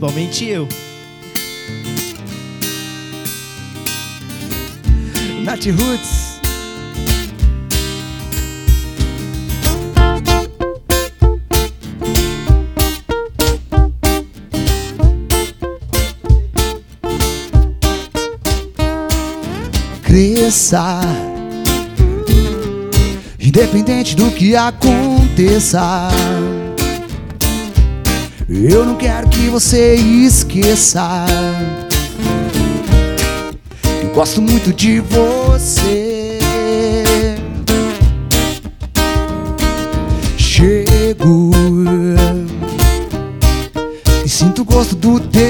Principalmente eu. Nath Roots. Cresça, independente do que aconteça. Eu não quero que você esqueça. Eu gosto muito de você. Chego e sinto o gosto do teu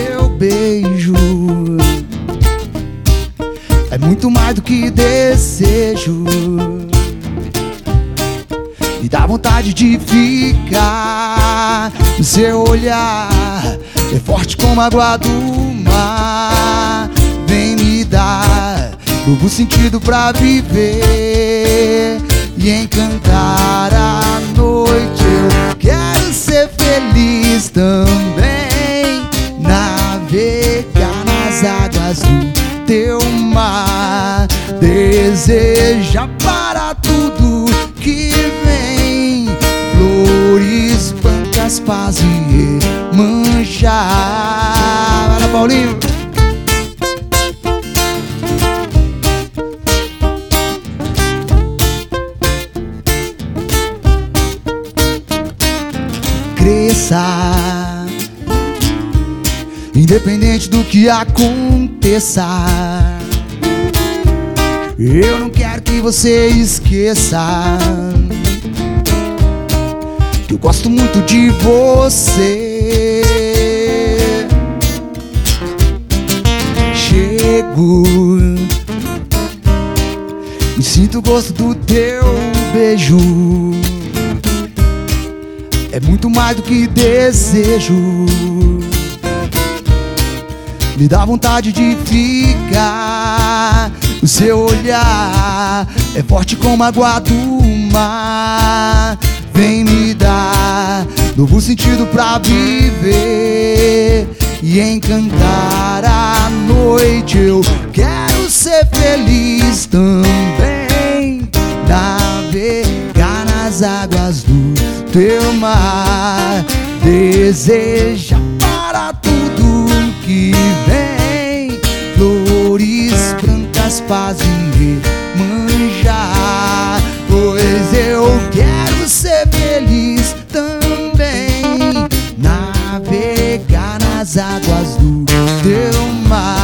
como água do mar. Vem me dar novo sentido pra viver e encantar a noite. Eu quero ser feliz também. Navegar nas águas do teu mar. Deseja para tudo que vem flores brancas, paz e manchar. Paulinho. Cresça, independente do que aconteça. Eu não quero que você esqueça que eu gosto muito de você. Chego e sinto o gosto do teu beijo. É muito mais do que desejo. Me dá vontade de ficar. O seu olhar é forte como a água do mar. Vem me dar novo sentido pra viver e encantar a noite. Eu quero ser feliz também. Navegar nas águas do teu mar. Deseja nas águas do teu mar.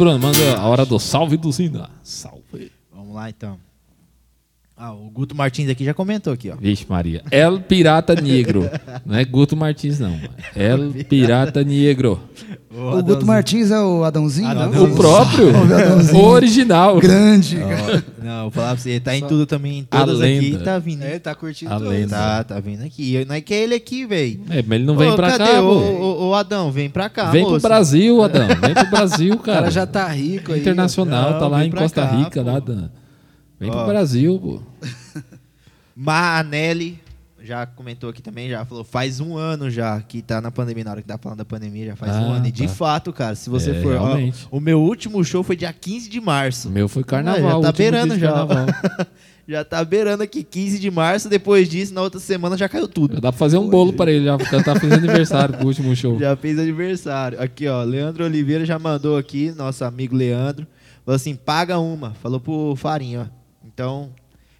Bruno, manda a hora do salve do Zina. Salve. Vamos lá então. Ah, o Guto Martins aqui já comentou aqui, ó. Vixe, Maria. El Pirata Negro. Não é Guto Martins, não. El Pirata Negro. O Guto Martins é o Adãozinho? Adãozinho. O próprio. O. O original. Grande. Não, vou falar pra você, ele tá em tudo também, em todas A aqui, lenda. tá vindo. É, tá curtindo A tudo. lenda. Tá, tá vindo aqui. Eu- Não é que é ele aqui, velho. É, mas ele não vem Ô, pra cadê? cá, ô, ô, Adão, vem pra cá, Vem pro moço. Brasil, Adão. Vem pro Brasil, O cara. cara já tá rico aí. Internacional, Não, tá lá em Costa cá, Rica, pô. lá. da- Vem Ó. pro Brasil, pô. Manelli já comentou aqui também, já falou, faz um ano já que tá na pandemia, na hora que tá falando da pandemia, já faz um Ah, ano. E de tá. fato, cara, se você É, for. ó, o meu último show foi dia 15 de O março. meu foi carnaval. Ah, já tá beirando já. carnaval. Já tá beirando aqui 15 de março, depois disso, na outra semana já caiu tudo. Dá pra fazer um bolo pra ele, já já tá fazendo aniversário com o último show. Já fez aniversário. Aqui, ó, Leandro Oliveira já mandou aqui, nosso amigo Leandro. Falou assim: paga uma. Falou pro Farinha, ó. Então,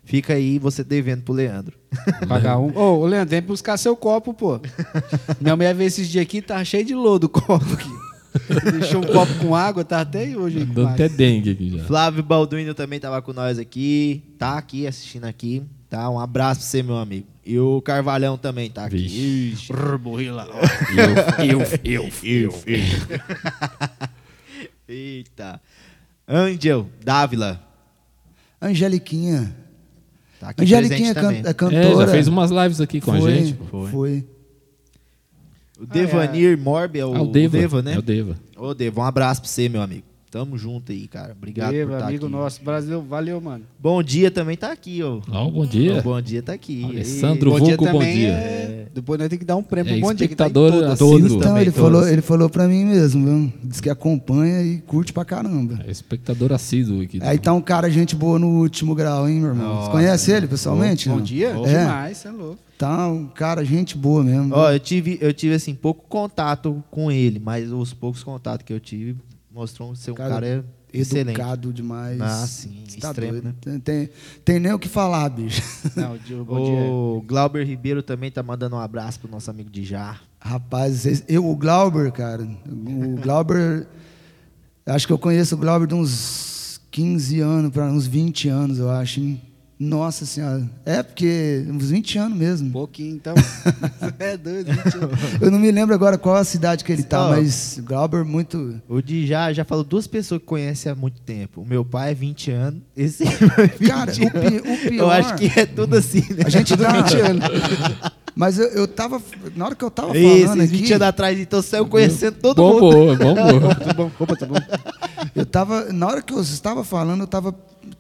fica aí você devendo pro Leandro. Pagar um. Ô, ô, Leandro, vem buscar seu copo, pô. Minha mulher veio esses dias aqui, tá cheio de lodo o copo aqui. Deixou um copo com água, tá até hoje. Dando até dengue aqui já. Flávio Balduino também tava com nós aqui. Tá aqui assistindo aqui. Tá? Um abraço pra você, meu amigo. E o Carvalhão também tá aqui. Vixe. Morri lá. Eu, eu, eu, eu. Eita. Angel Dávila. Angeliquinha. Tá aqui Angeliquinha é, presente can- também. é É, cantora. já fez umas lives aqui com foi, a gente. Foi. Foi. O Devanir Morbi é o, Ah, o Deva, né? É o Deva. Ô, Deva, um abraço pra você, meu amigo. Tamo junto aí, cara. Obrigado por Eva, estar amigo aqui. nosso. Brasil, valeu, mano. Bom dia também tá aqui, ó. Ó, bom dia. O bom dia tá aqui. Alessandro bom Vulco, dia bom dia. é- Depois nós temos que dar um prêmio É, pro bom dia. que tá espectador todas. assíduo. Todos Então, também, ele todos. falou, ele falou pra mim mesmo, viu? Diz que acompanha e curte pra caramba. É espectador assíduo aqui. Aí tá um cara, gente boa no último grau, hein, meu irmão? Você conhece ele pessoalmente? Bom não? dia? É. Demais, você é louco. Tá um cara, gente boa mesmo. Ó, eu tive, eu tive assim, pouco contato com ele, mas os poucos contatos que eu tive mostrou ser um Cara, cara, excelente. Educado demais. Ah, sim, Você tá extremo, doido. né? Tem, tem, tem nem o que falar, bicho. Não, o dia- o bom dia. O Glauber Ribeiro também tá mandando um abraço pro nosso amigo de Jar. Rapaz, eu, o Glauber, cara, o Glauber, acho que eu conheço o Glauber de uns 15 anos para uns 20 anos, eu acho. hein? Nossa senhora. É, porque uns 20 anos mesmo. Um pouquinho, então. é doido, mentira. Eu não me lembro agora qual a cidade que ele tá, Ó. mas o Glauber muito. O de já já falou duas pessoas que conhecem há muito tempo. O meu pai é 20 anos, esse é 20 Cara, o, pi- o pior. Eu acho que é tudo assim, né? A gente tá- 20 anos. Mas eu, eu tava. Na hora que eu tava Isso, falando esses 20 aqui. anos atrás, então saiu conhecendo todo bom, mundo. boa, bom, boa. Tudo bom? Opa, tá bom. Eu tava, na hora que eu estava falando, eu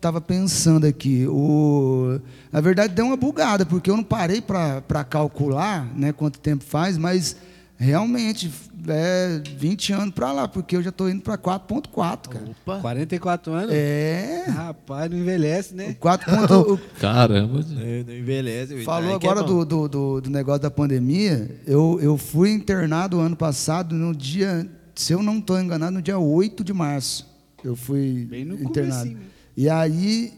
estava tava pensando aqui. O, na verdade, deu uma bugada, porque eu não parei para calcular né, quanto tempo faz, mas realmente é 20 anos para lá, porque eu já estou indo para 4.4, cara. Opa. 44 anos? É. Rapaz, não envelhece, né? 4. o- Caramba. É, Não envelhece. Falou é agora bom. do, do, do, do negócio da pandemia. Eu, eu fui internado ano passado, no dia, se eu não estou enganado, no dia 8 de março. Eu fui Bem no internado. comecinho? E aí,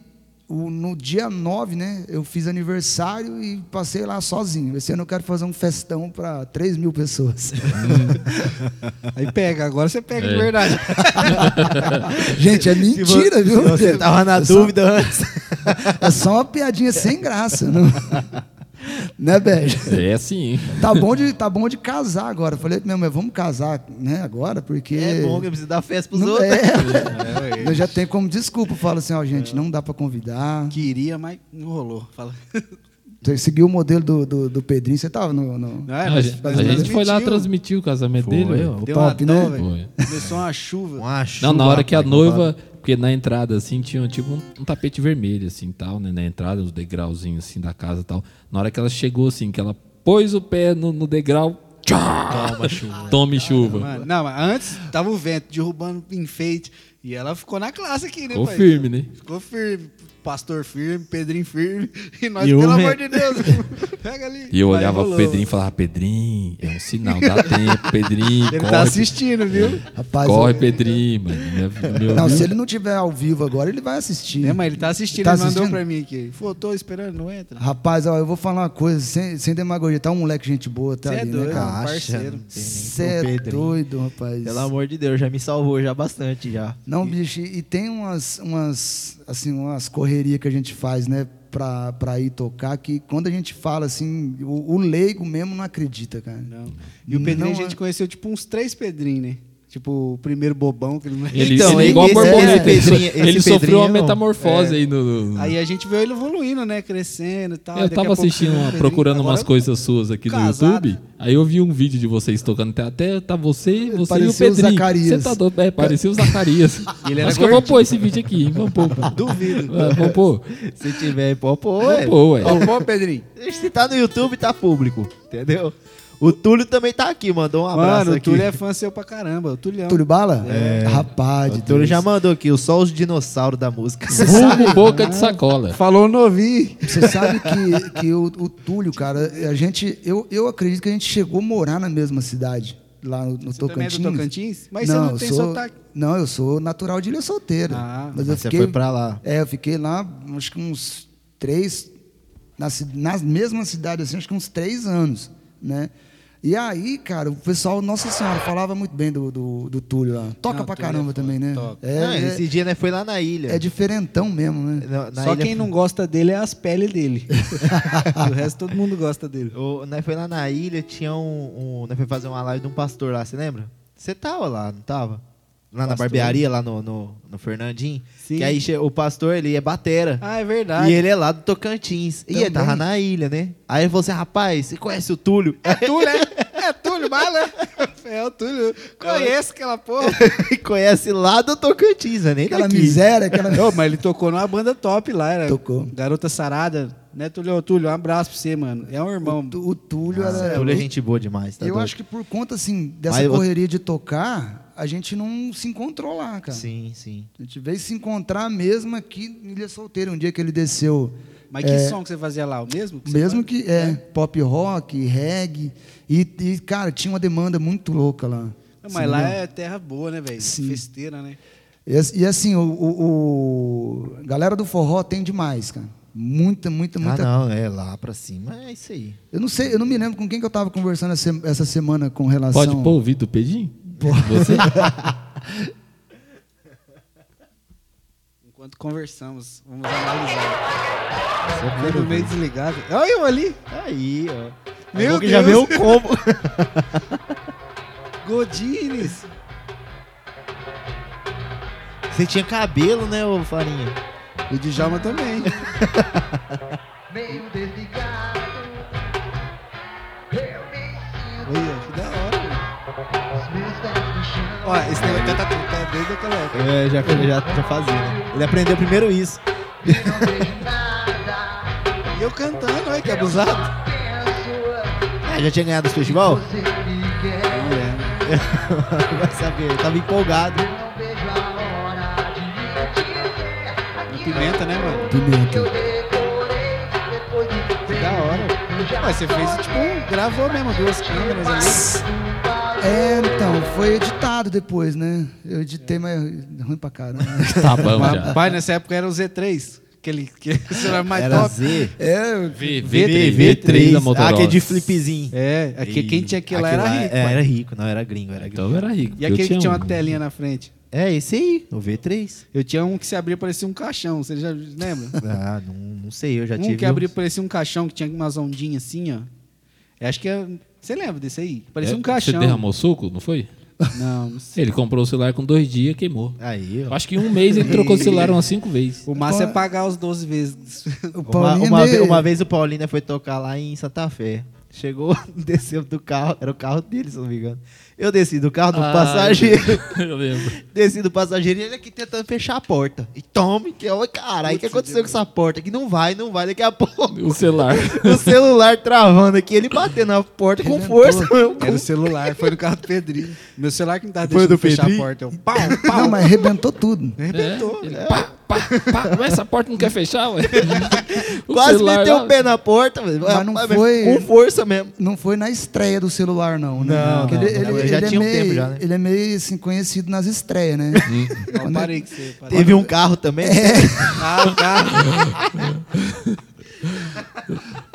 o- no dia 9, né, eu fiz aniversário e passei lá sozinho. Esse ano eu quero fazer um festão para 3 mil pessoas. Aí pega, agora você pega de É. verdade. Gente, é mentira, viu? Você tava na É só- dúvida antes. É só uma piadinha sem graça. Não... né, Bege? É assim. Tá bom de, tá bom de casar agora. Falei pra minha mãe, vamos casar né, agora, porque. É bom que precisa dar festa pros não, outros. é, eu já tenho como desculpa. Falo assim, ó, gente, não dá pra convidar. Queria, mas não rolou. Fala. Você seguiu o modelo do, do, do Pedrinho, você tava no. no- Não é, a mas- gente, mas a gente foi lá transmitiu. transmitir o casamento Foi, dele. ó. Deu top, uma né? Foi. Começou uma chuva. Uma Não, na hora que a chuva, noiva, porque na entrada assim tinha tipo um, um tapete vermelho assim, tal, né, na entrada, os degrauzinhos assim da casa, e tal. Na hora que ela chegou assim, que ela pôs o pé no, no degrau, Toma chuva. tome chuva. Mano, não, mas antes tava o vento derrubando enfeite. E ela ficou na classe aqui, né, Ficou pai? firme, né? Ficou firme. Pastor firme, Pedrinho firme. E nós, E pelo amor de Deus, pega ali. E eu Vai, olhava pro rolou. Pedrinho e falava, Pedrinho, é um sinal, dá tempo, Pedrinho, Ele corre, tá assistindo, viu? Rapaz, corre, eu- Pedrinho, mano. Meu, meu- Não, se ele não tiver ao vivo agora, ele vai assistir. É, mas ele tá assistindo, Tá ele mandou pra mim aqui. Falou, tô esperando, não entra. Rapaz, ó, eu vou falar uma coisa, sem, sem demagogia. Tá um moleque gente boa, tá Cê é ali, doido, né, cara? parceiro. Você é Pedrinho. doido, rapaz. Pelo amor de Deus, já me salvou já bastante já. Não, bicho, e tem umas, umas, assim, umas correrias que a gente faz, né, pra, pra ir tocar, que quando a gente fala assim, o, o leigo mesmo não acredita, cara. Não. E o Pedrinho Não a gente é- conheceu tipo uns três Pedrinhos, né? Tipo, o primeiro bobão que ele não é. Ele, Então, ele é igual a esse- borboleta. esse ele, Pedrinho- esse ele sofreu Pedrinho uma não. metamorfose aí no. no- Aí a gente viu ele evoluindo, né? Crescendo e tal. eu tava assistindo, uma- Pedrinho. procurando Agora umas coisas suas aqui no casado. YouTube. Aí eu vi um vídeo de vocês tocando. Até, até tá você, você e o Parecia o Pedrinho. Zacarias. Você tá doido? É, parecia o Zacarias. ele era Acho que eu vou pôr esse vídeo aqui, hein? Vamos pôr. pô. Duvido. Vamos pôr. Se tiver, pô, pô, Vamos ué. Pô, Pedrinho. Se tá no YouTube, tá público, entendeu? O Túlio também tá aqui, mandou um abraço Mano, o aqui. Túlio é fã seu pra caramba. O Tulião. Túlio Bala? Rapaz, de O Túlio Deus. já mandou aqui, o Sol os dinossauros da música. Vulgo boca de sacola. Falou novinho. Você sabe que, que o, o Túlio, cara, a gente, eu, eu acredito que a gente chegou a morar na mesma cidade, lá no, no Você também é Tocantins. do Tocantins? Mas você não, não eu tem sou, sotaque. Não, eu sou natural de Ilha Solteira. Ah, mas eu Mas você fiquei, foi pra lá. É, eu fiquei lá, acho que uns três, na, ci- nas mesmas cidades, assim, acho que uns três anos, né? E aí, cara, o pessoal, Nossa Senhora, falava muito bem do, do, do Túlio lá. Toca Não, pra é caramba também, né? É, Não, é, esse dia, né, foi lá na ilha. é diferentão mesmo, né? Na- na Só ilha- quem não gosta dele é as peles dele. o resto todo mundo gosta dele. O, nós foi lá na ilha, tinha um, um. Nós foi fazer uma live de um pastor lá, você lembra? Você tava lá, não tava? Lá na Pastor? barbearia, lá no, no, no Fernandinho. Sim. Que aí o pastor, ele é batera. Ah, é verdade. E ele é lá do Tocantins. E ele Também. tava na ilha, né? Aí ele falou assim: rapaz, você conhece o Túlio? É Túlio, é? É Túlio, bala. É o Túlio. Conheço aquela porra. conhece lá do Tocantins, né? Nem Aquela daqui. miséria, aquela. Ô, mas ele tocou numa banda top lá. Era Tocou. Garota Sarada. Né, Túlio? Túlio, um abraço pra você, mano. É um irmão. O, o Túlio Nossa, era. o Túlio é gente boa demais, tá eu doido? acho que por conta, assim, dessa Mas eu- correria de tocar, a gente não se encontrou lá, cara. Sim, sim. A gente veio se encontrar mesmo aqui em Ilha Solteira, um dia que ele desceu. Mas que É. som que você fazia lá? O mesmo? que você Mesmo que é, pop rock, reggae. E, e, cara, tinha uma demanda muito louca lá. Não, mas lá entendeu? é terra boa, né, velho? Sim. Festeira, né? E, e assim, o, o, o- a galera do forró tem demais, cara. Muita, muita, muita. Ah, não, é lá pra cima, é isso aí. Eu não sei, eu não me lembro com quem que eu tava conversando essa, semana com relação. Pode pôr o vídeo do Pedinho? Você? Enquanto conversamos, vamos analisar. Você no meio desligado. Olha eu ali. Aí, ó. Meu Meu que já Deus. veio o combo. Godines. Você tinha cabelo, né, ô Farinha? O Djalma também. Olha, que da hora, mano. Ó, esse negócio tá, tá, tá desde aquela época. É, já, já, já fazia, né? Ele aprendeu primeiro isso. E eu cantando, olha que abusado. Ah, já tinha ganhado o festival? Não lembro. Vai saber, ele tava empolgado. Pimenta, né, mano? Pimenta. Que hora. Ué, você fez, tipo, gravou mesmo duas câmeras ali. É, então, foi editado depois, né? Eu editei, mas ruim pra caramba. Tá bom Mas, já. pai, nessa época era o Z3. Aquele, aquele celular mais Era top. Z. É, V, V3, V3 da Motorola. Ah, aquele de flipzinho. É, aqui, quem tinha aquele lá era Aquele rico. É, era rico, não, era gringo, era gringo. Então era rico. E aquele que tinha um. uma telinha na frente? É, esse aí, o V3. Eu tinha um que se abria parecia um caixão, você já lembra? Ah, não, não sei, eu já um tive. que abria parecia um caixão que tinha umas ondinhas assim, ó. Eu acho que é. Você lembra desse aí? Parecia É, um caixão. Você derramou suco, não foi? Não, não sei. Ele comprou o celular com dois dias queimou. Aí, ó. acho que em um mês ele trocou o celular umas cinco vezes. O massa é pagar os 12 vezes. o Uma, uma, é ve- uma vez o Paulinho foi tocar lá em Santa Fé. Chegou, desceu do carro, era o carro dele, se não me engano. Eu desci do carro do Ah, passageiro. Eu lembro. Desci do passageiro e ele aqui tentando fechar a porta. E tome, que ó, caralho, o que aconteceu com essa porta? Que não vai, não vai, daqui a pouco. O celular. o celular travando aqui, ele batendo na porta com força. meu. Era o celular, foi no carro do Pedrinho. Meu celular que não tava Foi deixando do fechar Pedrinho? a porta. Eu, pau, pau. Não, mas arrebentou tudo. Arrebentou. É, ele pá, pá, pá. Mas essa porta não quer fechar, ué. O Quase meteu lá- o pé na porta, mas, Mas não foi- com força mesmo. Não foi na estreia do celular, não. Né? Não, não, ele, não, ele- já ele tinha um é meio, tempo já, né? Ele é meio assim, conhecido nas estreias, né? Não, parei que você. Parei. Teve um carro também. Ah, o carro.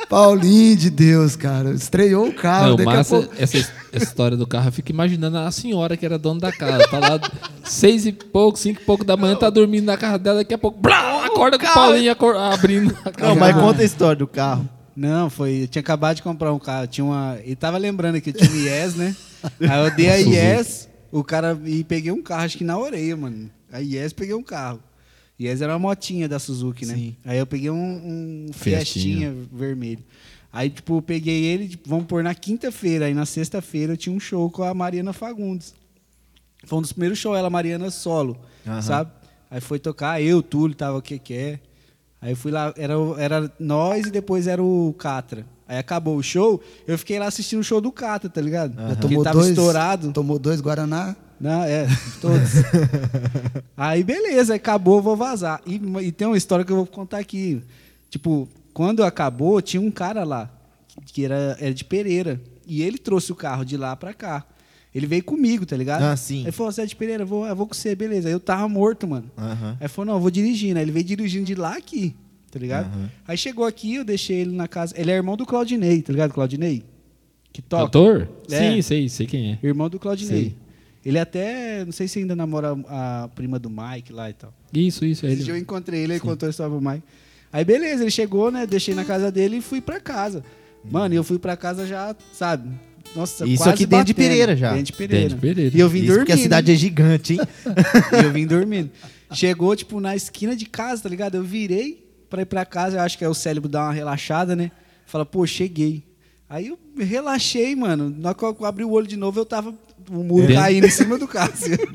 Paulinho de Deus, cara. Estreou o carro. Não, daqui massa, a pouco. essa, essa história do carro, eu fico imaginando a senhora que era dona da casa. Tá lá seis e pouco, cinco e pouco da manhã, tá dormindo na casa dela, daqui a pouco, blá, acorda com o Paulinho acor- abrindo a casa. Não, mas conta a história do carro. Não, foi. Eu tinha acabado de comprar um carro. Tinha uma. E tava lembrando que eu tinha um IES, né? Aí eu dei a IES, o cara. E peguei um carro, acho que na orelha, mano. A IES peguei um carro. IES era uma motinha da Suzuki, né? Sim. Aí eu peguei um, um Fiestinha. Vermelho. Aí, tipo, eu peguei ele, tipo, vamos pôr na quinta-feira. Aí na sexta-feira eu tinha um show com a Mariana Fagundes. Foi um dos primeiros shows, ela, Mariana, solo, Aham. sabe? Aí foi tocar, eu, Túlio, tava o que que é. Aí eu fui lá, era, era nós e depois era o Catra. Aí acabou o show, eu fiquei lá assistindo o show do Catra, tá ligado? Já Porque tomou tava dois, estourado. Tomou dois Guaraná. Não, é, todos. aí beleza, acabou, vou vazar. E, e tem uma história que eu vou contar aqui. Tipo, quando acabou, tinha um cara lá, que era, era de Pereira. E ele trouxe o carro de lá pra cá. Ele veio comigo, tá ligado? Ah, sim. Aí falou, você é de Pereira, eu vou, eu vou com você, beleza. Aí eu tava morto, mano. Aham. Aí falou, não, eu vou dirigindo. Aí ele veio dirigindo de lá aqui, tá ligado? Aham. Aí chegou aqui, eu deixei ele na casa. Ele é irmão do Claudinei, tá ligado, Claudinei? Que toca. Cantor? É. Sim, sei, sei quem é. Irmão do Claudinei. Sei. Ele até, não sei se ainda namora a prima do Mike lá e tal. Isso, isso, é dia eu ele. encontrei ele, ele contou a história pro Mike. Aí beleza, ele chegou, né? Deixei na casa dele e fui pra casa. Mano, e eu fui pra casa já, sabe? Nossa, Isso quase aqui dentro de batendo. Pereira já. Dentro de Pereira. Dentro de Pereira. E eu vim Isso dormindo. porque a cidade é gigante, hein? E eu vim dormindo. Chegou, tipo, na esquina de casa, tá ligado? Eu virei pra ir pra casa, eu acho que é o cérebro dar uma relaxada, né? Fala, pô, cheguei. Aí eu relaxei, mano. Na hora que eu abri o olho de novo, eu tava. O muro caindo em cima do carro.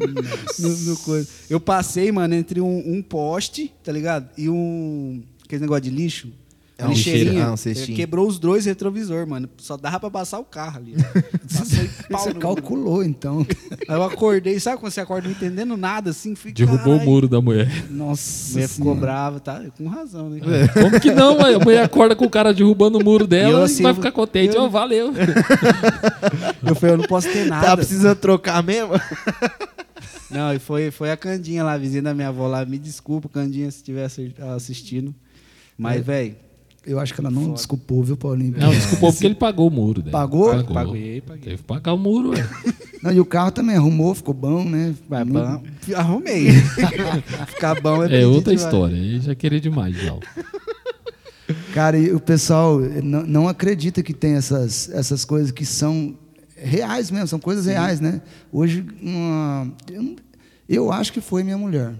no, no coisa. Eu passei, mano, entre um, um poste, tá ligado? E um. Aquele negócio de lixo. É um lixeirinha. lixeira, ah, um cestinho. Quebrou os dois retrovisor, mano. Só dava pra passar o carro ali. Passei pau Você no- calculou, então. Aí eu acordei, sabe quando você acorda não entendendo nada, assim? Fui, Derrubou o "Caralho". muro da mulher. A Nossa mulher ficou Senhora. brava, tá? Com razão, né? Como que não, mãe? A mulher acorda com o cara derrubando o muro E eu dela e, assim, vai eu- ficar contente. eu- Ó, valeu. Eu falei, eu não posso ter nada. Tá precisando trocar mesmo? Não, e foi, foi a Candinha lá, a vizinha da minha avó lá. Me desculpa, Candinha, se estiver assi- assistindo. Mas, É. velho, Eu acho que ela não Foda. desculpou, viu, Paulinho? Não, desculpou porque ele pagou o muro dela. Pagou? Pagou. paguei, paguei. Teve que pagar o muro, ué. Não, e o carro também arrumou, ficou bom, né? Vai, Muito- bom. Arrumei. Ficar bom é É outra história. Aí já queria demais, já. Cara, e o pessoal não, não acredita que tem essas, essas coisas que são reais mesmo, são coisas reais, né? Hoje, uma, eu acho que foi minha mulher,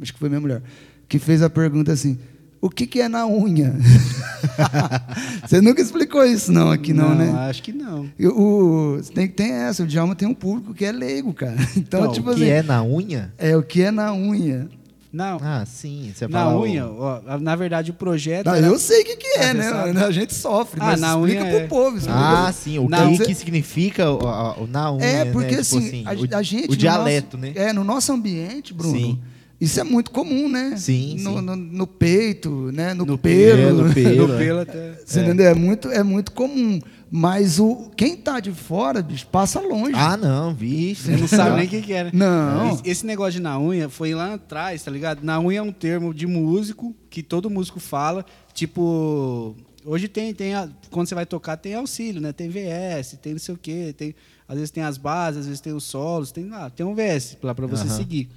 acho que foi minha mulher, que fez a pergunta assim, o que, que é na unha? Você nunca explicou isso não aqui não, né? acho que não. E O, tem, tem essa, o Djalma tem um público que é leigo, cara. Então, Não, tipo o que assim, é na unha? é o que é na unha. Não, Ah, sim. Você na o- unha, ó, na verdade o projeto... Não, era- eu sei o que, que é, Ah, né? A gente sofre, Ah, mas na explica unha pro é- povo. explica Ah, sim. O Não, que, você- que significa o, o na unha, É, né? porque Tipo assim, a, o, a gente. O no dialeto, nosso- né? É, no nosso ambiente, Bruno. Sim. Isso é muito comum, né? Sim, no, sim. No, no peito, né? No, No pelo. pelo, pelo. No é. pelo até... Você entendeu? É muito, é muito comum. Mas o, quem tá de fora, bicho, passa longe. Ah, não, vixe. Você não sabe nem o que, que era. Não. Esse- Esse negócio de na unha foi lá atrás, tá ligado? Na unha é um termo de músico que todo músico fala. Tipo, hoje tem, tem a- quando você vai tocar, tem auxílio, né? Tem VS, tem não sei o quê. Tem, às vezes tem as bases, às vezes tem os solos, tem, ah, tem um VS lá pra você seguir.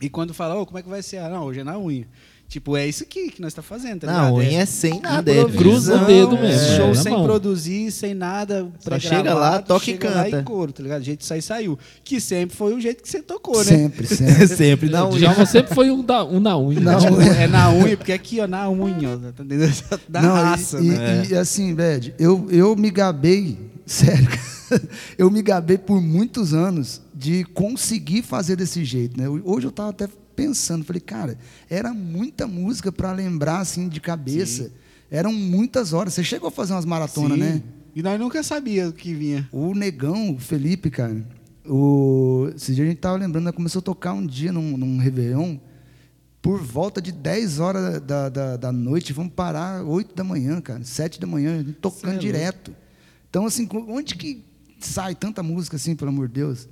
E quando fala, ô, como é que vai ser? Ah, não, hoje é na unha. Tipo, é isso aqui que nós tá fazendo, tá Não, ligado? unha é sem nada. É cruza o dedo mesmo, Show é, na sem mão. produzir, sem nada. Só chega lá, toca e chega lá canta. coro, tá ligado? O jeito que sai, saiu. Que sempre foi o jeito que você tocou, né? Sempre, sempre. sempre na O unha. Djalma sempre foi um, da, um na unha. Não, Tipo, é na unha, porque aqui, ó, na unha, ó, tá entendendo? Da Não, e- raça, e, né? e, assim, Bed, eu, eu me gabei, sério, eu me gabei por muitos anos de conseguir fazer desse jeito, né? Hoje eu tava até pensando, falei, cara, era muita música para lembrar assim de cabeça. Eram muitas horas. Você chegou a fazer umas maratonas, Sim. né? E nós nunca sabíamos o que vinha. O Negão, o Felipe, cara, o... esse dia a gente tava lembrando, nós começou a tocar um dia num, num Réveillon, por volta de 10 horas da, da, da noite, vamos parar 8 da manhã, cara, 7 da manhã, tocando Cê é direto. Então, assim, onde que sai tanta música assim, pelo amor de Deus?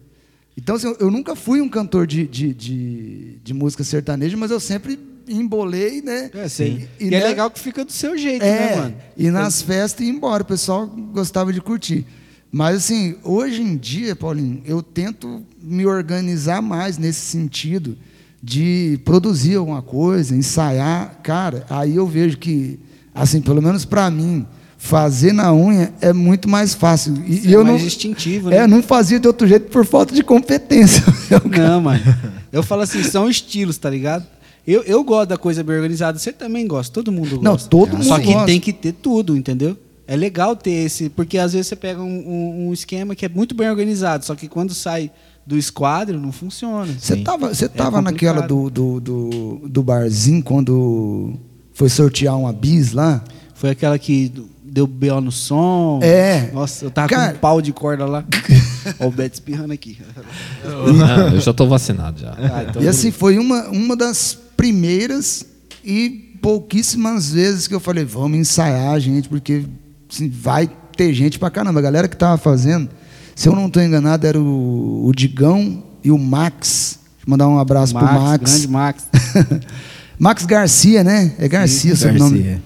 Então, assim, eu, nunca fui um cantor de, de, de, de música sertaneja, mas eu sempre embolei, né? É, sim. E, E, e é né, legal que fica do seu jeito, é, né, mano? e nas festas ia embora, o pessoal gostava de curtir. Mas assim, hoje em dia, Paulinho, eu tento me organizar mais nesse sentido de produzir alguma coisa, ensaiar, cara, aí eu vejo que, assim, pelo menos para mim, fazer na unha é muito mais fácil. E, É eu mais não, instintivo, né? é, não fazia de outro jeito por falta de competência. Não, mano. Eu falo assim, são estilos, tá ligado? Eu, eu gosto da coisa bem organizada, você também gosta, todo mundo Não, gosta. todo mundo Só que gosta. tem que ter tudo, entendeu? É legal ter esse, porque às vezes você pega um, um- um esquema que é muito bem organizado, só que quando sai do esquadro não funciona. Você tava, você tava naquela É complicado. do, do, do, do barzinho quando foi sortear uma bis lá? Foi aquela que deu B.O. no som. É. Nossa, eu tava Cara- com um pau de corda lá. Ó o Beto espirrando aqui. Ah, eu já tô vacinado já. Ah, então e assim, foi uma, uma das primeiras e pouquíssimas vezes que eu falei, vamos ensaiar, gente, porque assim, vai ter gente pra caramba. A galera que tava fazendo, se eu não estou enganado, era o, o Digão e o Max. Deixa eu mandar um abraço Max, pro Max. grande Max. Max Garcia, né? É Garcia o Garcia. sobrenome.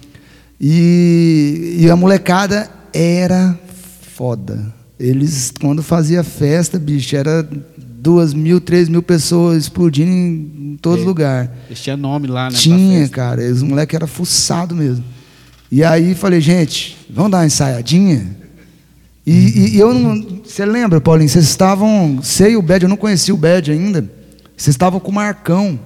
E, e a molecada era foda. Eles, quando fazia festa, bicho, era duas mil, três mil pessoas explodindo em todos os É. lugares. Eles tinham nome lá, né? Tinha, cara. Os moleques eram fuçados mesmo. E aí falei, gente, vamos dar uma ensaiadinha? E, e- e eu não. Você lembra, Paulinho? Vocês estavam. Sei o Bad, eu não conhecia o Bad ainda. Vocês estavam com o Marcão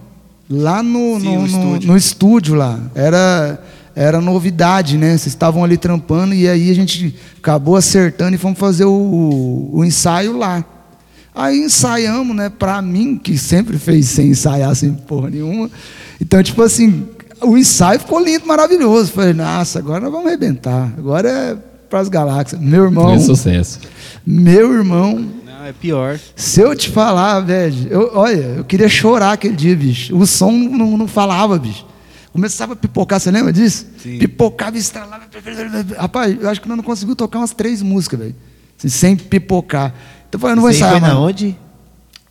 lá no, Sim, no, no- estúdio. no estúdio lá. Era, era novidade, né? Vocês estavam ali trampando e aí a gente acabou acertando e fomos fazer o, o ensaio lá. Aí ensaiamos, né? Pra mim, que sempre fez sem ensaiar, sem porra nenhuma. Então, tipo assim, o ensaio ficou lindo, maravilhoso. Falei, nossa, agora nós vamos arrebentar. Agora é pras galáxias. Meu irmão, É sucesso. meu irmão, Não, é pior. se eu te falar, velho, eu, olha, eu queria chorar aquele dia, bicho. O som não, não falava, bicho. Começava a pipocar, você lembra disso? Sim. Pipocava, estralava. Rapaz, eu acho que nós não conseguimos tocar umas três músicas, velho. Assim, sem pipocar. Então eu falei, eu não vou ensaiar, foi na onde?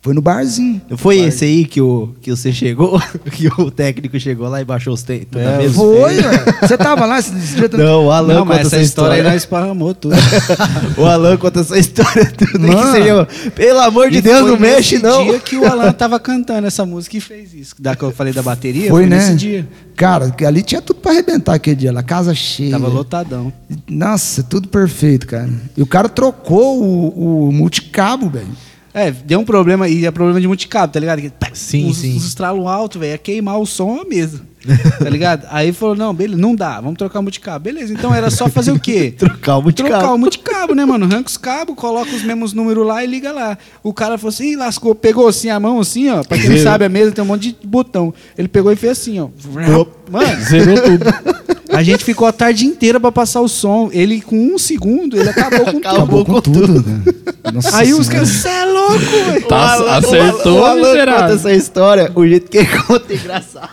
Foi no barzinho. Não foi esse aí que, o, que você chegou? Que o técnico chegou lá e baixou os te- toda É, a mesa? Foi, velho. Você tava lá dia? Não, o Alan Não, conta essa essa história aí história. nós esparramou tudo. o Alan conta essa história tudo. Mano. Você Pelo amor de Deus, não mexe, não. dia que o Alan tava cantando essa música e fez isso. Da que eu falei da bateria, Foi, foi, né? nesse dia. Cara, ali tinha tudo pra arrebentar aquele dia lá. Casa cheia. Tava lotadão. Nossa, tudo perfeito, cara. E o cara trocou o, o multicabo, velho. É, deu um problema, e é problema de multicabo, tá ligado? Sim, os, sim. Os estralos altos, velho, é queimar o som mesa. Tá ligado? Aí falou, não, beleza, não dá, vamos trocar o multicabo. Beleza, então era só fazer o quê? Trocar o multicabo. Trocar o multicabo, né, mano? Arranca os cabos, coloca os mesmos números lá e liga lá. O cara falou assim, "Ih, lascou, pegou assim a mão, assim, ó. Pra quem não Zero. sabe, a mesa tem um monte de botão. Ele pegou e fez assim, ó. Mano, Zerou tudo. a gente ficou a tarde inteira pra passar o som. Ele, com um segundo, ele acabou com tudo. Acabou com tudo, cara. Nossa Aí os caras, você é louco, velho. Tá, acertou, o Alan, o Alan conta essa história, o jeito que ele conta é engraçado.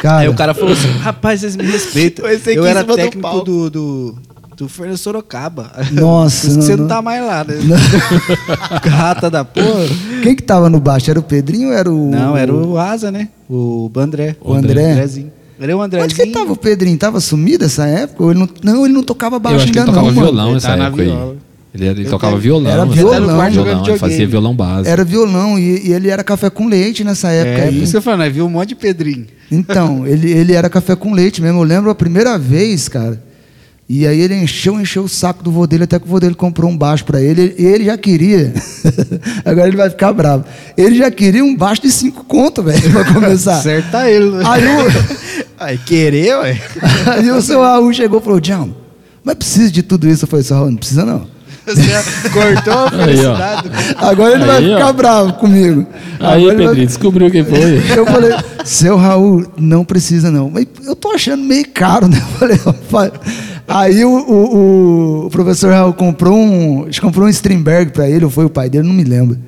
Cara, Aí o cara falou assim: rapaz, vocês me respeitam. Esse aqui Eu era técnico do, do, do Fernando Sorocaba. Nossa, Por isso que não- você não, não- tá mais lá, né? Rata da porra. quem que tava no baixo? Era o Pedrinho ou era o. Não, era o Asa, né? O André. O André? Andrezinho. É o Andrezinho. Onde que tava o Pedrinho? Tava sumido essa época? Ele não, não, ele não tocava Eu baixo acho que ele ainda tocava não, mano. violão Ele nessa tá na época aí. Ele, ele Ele tocava violão. era assim. violão, jogando violão, ele fazia violão básico. Era violão e, e ele era café com leite nessa época É, aí. por isso que eu falo, né? Viu um monte de Pedrinho. Então, ele, ele era café com leite mesmo. Eu lembro a primeira vez, cara. E aí ele encheu, encheu o saco do vô dele, até que o vô dele comprou um baixo pra ele. E ele já queria. Agora ele vai ficar bravo. Ele já queria um baixo de cinco conto, velho, pra começar. Acerta ele, né? Aí o, Ai, querer, ué. aí o seu Raul chegou e falou: John, mas precisa de tudo isso? Eu falei: seu Raul, não precisa não. Você cortou a Aí, felicidade. cara. Agora ele vai Aí, ó. ficar bravo comigo. Aí, Agora ele vai- Pedrinho, descobriu quem foi. Eu falei, seu Raul, não precisa não. Mas eu tô achando meio caro, né? Eu falei. Aí o, o- o professor Raul comprou um, acho que comprou um Strindberg para ele, ou foi o pai dele, não me lembro.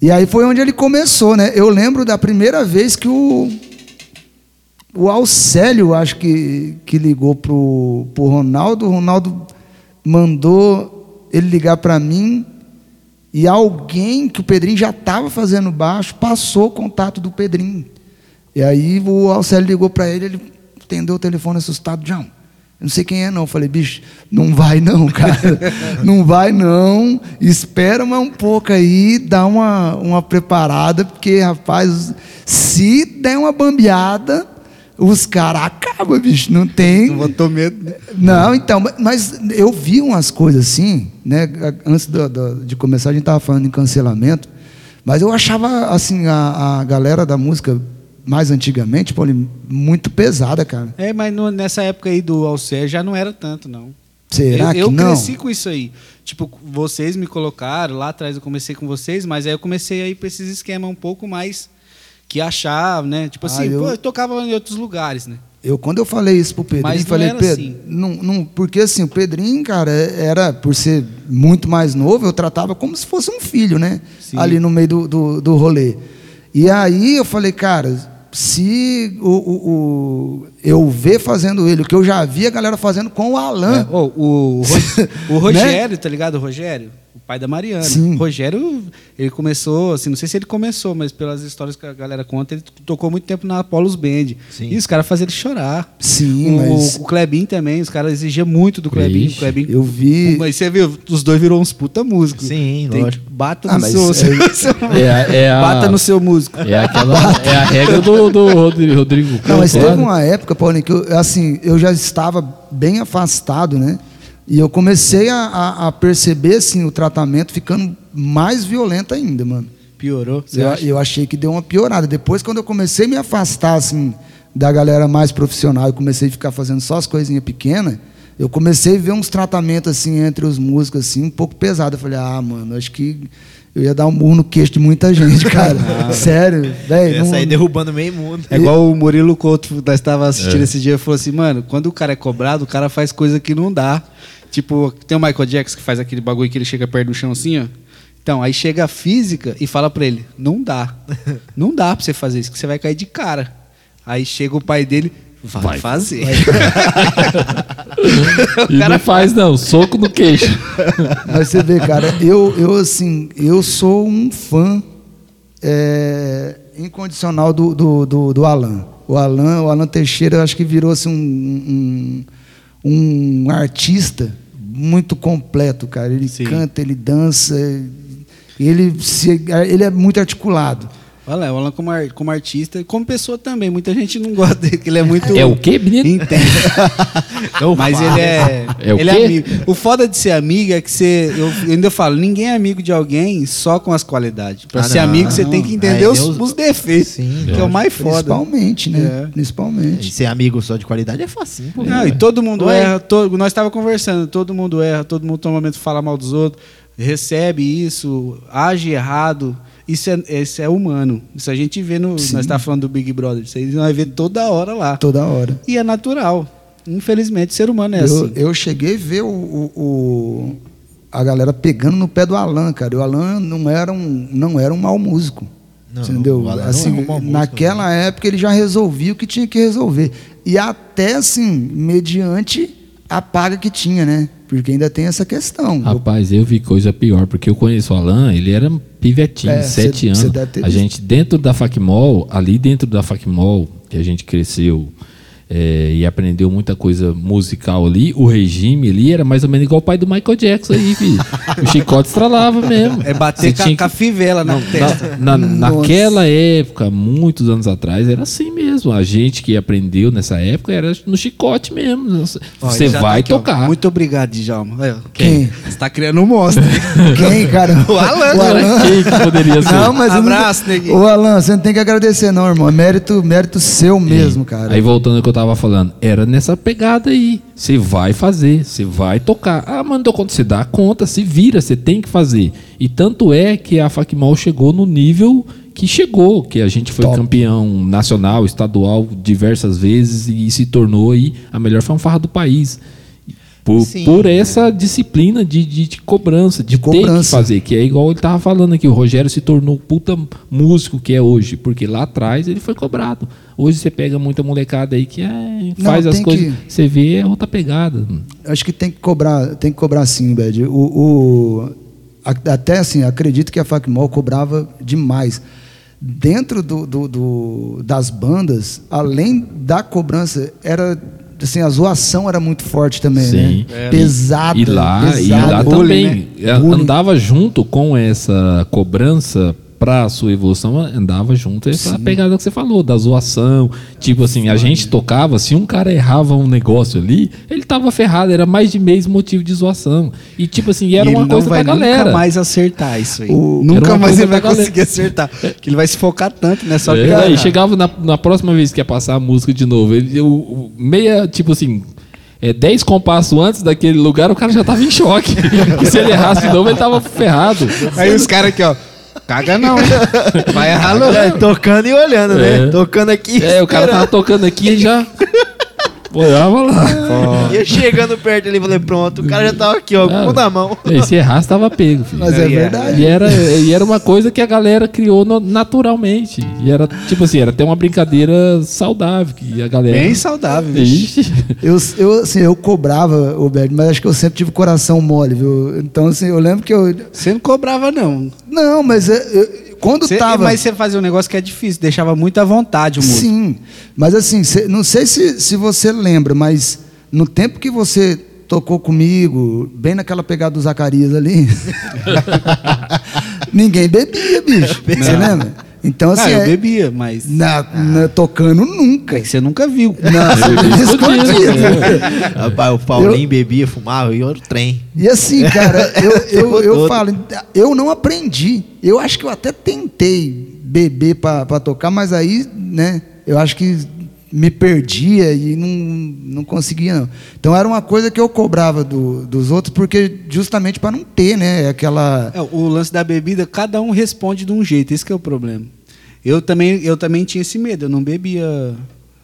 E aí foi onde ele começou, né? Eu lembro da primeira vez que o o Alcélio, acho que, que ligou pro, pro Ronaldo, o Ronaldo mandou ele ligar para mim e alguém que o Pedrinho já estava fazendo baixo passou o contato do Pedrinho. E aí o Alcélio ligou para ele, ele atendeu o telefone assustado, João. Eu não sei quem é não. Eu falei, bicho, não vai não, cara. não vai não. Espera mais um pouco aí, dá uma, uma preparada, porque, rapaz, se der uma bambeada, os caras acabam, bicho. Não tem. Tu botou medo, né? Não, então, mas eu vi umas coisas assim, né? Antes do- do- de começar, a gente estava falando em cancelamento, mas eu achava, assim, a, a galera da música mais antigamente, pô, muito pesada, cara. É, mas no- nessa época aí do Alcer já não era tanto, não. Será eu, eu que não? cresci com isso aí. Tipo, vocês me colocaram, lá atrás eu comecei com vocês, mas aí eu comecei a ir pra esses esquemas um pouco mais que achar, né? Tipo Ah, assim, eu- pô, eu tocava em outros lugares, né? Eu, quando eu falei isso pro Pedrinho, Mas não falei, Pedro, assim. não, não, porque assim, o Pedrinho, cara, era, por ser muito mais novo, eu tratava como se fosse um filho, né? Sim. Ali no meio do, do, do rolê. E aí eu falei, cara, se o, o- o- eu ver fazendo ele, o que eu já vi a galera fazendo com o Alan. É, ô, o, o Rogério, tá ligado? O Rogério, o pai da Mariana. Sim. O Rogério, ele começou, assim, não sei se ele começou, mas pelas histórias que a galera conta, ele tocou muito tempo na Apollos Band. Sim. E os caras faziam ele chorar. Sim, o, mas o Klebin também, os caras exigiam muito do Klebin. Ixi, O Klebin eu vi. Mas você viu, os dois viram uns puta músicos. Sim, Tem- lógico. Bata Ah, no seu, é- seu- É, a- é a, Bata no seu músico. É aquela. É a regra do, do Rodrigo. Não, mas teve né? uma época, Paulinho, que eu, assim, eu já estava bem afastado, né? E eu comecei a, a- a perceber, assim, o tratamento ficando mais violento ainda, mano. Piorou. Eu, eu achei que deu uma piorada. Depois, quando eu comecei a me afastar, assim, da galera mais profissional e comecei a ficar fazendo só as coisinhas pequenas, eu comecei a ver uns tratamentos, assim, entre os músicos, assim, um pouco pesado. Eu falei, ah, mano, acho que eu ia dar um murro no queixo de muita gente, cara. Sério, velho. Ia sair derrubando meio mundo. É igual o Murilo Couto, nós estava assistindo esse dia, falou assim, mano, quando o cara é cobrado, o cara faz coisa que não dá. Tipo, tem o Michael Jackson que faz aquele bagulho que ele chega perto do chão assim, ó. Então, aí chega a física e fala pra ele, não dá. Não dá pra você fazer isso, que você vai cair de cara. Aí chega o pai dele, vai, Vai. fazer. E não faz, não. Soco no queixo. Mas você vê, cara, eu, eu assim, eu sou um fã é, incondicional do, do, do, do Alan. O Alan, o Alan Teixeira, eu acho que virou assim, um, um, um artista muito completo, cara. Ele Sim. canta, ele dança, ele, se, ele é muito articulado. Olha, o Alan como, ar- como artista e como pessoa também. Muita gente não gosta dele, que ele é muito. É o quê, menino? Intenso. Mas ele é. É o ele quê? é amigo. O foda de ser amigo é que você. Eu, eu ainda falo, ninguém é amigo de alguém só com as qualidades. Pra Ah, ser não. amigo, você tem que entender Aí os, Deus- os defeitos. Sim, que é o mais foda. Principalmente, né? É. E Principalmente. ser amigo só de qualidade é facinho, pô. Não, e todo mundo Oi. erra. todo- nós estávamos conversando, todo mundo erra, todo mundo toma momento de falar mal dos outros, recebe isso, age errado. Isso é, isso é humano. Isso a gente vê no. Sim. Nós estávamos falando do Big Brother. Isso aí nós vai ver toda hora lá. Toda hora. E é natural. Infelizmente, ser humano é eu, assim. eu cheguei a ver o, o- o- a galera pegando no pé do Alan, cara. E o Alan não era um, não era um mau músico. Não, entendeu? assim, é um mau músico, naquela época ele já resolvia o que tinha que resolver. E até assim, mediante a paga que tinha, né? Porque ainda tem essa questão. Rapaz, eu vi coisa pior, porque eu conheço o Alan, ele era pivetinho, É, sete cê- anos. cê a gente, dentro da Facmol, ali dentro da Facmol, que a gente cresceu é, e aprendeu muita coisa musical ali, o regime ali era mais ou menos igual o pai do Michael Jackson aí, filho. o chicote estralava mesmo. É bater com, a- tinha com a fivela na testa. na, Nossa. naquela época, muitos anos atrás, era assim mesmo. A gente que aprendeu nessa época era no chicote mesmo. Você tá vai aqui, ó. tocar. Muito obrigado, Djalma. Quem? Você tá criando um monstro. Quem, cara? O Alan, O Alan. Quem que poderia ser? Não, mas eu não- Abraço, neguinho. Ô, Alan, você não tem que agradecer, não, irmão. É mérito, mérito seu mesmo, cara. Aí voltando ao que eu tava falando, era nessa pegada aí. Você vai fazer, você vai tocar. Ah, mas não deu conta, você dá conta, se vira, você tem que fazer. E tanto é que a Facmol chegou no nível que chegou, que a gente foi Top. campeão nacional, estadual diversas vezes e se tornou aí a melhor fanfarra do país. Por, Sim. por essa disciplina de, de, de cobrança, de, ter que cobrança. fazer, que é igual ele tava falando aqui, o Rogério se tornou o puta músico que é hoje, porque lá atrás ele foi cobrado. Hoje você pega muita molecada aí que é, Não, faz as tem coisas, que- você vê é outra pegada. Acho que tem que cobrar, tem que cobrar sim, Bed. O, o- a- até assim, acredito que a Facmol cobrava demais. Dentro do, do- do- das bandas, além da cobrança, era assim, a zoação era muito forte também, Sim. né? Pesada. E lá, e lá Bullying, também né? andava junto com essa cobrança para a sua evolução, andava junto essa pegada que você falou, da zoação. Tipo assim, a gente tocava, se um cara errava um negócio ali, ele tava ferrado, era mais de mês motivo de zoação. E tipo assim, era E uma coisa pra galera. nunca mais acertar isso aí. O- Nunca mais ele vai pra galera. conseguir acertar. Que ele vai se focar tanto, né? Só É, pegar. aí chegava na, na próxima vez que ia passar a música de novo, ele, o, o- meia, tipo assim, é, 10 compassos antes daquele lugar, o cara já tava em choque. que se ele errasse de novo, ele tava ferrado. Aí os caras aqui, ó. Caga não. Vai errar não. É, tocando e olhando, né? É. Tocando aqui. É, o cara tava tocando aqui e já. Olhava lá. Ia chegando perto ali, falei, pronto, o cara já tava aqui, ó, com o na mão. E se errasse, tava pego, filho. Mas é É, verdade. E era, e era uma coisa que a galera criou no- naturalmente. E era, tipo assim, era até uma brincadeira saudável. Que a galera. Bem saudável, bicho. Ixi. Eu, eu, assim, eu cobrava, Roberto, mas acho que eu sempre tive coração mole, viu? Então, assim, eu lembro que eu. Você não cobrava, não. Não, mas é, eu- quando Você- tava. Mas você fazia um negócio que é difícil, deixava muito à vontade o músico. Sim, mas assim, cê- não sei se, se você lembra, mas no tempo que você tocou comigo, bem naquela pegada do Zacarias ali, ninguém bebia, bicho. Você lembra? Então, assim, ah, eu é- bebia, mas na- na- tocando nunca. você nunca viu. Não, escondido. O Paulinho bebia, fumava e outro trem. E assim, cara, eu, eu, eu todo. falo, eu não aprendi. Eu acho que eu até tentei beber para tocar, mas aí, né, eu acho que me perdia e não, não conseguia, não. Então era uma coisa que eu cobrava do- dos outros, porque justamente para não ter, né, aquela. É, o lance da bebida, cada um responde de um jeito, esse que é o problema. Eu também, eu também tinha esse medo, eu não bebia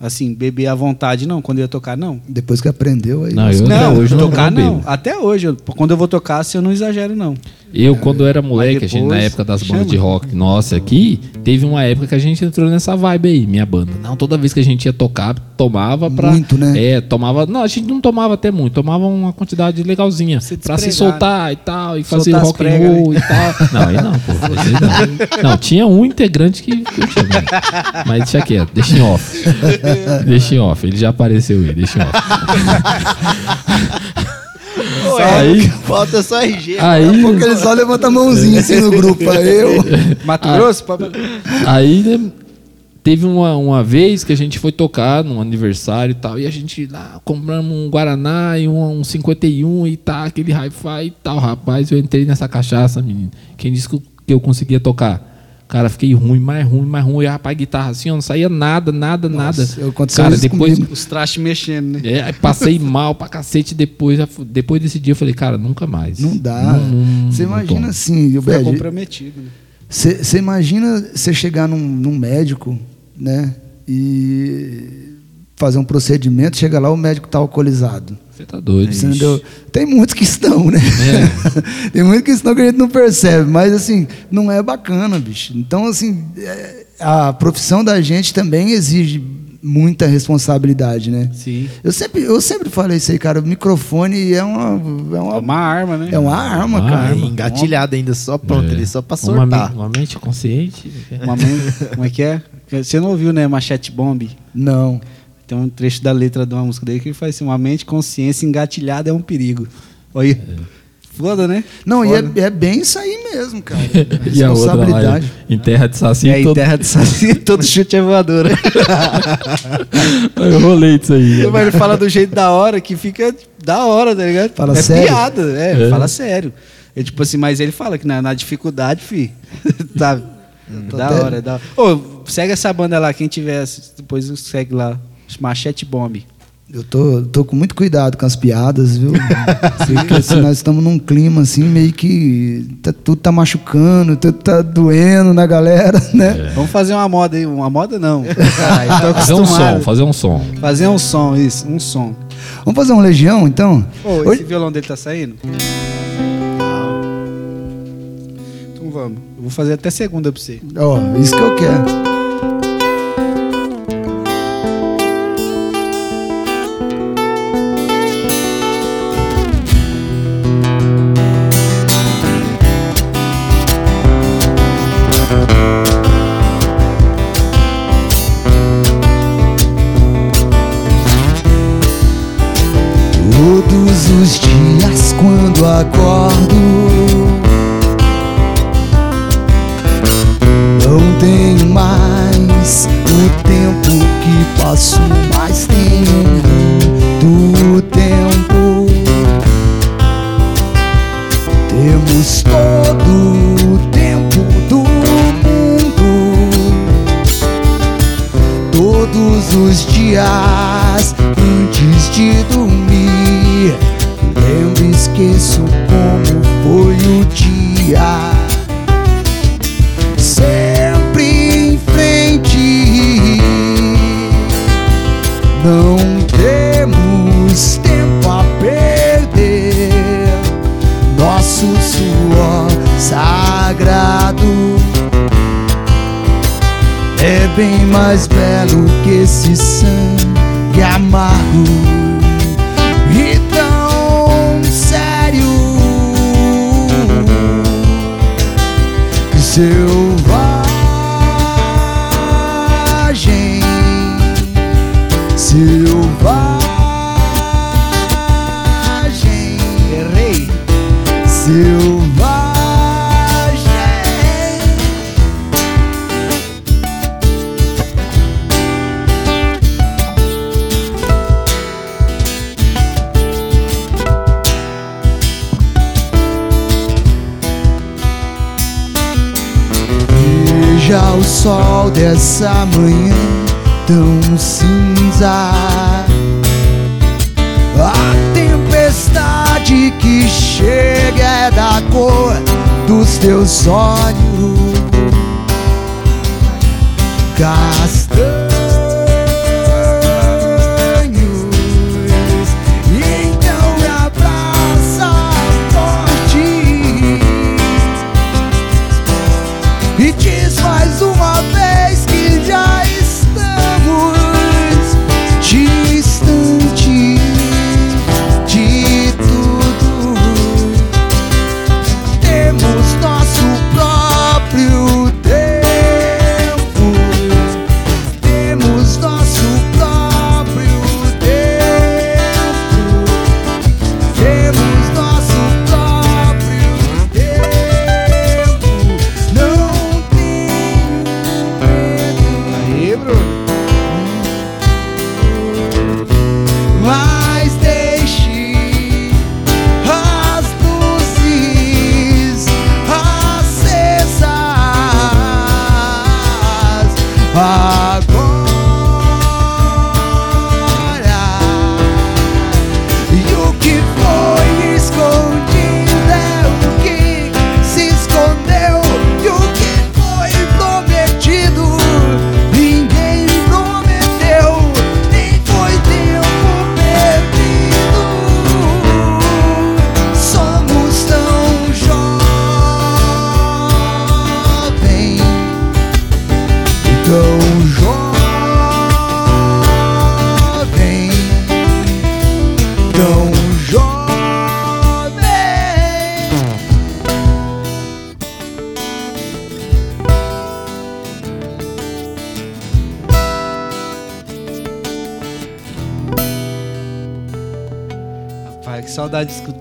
assim, beber à vontade não, quando eu ia tocar não. Depois que aprendeu aí. Não, eu não, hoje não, tocar não. Até hoje, eu- quando eu vou tocar, assim, eu não exagero não. Eu, quando era moleque, a gente, na depois, época das bandas chama. de rock nossa aqui, teve uma época que a gente entrou nessa vibe aí, minha banda. Não, toda vez que a gente ia tocar, tomava pra. Muito, né? É, tomava. Não, a gente não tomava até muito, tomava uma quantidade legalzinha. Se pra se despregar, soltar e tal, e fazer rock and roll e tal. Não, aí não, pô. aí Não. não, tinha um integrante que mesmo. Mas deixa quieto, deixa em off. Deixa em off, ele já apareceu aí, deixa em off. Aí- é, falta só RG. Aí. Daqui a pouco ele só levanta a mãozinha assim no grupo. Aí eu. Mato Ah. Grosso? Aí né, teve uma, uma vez que a gente foi tocar num aniversário e tal, e a gente lá compramos um Guaraná e um, um 51 e tal, aquele hi-fi e tal. Rapaz, eu entrei nessa cachaça, menino. Quem disse que eu conseguia tocar? Cara, fiquei ruim, mais ruim, mais ruim. Eu ia rapaz, guitarra assim, ó, não saía nada, nada, nada. eu- aconteceu Cara, isso depois. comigo. Os trastes mexendo, né? É, aí passei mal pra cacete depois. Depois desse dia eu falei, cara, nunca mais. Não dá. Não- não- Você não imagina tomo. assim, Foi Gilberto, comprometido. né? Você imagina você chegar num, num médico, né? E fazer um procedimento, chega lá, o médico tá alcoolizado. Você tá doido. Entendeu? Tem muitos que estão, né? É. Tem muitos que estão que a gente não percebe, mas assim, não é bacana, bicho. Então, assim, é, a profissão da gente também exige muita responsabilidade, né? Sim. Eu sempre, eu sempre falei isso aí, cara. O microfone é uma, é É uma, uma arma, né? é uma arma, Uma cara. arma. engatilhado ainda, só pronto É. ali, só pra Uma, sortar. me- uma mente consciente. Uma mãe, como é que é? Você não ouviu, né? Machete Bomb. Não. Tem um trecho da letra de uma música dele que ele faz assim: uma mente consciência engatilhada é um perigo. Olha aí. Foda, né? Não, e Foda. é, é bem isso aí mesmo, cara. E a outra lá, Responsabilidade. em terra de saci, E aí, todo... terra de saci, todo chute é voadora. eu rolei disso aí. Mas ele fala do jeito da hora que fica da hora, tá ligado? Fala é sério? piada, é, É. fala sério. É tipo assim, mas ele fala que na, na dificuldade, fi. tá. Da hora, da hora. Ô, segue essa banda lá, quem tiver, depois segue lá. Machete Bomb. Eu tô, tô com muito cuidado com as piadas, viu? Porque assim, nós estamos num clima assim, meio que tá- tudo tá machucando, tudo tá doendo na galera, né? Vamos fazer uma moda aí. Uma moda não. Caralho, Fazer um som, fazer um som. Fazer um som, isso, um som. Vamos fazer um Legião, então? Ô, esse Hoje- violão dele tá saindo? Então vamos. Eu vou fazer até segunda pra você. Ó, isso que eu quero. Veja o sol dessa manhã tão cinza. A tempestade que chega é da cor dos teus olhos castanhos.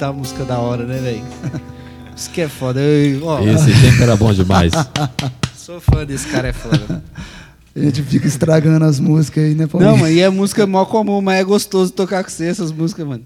Escutar a música da hora, né, velho? Isso que é foda. Eu, ó, Esse tempo era bom demais. sou fã desse cara, é foda. A gente fica estragando as músicas aí, né, Paulinho? Não, mano, e é música mó comum, mas é gostoso tocar com você essas músicas, mano.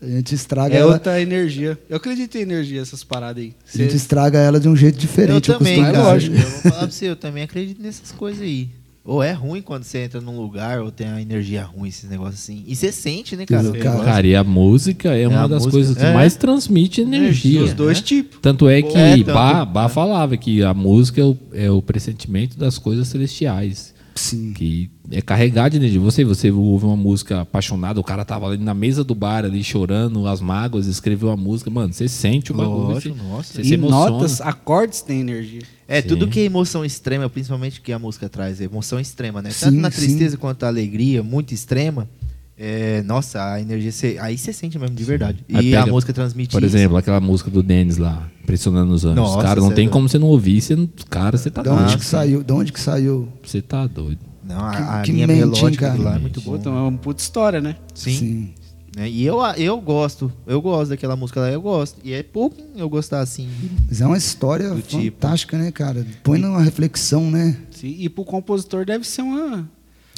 A gente estraga É ela. outra energia. Eu acredito em energia, essas paradas aí. A gente estraga ela de um jeito diferente. eu também, cara. dizer. Eu vou falar pra você, eu também acredito nessas coisas aí. Ou é ruim quando você entra num lugar, ou tem uma energia ruim, esses negócios assim. E você sente, né, cara? Cara. Cara, e a música é, uma a das música- coisas que é. mais transmite energia. Os dois né? tipos. Tanto é que É, tanto- Bá, Bá falava que a música é o, é o pressentimento das coisas celestiais. Sim. Que é carregado de energia. Você, você ouve uma música apaixonada, o cara tava ali na mesa do bar ali chorando, as mágoas, escreveu a música. Mano, você sente o bagulho. Lógico, você, nossa. você E notas, acordes têm energia. É, Sim. tudo que é emoção extrema, principalmente que a música traz, é emoção extrema, né? Sim, Tanto na sim. tristeza quanto na alegria, muito extrema. É, nossa, a energia, cê- aí você sente mesmo de verdade. Aí E a pega, música transmite Por isso. exemplo, aquela música do Denis lá, Impressionando os Anos. Nossa, cara, não cê é tem doido. como você não ouvir. Você não, cara, você tá De onde doido. que saiu? De onde que saiu? Você tá doido. Não, a, Que- a que linha mente, melódica cara? lá é muito boa. Puta, é uma puta história, né? Sim. né? E eu, eu gosto, eu gosto daquela música lá, eu gosto. E é pouco eu gostar assim. Mas é uma história Do tipo. fantástica, né, cara? Põe numa reflexão, né? Sim, E pro compositor deve ser uma.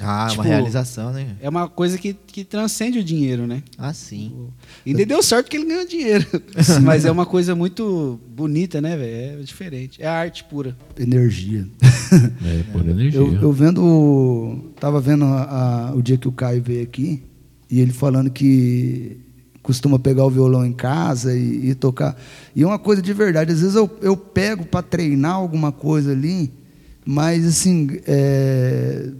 Ah, Tipo, uma realização, né? É uma coisa que, que transcende o dinheiro, né? Ah, sim. E ainda deu sorte que ele ganhou dinheiro. Mas é uma coisa muito bonita, né, velho? É diferente. É arte pura. Energia. É, por energia. Eu, eu vendo. o- Tava vendo a- a- o dia que o Caio veio aqui e ele falando que costuma pegar o violão em casa e, e tocar. E é uma coisa de verdade. Às vezes eu, eu pego para treinar alguma coisa ali, mas assim, é,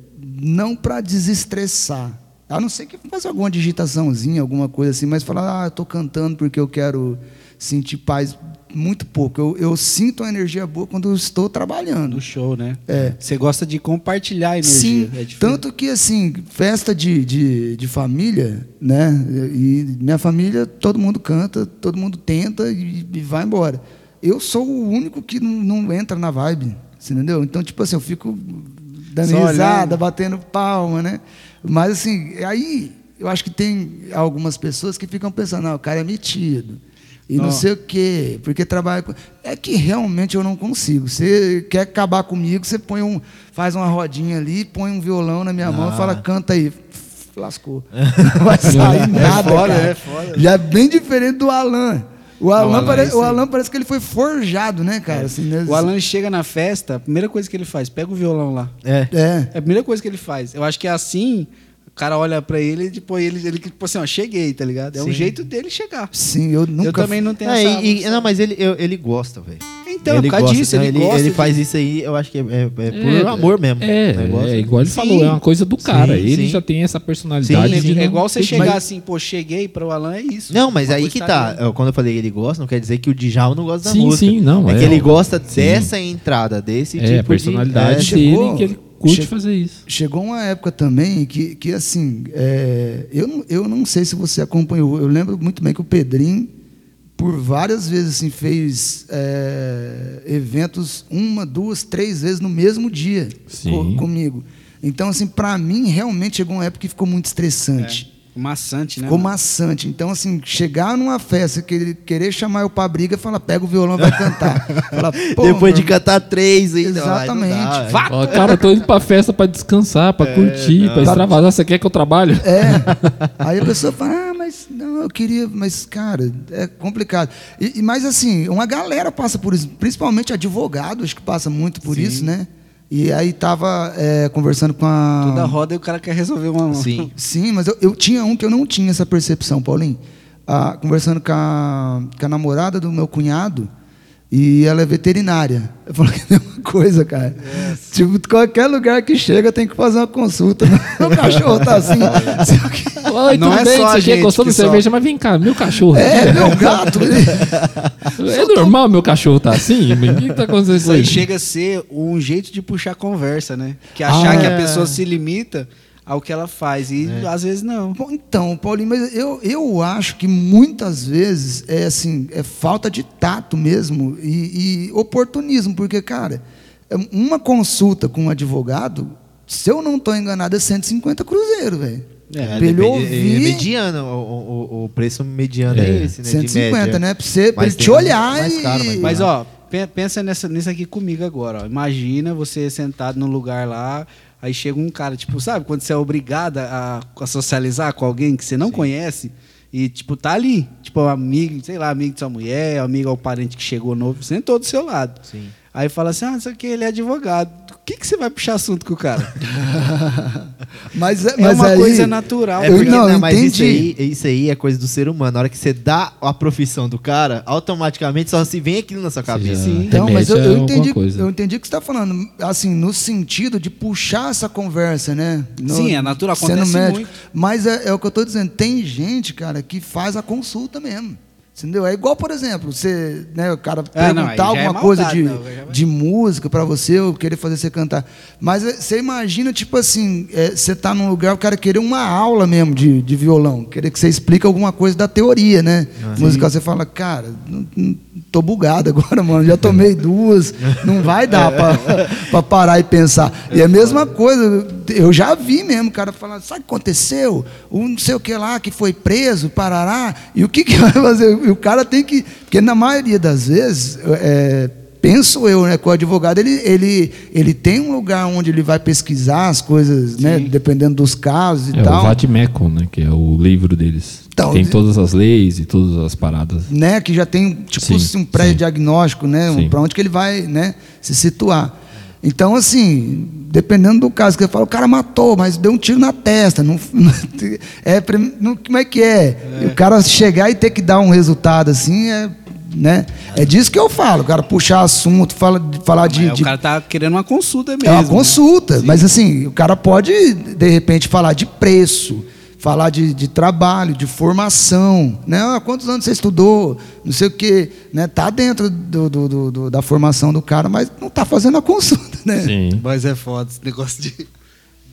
não para desestressar. A não ser que faça alguma digitaçãozinha, alguma coisa assim, mas falar, ah, eu tô cantando porque eu quero sentir paz. muito pouco. Eu, eu sinto uma energia boa quando eu estou trabalhando. No show, né? É. Você gosta de compartilhar a energia. Sim, é tanto que assim, festa de, de, de família, né? E minha família, todo mundo canta, todo mundo tenta e, e vai embora. Eu sou o único que não, não entra na vibe, entendeu? Então, tipo assim, eu fico dando Só risada, olhando. batendo palma, né? Mas assim, aí eu acho que tem algumas pessoas que ficam pensando, não, o cara é metido. E não Ó. sei o quê, porque trabalha com... É que realmente eu não consigo. Você quer acabar comigo, você põe um, faz uma rodinha ali, põe um violão na minha mão e Ah. fala, canta aí. Lascou. Não vai sair nada. foda, cara. é foda. Já é bem diferente do Alan. O Alan, Alan, parece, o. Alan parece que ele foi forjado, né, cara? Assim, né? O Alan chega na festa, a primeira coisa que ele faz, pega o violão lá. É. É. É a primeira coisa que ele faz. Eu acho que é assim, cara olha pra ele e tipo, ele, ele tipo assim, ó, cheguei, tá ligado? É um Sim. jeito dele chegar. Sim, eu nunca. eu também não tenho É, essa... e- não, mas ele, eu- ele gosta, velho. Então, ele por causa gosta, disso, então ele, gosta ele de- faz isso aí, eu acho que é, é- é por É, amor mesmo. É, O negócio. é igual ele Sim. falou, é uma coisa do cara. Sim, ele sim. já tem essa personalidade. Sim, de É não- igual você Mas- chegar assim, pô, cheguei pro Alan, é isso. Não, mas aí que tá. Eu- Quando eu falei ele gosta, não quer dizer que o Djalma não gosta da Sim, música. sim, não, É, é, que ele ó. gosta Sim. dessa entrada, desse É, tipo a personalidade de... É, dele chegou- que ele curte che- fazer isso. Chegou uma época também que, que assim, é, eu, não- eu não sei se você acompanhou, eu lembro muito bem que o Pedrinho, por várias vezes, assim, fez é, eventos uma, duas, três vezes no mesmo dia co- comigo. Então, assim, para mim, realmente chegou uma época que ficou muito estressante. É, maçante, né? Ficou mano? maçante. Então, assim, chegar numa festa, querer, querer chamar eu pra briga, fala, pega o violão e vai cantar. Fala, "Pô, Depois de cantar três ainda. Exatamente. Não dá, Ó, cara, eu tô indo pra festa pra descansar, pra curtir, pra extravasar. Você quer que eu trabalhe? É. Aí a pessoa fala, ah, mas não, eu queria, mas, cara, é complicado. E, e- mas assim, uma galera passa por isso, principalmente advogado, acho que passa muito por Sim. isso, né? E aí tava é, conversando com a. Toda roda e o cara quer resolver uma... Sim. Sim, mas eu, eu tinha um que eu não tinha essa percepção, Paulinho. Ah, conversando com a, com a namorada do meu cunhado, e ela é veterinária. Eu falo que é a mesma coisa, cara. Tipo, qualquer lugar que chega tem que fazer uma consulta. Meu cachorro tá assim. Oi, Não tudo é bem? só a Você gente gostou da só- cerveja? Mas vem cá, meu cachorro. É, meu gato. É normal meu cachorro tá assim? O que tá acontecendo Isso aí ele? chega a ser um jeito de puxar conversa, né? Que achar Ah, que a é. pessoa se limita ao que ela faz. E às vezes não. Bom, então, Paulinho, mas eu, eu acho que muitas vezes é assim, é falta de tato mesmo e, e oportunismo, porque, cara, é uma consulta com um advogado, se eu não estou enganado, é 150 cruzeiro, velho. É, pra ele depende- ouvir. é mediano, o, o- o preço mediano é, É. esse, né? de 150, média. né? Pra, você, pra ele te olhar mais e... caro, mais Mas, ó, pe- pensa nessa, nisso aqui comigo agora, ó. Imagina você sentado num lugar lá, aí chega um cara, tipo, sabe, quando você é obrigada a, a socializar com alguém que você não conhece e, tipo, tá ali, tipo, amigo, sei lá, amigo de sua mulher, amigo ou parente que chegou novo, sentou do seu lado. Sim. Aí fala assim, ah, isso aqui ele é advogado. O que, que você vai puxar assunto com o cara? mas, é- É mas uma aí, coisa natural. É Eu- porque, não, não, mas isso entendi. aí, isso aí é coisa do ser humano. Na hora que você dá a profissão do cara, automaticamente só se vem aquilo na sua cabeça. já- Então, mas eu, eu alguma entendi, coisa. eu entendi o que você está falando, assim, no sentido de puxar essa conversa, né? No- Sim, é natural, sendo acontece médico. muito. Mas é, é o que eu estou dizendo, tem gente, cara, que faz a consulta mesmo. Entendeu? É igual, por exemplo, você, né, o cara Ah, não, perguntar já é alguma maldade, coisa de, não, vai- de música para você, ou querer fazer você cantar. Mas é, você imagina, tipo assim, é, você tá num lugar, o cara querer uma aula mesmo de, de violão, querer que você explique alguma coisa da teoria, né? Musical, você fala, cara, não, não, tô bugado agora, mano, já tomei duas, não vai dar para parar e pensar. E é a mesma coisa, eu já vi mesmo o cara falar, sabe o que aconteceu? Um não sei o que lá que foi preso, parará, e o que, que vai fazer? E o cara tem que. Porque na maioria das vezes, é, penso eu, né, que o advogado ele, ele, ele tem um lugar onde ele vai pesquisar as coisas, né, dependendo dos casos e É tal. o Vademecum, né? Que é o livro deles. Então, Tem todas as leis e todas as paradas. né, que já tem tipo Sim, um pré-diagnóstico, né, Sim. para onde que ele vai, né, se situar. Então, assim, dependendo do caso que eu falo, o cara matou, mas deu um tiro na testa, não, é, prim- não- como é que é? E o cara chegar e ter que dar um resultado assim, é, né? É disso que eu falo, o cara puxar assunto, fala, falar de, É, de o cara tá querendo uma consulta mesmo. é uma né? consulta, mas assim, o cara pode, de repente, falar de preço, falar de, de trabalho, de formação, né? Ah, quantos anos você estudou, não sei o quê, né? Tá dentro do, do- do- do- da formação do cara, mas não tá fazendo a consulta, né? Sim. Mas é foda, esse negócio de,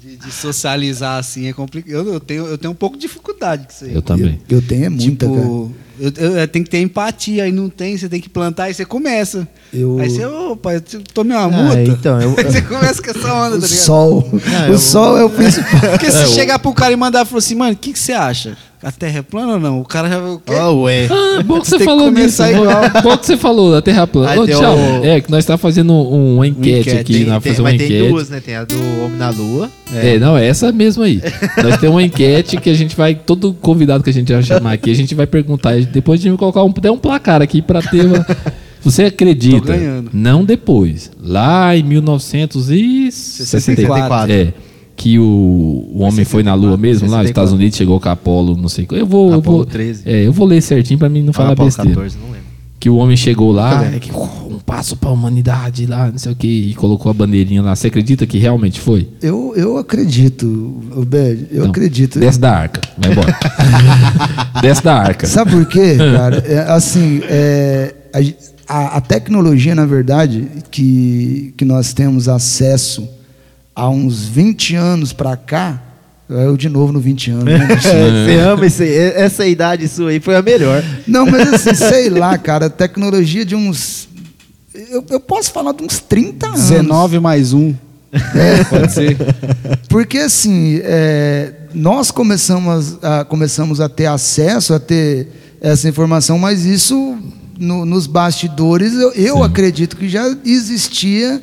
de, de socializar assim é complicado. Eu, eu tenho, eu tenho um pouco de dificuldade com isso aí. Eu também. Eu, eu tenho é muita, tipo, eu, eu, eu tenho que ter empatia, aí não tem, você tem que plantar, aí você começa. Eu- Aí você, opa, eu tomei uma Ah, multa. então, eu- Aí você começa com essa onda, O tá ligado? sol. Ah, o eu- sol é o principal. Porque se chegar pro cara e mandar e falar assim, mano, o que, que você acha? A terra é plana ou não? O cara já o quê? Oh, ué. Ah, bom que Você falou nisso. começar igual. Bom que você falou da Terra plana. Tem tchau. o- É, que nós estamos fazendo um- uma enquete, enquete, aqui. Tem, nós vamos tem, fazer uma mas tem enquete. duas, né? Tem a do Homem na Lua. É. não, é essa mesmo aí. Nós temos uma enquete que a gente vai, todo convidado que a gente vai chamar aqui, a gente vai perguntar. e Depois a gente vai colocar um, até um placar aqui para ter uma. Você acredita? Tô ganhando. Não depois. Lá em 1964. É. Que o, o homem foi na Lua mesmo, lá nos 64. Estados Unidos, chegou com a Apolo, não sei. Eu vou. eu vou 13. É, eu vou ler certinho para mim não falar Apollo besteira 14, não lembro. que o homem chegou lá, é que, um passo para a humanidade lá, não sei o que, e colocou a bandeirinha lá. Você acredita que realmente foi? Eu, eu acredito, Bed, eu Não. acredito. Desce da arca, vai embora. Desce da arca. Sabe por quê, cara? É, assim, é, a, a- a tecnologia, na verdade, que, que nós temos acesso há uns 20 anos para cá, eu de novo no 20 anos. né? Você ama esse, essa idade sua aí, foi a melhor. Não, mas assim, sei lá, cara, tecnologia de uns. Eu, eu posso falar de uns 30 anos. 19 mais um. É, Pode ser. Porque assim, é, nós começamos a, começamos a ter acesso a ter essa informação, mas isso no- nos bastidores eu, eu acredito que já existia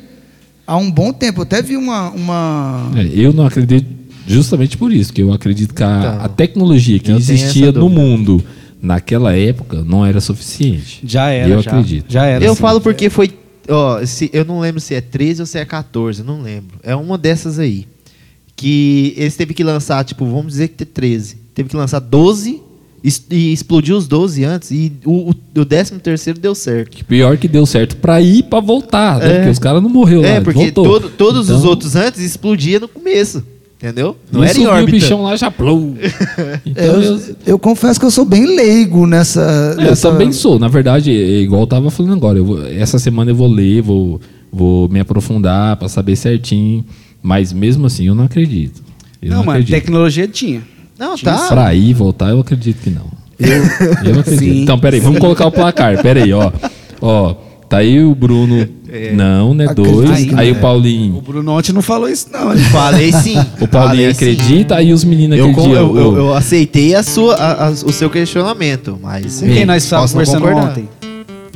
há um bom tempo. Eu até vi uma. uma É, eu não acredito justamente por isso, que eu acredito que a, Então, a tecnologia que existia no mundo naquela época não era suficiente. Já era. Eu já. acredito. Já era. eu sim. falo porque foi. Ó, se, eu não lembro se é 13 ou se é 14, não lembro. É uma dessas aí. Que eles teve que lançar, tipo, vamos dizer que tem 13. Teve que lançar 12 es- e explodiu os 12 antes. E o, o, o 13 terceiro deu certo. Pior que deu certo pra ir pra voltar, né? É. Porque os caras não morreu lá. É, porque voltou. todo- todos os Então, outros antes explodia no começo. Entendeu? Não e era em subiu o órbita. bichão lá já plou. Então, eu, eu, eu confesso que eu sou bem leigo nessa. É, eu nessa- também sou. Na verdade, é igual eu tava falando agora. eu vou- essa semana eu vou ler, vou, vou me aprofundar pra saber certinho. Mas mesmo assim, eu não acredito. Eu Não, não, mano, acredito. tecnologia tinha. Não, tá. Pra ir e voltar, eu acredito que não. Eu, não acredito. Sim. Então, peraí, vamos colocar o placar. Peraí, ó. Ó, tá aí o Bruno. Não, né? Acredito Dois. Aí não. o Paulinho. O Bruno ontem não falou isso, não. Ele Falei sim. O Paulinho Falei sim. acredita, aí os meninos Eu, acreditam. eu, eu, eu aceitei a sua, a- a- o seu questionamento, mas. Com quem nós estávamos conversando concordar. ontem?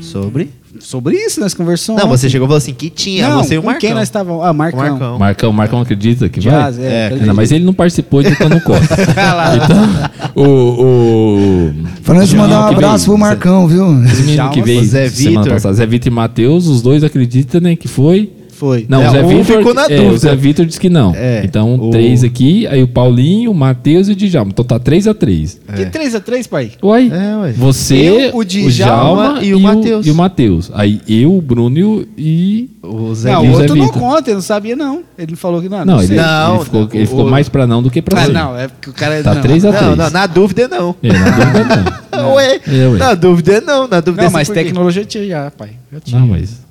Sobre? Sobre isso nós conversamos Não, ontem. você chegou e falou assim que tinha, Não, você e o Marcão. quem nós estávamos? Ah, O Marcão. Marcão. Marcão, Marcão acredita que Jazz, vai? é, É. Não, mas ele não participou, então não conta. então, o, o, Falando de mandar um abraço pro Marcão, viu? Os meninos que veio Zé Vitor. Zé Vitor e Matheus, os dois acreditam, né, que foi. Foi. Não, É, o Zé um Vitor. ficou na é, dúvida. o Zé Vitor disse que não. É, então, o- três aqui, aí o Paulinho, o Matheus e o Djalma. Então tá 3 a 3 Que 3x3, pai? Uai, É, ué. você, Eu, o Djalma e o Matheus. E o Matheus. Aí eu, o Bruno e o-. O Zé não, o outro não conta, ele não sabia, não. Ele não falou que não. Não, ele, sei. Não, ele ficou, ele o- ficou o- mais pra não do que pra Ah, sim. não, é porque o cara. Tá não. 3 a Não, 3 não, na dúvida não. É, na dúvida não. Não, Ué, É, ué. na dúvida não, na dúvida Não, mas tecnologia tinha já, pai. Já tinha. Não, mas.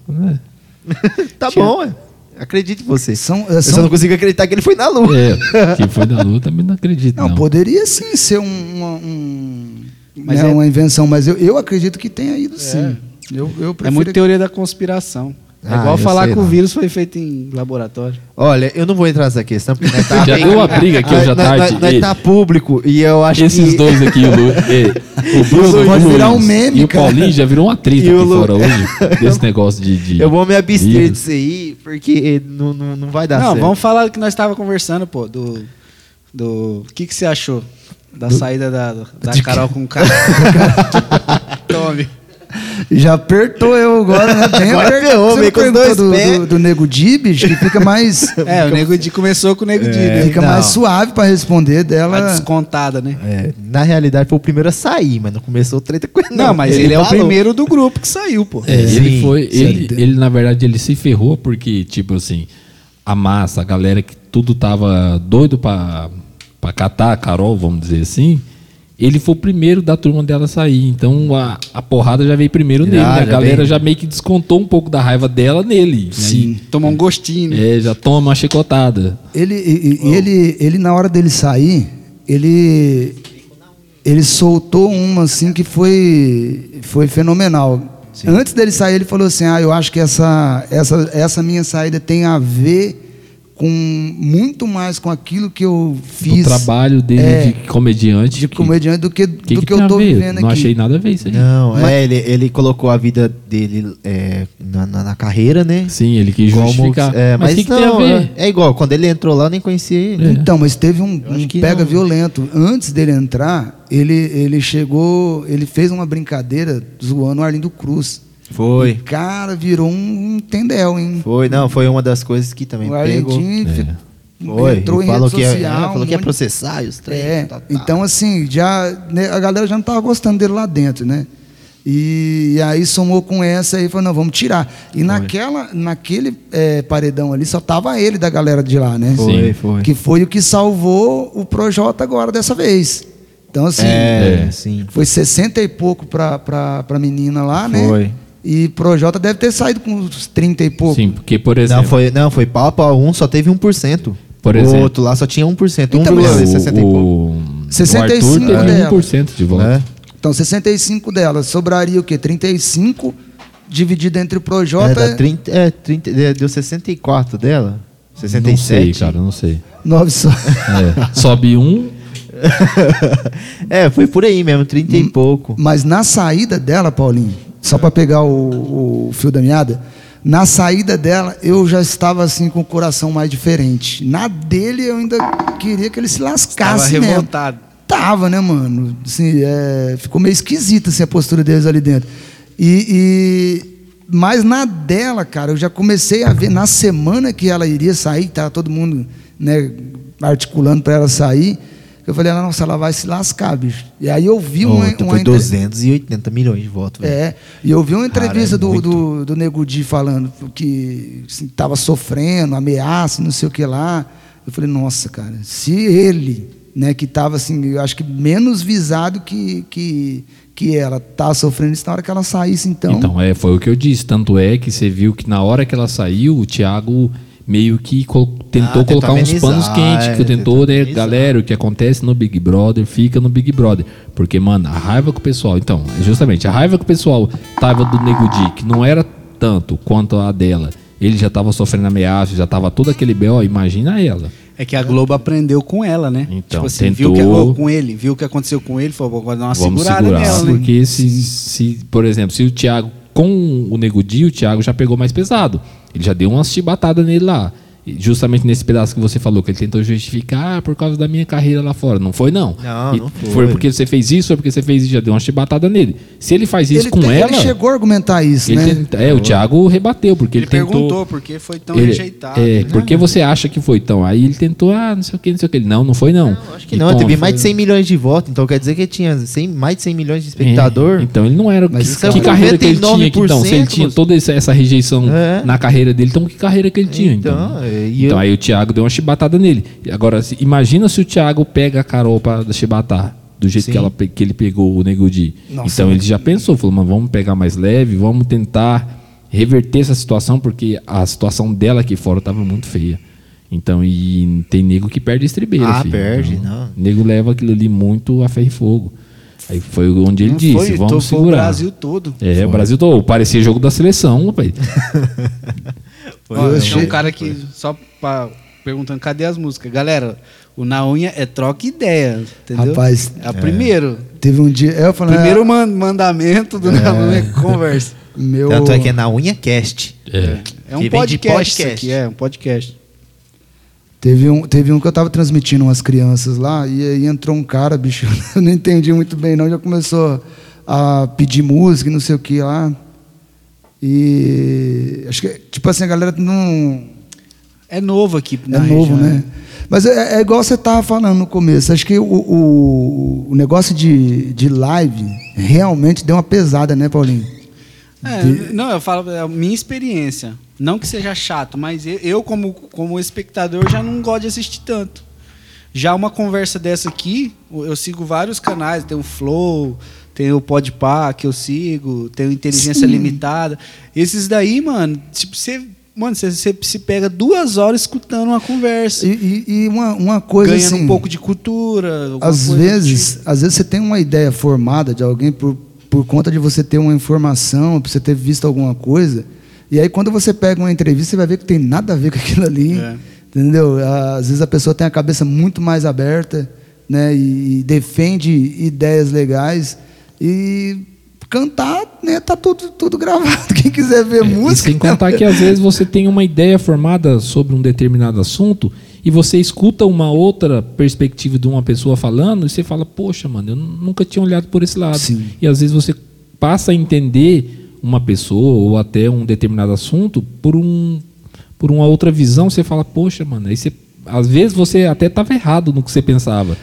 Tá bom, ué. Acredite em você. São, Eu só são não consigo acreditar que ele foi na lua. É, que foi da luta, também não acredito. Não, Não, poderia sim ser um, uma, um- Mas né, é- uma invenção, mas eu, eu acredito que tenha ido sim. Eu, eu É prefiro muito teoria da conspiração. É Ah, igual eu falar que o vírus foi feito em laboratório. Olha, eu não vou entrar nessa questão, porque nós tá Já bem- deu uma briga aqui hoje à Nós- nós- tarde. Nós e- tá público e eu acho Esses que... dois aqui, o, Lu, e, o Bruno Pode Luiz virar um meme, e o cara. Paulinho já virou uma atriz aqui Lu- fora hoje, desse negócio de. de Eu vou me abster vírus. disso aí, porque não, não, não vai dar não, certo. vamos falar do que nós estávamos conversando, pô. Do. Do. O que, que você achou? Da saída da, da Carol com o cara. Tome. Já apertou eu agora, né? Bem Agora ferrou, Você veio não com dois do, pés. do, do Nego Di, bicho, que fica mais, É, o Nego Di começou com o Nego Di, né? fica Não. mais suave pra responder dela. descontada, né? É, na realidade foi o primeiro a sair, mas não começou treta com ele. Não, mas ele, é o primeiro do grupo que saiu, pô. É, ele Sim, foi. sim. Ele, ele, na verdade, ele se ferrou porque, tipo assim, a massa, a galera que tudo tava doido pra, pra catar a Carol, vamos dizer assim, ele foi o primeiro da turma dela a sair. Então a, a porrada já veio primeiro nele. Já, né? A galera já meio que descontou um pouco da raiva dela nele. Sim. Tomar um gostinho, né? Aí, é, já toma uma chicotada. Ele, e- e- ele, ele, na hora dele sair, ele, ele soltou uma assim que foi, foi fenomenal. Antes dele sair, ele falou assim: Ah, eu acho que essa, essa, essa minha saída tem a ver com muito mais com aquilo que eu fiz. O trabalho dele É. de comediante. de que- comediante do que, que do que que, eu tô vivendo Não aqui. achei nada a ver isso aí. Não, Mas- é, ele, ele colocou a vida dele é, na, na, na carreira, né? Sim, ele quis Como- justificar. é, mas mas o que, não, tem a ver? É, é igual, quando ele entrou lá, eu nem conhecia ele. É. Então, mas teve um, um pega não. violento. Antes dele entrar, ele, ele chegou, ele fez uma brincadeira zoando o Arlindo Cruz. Foi. E, cara, virou um, tendel, hein? Foi, não, foi uma das coisas que também o pegou. Fi- Foi, entrou em falou rede que, é, social. é, falou um que ia monte- processar e os três. É, tá, tá. então assim, já né, a galera já não estava gostando dele lá dentro, né? E, aí somou com essa e falou, não, vamos tirar. E naquela, naquele é, paredão ali só tava ele da galera de lá, né? Foi, Sim. foi. Que foi o que salvou o Projota agora dessa vez. Então assim, É, É. sim. foi 60 e pouco pra, pra menina lá, né? Foi. E Projota deve ter saído com uns 30 e pouco. Sim, porque, por exemplo. Não, foi, não, foi pau a pau. Um só teve 1%. Por o exemplo. outro lá só tinha 1%. Então, mas 1,60 e pouco. o, o, 65 o Arthur teve dela. 1% de voto. Né? Então 65 delas, sobraria o quê? 35 dividido entre o É, Projota, dá 30, é, 30, é, deu 64 dela? Não 67? sei, cara, não sei. 9 só. É, sobe um, é, foi por aí mesmo, 30 Hum. e pouco. Mas na saída dela, Paulinho, só para pegar o, o fio da meada, na saída dela eu já estava assim com o coração mais diferente. Na dele eu ainda queria que ele se lascasse mesmo. revoltado. Tava, né, mano? Assim, é, ficou meio esquisita assim, a postura deles ali dentro. E, e- mas na dela, cara, eu já comecei a ver na semana que ela iria sair, tava todo mundo né, articulando para ela sair. Eu falei, nossa, ela vai se lascar, bicho. E aí eu vi uma, Ontem uma foi entre- 280 milhões de votos. velho. é, e eu vi uma Cara, entrevista é do, do, do Nego Di falando que estava sofrendo, ameaça, não sei o que lá. Eu falei, nossa, cara, se ele, né, que estava assim, eu acho que menos visado que, que, que ela, tá sofrendo isso na hora que ela saísse, então. Então, é, foi o que eu disse. Tanto é que você viu que na hora que ela saiu, o Thiago meio que col- tentou Ah, tentou colocar uns amenizar, panos quentes. é, que tentou, tentou né? amenizar. Galera, o que acontece no Big Brother fica no Big Brother. Porque, mano, a raiva que o pessoal. Então, justamente, a raiva que o pessoal tava do Nego Di, que não era tanto quanto a dela. Ele já tava sofrendo ameaça, já tava todo aquele B.O. Imagina ela. É que a Globo aprendeu com ela, né? Então, tipo assim, viu tentou- que, oh, com ele, viu o que aconteceu com ele, falou, vou dar uma Vamos segurada segurar. nela, né? porque se, se, por exemplo, se o Thiago com o Nego Di, o Thiago já pegou mais pesado. Ele já deu umas chibatadas nele lá. E justamente nesse pedaço que você falou, que ele tentou justificar ah, por causa da minha carreira lá fora. Não foi, não. Não, E não foi. Foi porque você fez isso, foi porque você fez isso, já deu uma chibatada nele. Se ele faz isso ele, com te- ela. ele chegou a argumentar isso, ele né? tenta- é, o Thiago rebateu, porque ele, Ele tentou. perguntou por que foi tão ele- rejeitado. É, né? por que você acha que foi tão? Aí ele tentou, ah, não sei o que, não sei o que. Não, não foi não. Acho que não, teve mais de 100 milhões de votos, então quer dizer que tinha 100, mais de 100 milhões de espectador. É, então ele não era. Mas que, é que carreira que ele tinha então? Se ele 99%, tinha toda essa, essa rejeição É. na carreira dele, então que carreira que ele tinha? Então, Então, é, então eu- aí o Thiago deu uma chibatada nele. E Agora, imagina se o Thiago pega a Carol pra chibatar. Do jeito Sim. que, ela, que ele pegou o Nego Di. Nossa, então ele já pensou, falou, mas vamos pegar mais leve, vamos tentar reverter essa situação, porque a situação dela aqui fora estava muito feia. Então, e tem nego que perde a estribeira. Ah, filho. perde, Então, não. Nego leva aquilo ali muito a ferro e fogo. Aí foi onde ele Não disse, foi, vamos foi segurar. o Brasil todo. É, o Brasil todo. Parecia jogo da seleção, rapaz. Foi, Ó, eu tinha um achei- cara que só pra, perguntando cadê as músicas. Galera, o Na Unha é troca ideia, entendeu? Rapaz, é o primeiro. Teve um dia. Eu falei, Primeiro man- mandamento do Na Unha é conversa. meu, Tanto é que é na unha cast. É. É um podcast, podcast. isso aqui, é um podcast. Teve um, teve um que eu tava transmitindo umas crianças lá e aí entrou um cara, bicho, eu não entendi muito bem não, já começou a pedir música e não sei o que lá. E acho que, tipo assim, a galera não. É novo aqui é novo, região, né? Mas é, é igual você estava falando no começo. Acho que o, o, o negócio de, de live realmente deu uma pesada, né, Paulinho? É, Não, eu falo é a minha experiência. Não que seja chato, mas eu, eu, como, como espectador, já não gosto de assistir tanto. Já uma conversa dessa aqui, eu sigo vários canais, tem o Flow, tem o Podpah que eu sigo, tem o Inteligência Sim. Limitada. Esses daí, mano, tipo, você, mano, você, você se pega duas horas escutando uma conversa, E, e- e uma, uma coisa ganhando assim, um pouco de cultura. às vezes, tipo. às vezes você tem uma ideia formada de alguém por, por conta de você ter uma informação, por você ter visto alguma coisa, e aí quando você pega uma entrevista, você vai ver que tem nada a ver com aquilo ali, É. entendeu? Às vezes a pessoa tem a cabeça muito mais aberta, né, e, e defende ideias legais e cantar, né, tá tudo, tudo gravado. Quem quiser ver É, e música, sem contar que às vezes você tem uma ideia formada sobre um determinado assunto e você escuta uma outra perspectiva de uma pessoa falando e você fala, poxa, mano, eu nunca tinha olhado por esse lado. Sim. E às vezes você passa a entender uma pessoa ou até um determinado assunto por um por uma outra visão, você fala, poxa, mano, aí você, às vezes você até estava errado no que você pensava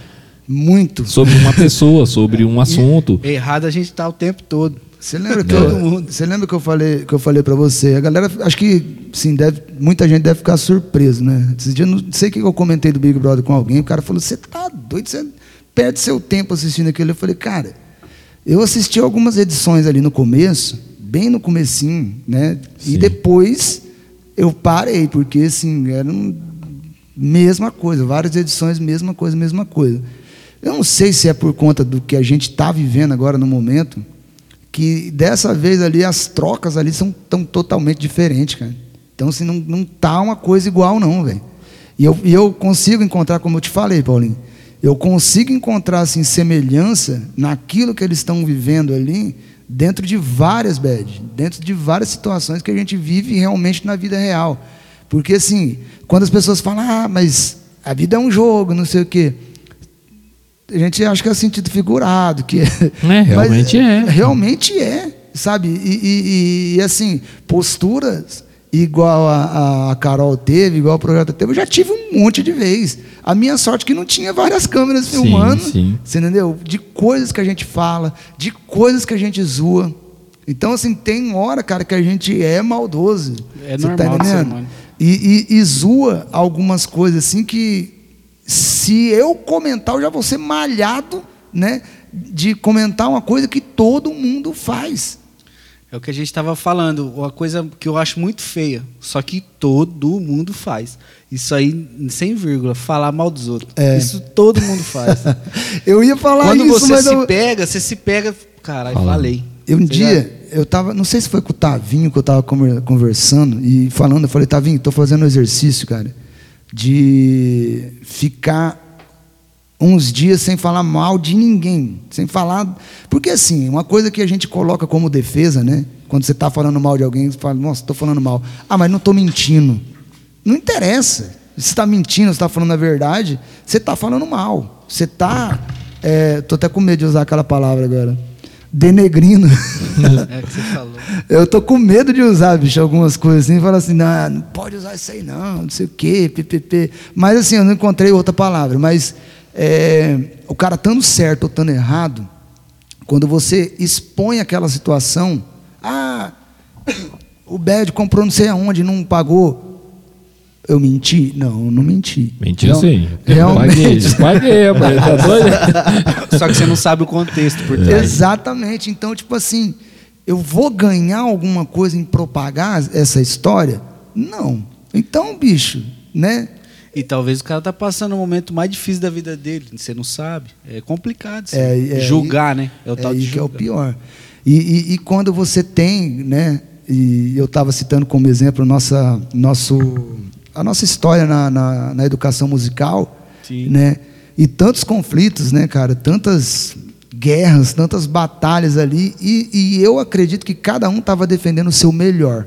muito. sobre uma pessoa, sobre um assunto. Errado a gente tá o tempo todo. Você lembra que Todo eu, mundo. você lembra que eu falei que eu falei para você? A galera, acho que sim, deve, muita gente deve ficar surpreso, né? Esses dias não sei o que eu comentei do Big Brother com alguém, o cara falou: "Você tá doido, você perde seu tempo assistindo aquilo". Eu falei: "Cara, eu assisti algumas edições ali no começo, bem no comecinho, né? Sim. E depois eu parei, porque assim, era um, mesma coisa, várias edições, mesma coisa, mesma coisa. Eu não sei se é por conta do que a gente está vivendo agora no momento, que dessa vez ali as trocas ali são tão totalmente diferentes, cara. Então, assim, não, não tá uma coisa igual, não, velho. E eu, e eu consigo encontrar, como eu te falei, Paulinho, eu consigo encontrar, assim, semelhança naquilo que eles estão vivendo ali, dentro de várias bad, dentro de várias situações que a gente vive realmente na vida real. Porque, assim, quando as pessoas falam, ah, mas a vida é um jogo, não sei o quê. A gente acha que é sentido figurado, que É, realmente é. Realmente é, sabe? E, e- e, assim, posturas igual a, a Carol teve, igual o projeto teve, eu já tive um monte de vez. A minha sorte é que não tinha várias câmeras Sim, filmando, sim. você entendeu? De coisas que a gente fala, de coisas que a gente zoa. Então, assim, tem hora, cara, que a gente é maldoso. É Você normal do ser humano. E, e, e zoa algumas coisas assim que se eu comentar, eu já vou ser malhado, né? De comentar uma coisa que todo mundo faz. É o que a gente estava falando, uma coisa que eu acho muito feia, só que todo mundo faz. Isso aí, sem vírgula, falar mal dos outros. É. Isso todo mundo faz. Eu ia falar Quando isso, você mas se eu, pega, você se pega. Caralho, falei. eu um Tá dia, ligado? eu tava, não sei se foi com o Tavinho que eu tava conver- conversando e falando, eu falei, Tavinho, tô fazendo um exercício, cara, de ficar uns dias sem falar mal de ninguém, sem falar, porque assim, uma coisa que a gente coloca como defesa, né? Quando você está falando mal de alguém, você fala, nossa, estou falando mal. Ah, mas não estou mentindo. Não interessa. Se está mentindo, se está falando a verdade, você está falando mal. Você está, estou até com medo de usar aquela palavra agora, denegrindo. É que você falou. Eu tô com medo de usar, bicho, algumas coisas assim, falar assim, não, não pode usar isso aí não, não sei o quê, ppp. Mas assim, eu não encontrei outra palavra. Mas é, o cara estando certo ou estando errado, quando você expõe aquela situação, ah, o Bad comprou não sei aonde, não pagou. Eu menti? Não, não menti. Mentiu sim. Realmente. paguei, paguei. Tá doido? Só que você não sabe o contexto por É. trás. Exatamente. Então, tipo assim, eu vou ganhar alguma coisa em propagar essa história? Não. Então, bicho, né? E talvez o cara tá passando o momento mais difícil da vida dele, você não sabe. É complicado isso. É, é, julgar, né? É o É tal de aí que é o julgar. pior. E, e- e quando você tem, né? E eu estava citando como exemplo nossa, nosso, a nossa história na, na, na educação musical, Sim. né? E tantos conflitos, né, cara? Tantas guerras, tantas batalhas ali. E, e eu acredito que cada um estava defendendo o seu melhor.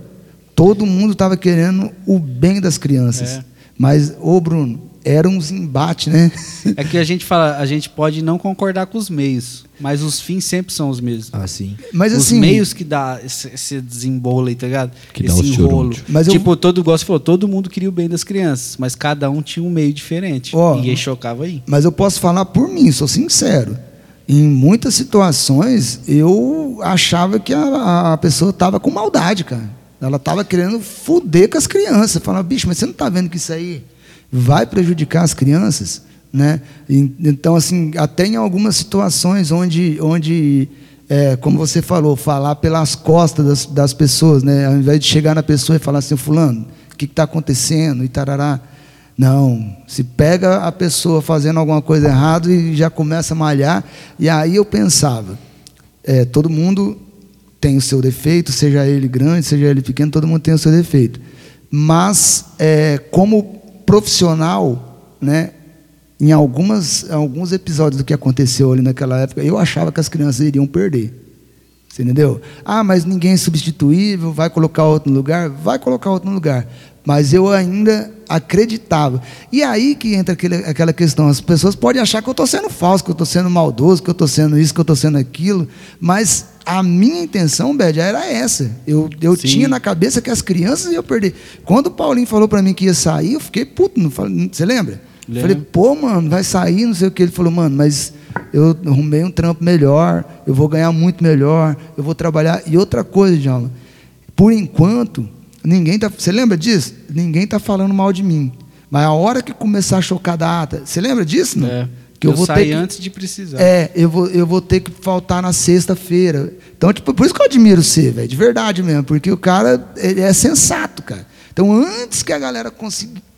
Todo mundo estava querendo o bem das crianças. É. Mas, ô Bruno, era uns embates, né? É que a gente fala, a gente pode não concordar com os meios, mas os fins sempre são os mesmos. Ah, sim. Mas os assim. meios que dá esse, esse desembolo aí, tá ligado? Que dá esse os enrolo. Mas eu- tipo, todo igual você falou, todo mundo queria o bem das crianças, mas cada um tinha um meio diferente. Ó. e aí chocava aí. Mas eu posso falar por mim, sou sincero. Em muitas situações, eu achava que a, a pessoa estava com maldade, cara. Ela estava querendo foder com as crianças. Falava, bicho, mas você não está vendo que isso aí vai prejudicar as crianças? né? Então, assim, até em algumas situações onde, onde é, como você falou, falar pelas costas das, das pessoas, né? Ao invés de chegar na pessoa e falar assim, fulano, o que está acontecendo? E tarará. Não, se pega a pessoa fazendo alguma coisa errada e já começa a malhar. E aí eu pensava, é, todo mundo tem o seu defeito, seja ele grande, seja ele pequeno, todo mundo tem o seu defeito. Mas, é, como profissional, né, em algumas, alguns episódios do que aconteceu ali naquela época, eu achava que as crianças iriam perder. Você entendeu? Ah, mas ninguém é substituível, vai colocar outro no lugar? Vai colocar outro no lugar. Mas eu ainda acreditava. E aí que entra aquele, aquela questão: as pessoas podem achar que eu estou sendo falso, que eu estou sendo maldoso, que eu estou sendo isso, que eu estou sendo aquilo. Mas a minha intenção, Bed, era essa. Eu, eu Sim. tinha na cabeça que as crianças iam perder. Quando o Paulinho falou para mim que ia sair, eu fiquei puto. Não falei- Você lembra? Lembro. Falei, pô, mano, vai sair, não sei o que. Ele falou, mano, mas eu arrumei um trampo melhor, eu vou ganhar muito melhor, eu vou trabalhar. E outra coisa, Djalma, por enquanto, ninguém tá. Você lembra disso? Ninguém tá falando mal de mim. Mas a hora que começar a chocar data, você lembra disso, não? É. Que eu eu vou ter que- antes de precisar. É, eu vou, eu vou ter que faltar na sexta-feira. Então, tipo, por isso que eu admiro você, velho, de verdade mesmo, porque o cara ele é sensato, cara. Então, antes que a galera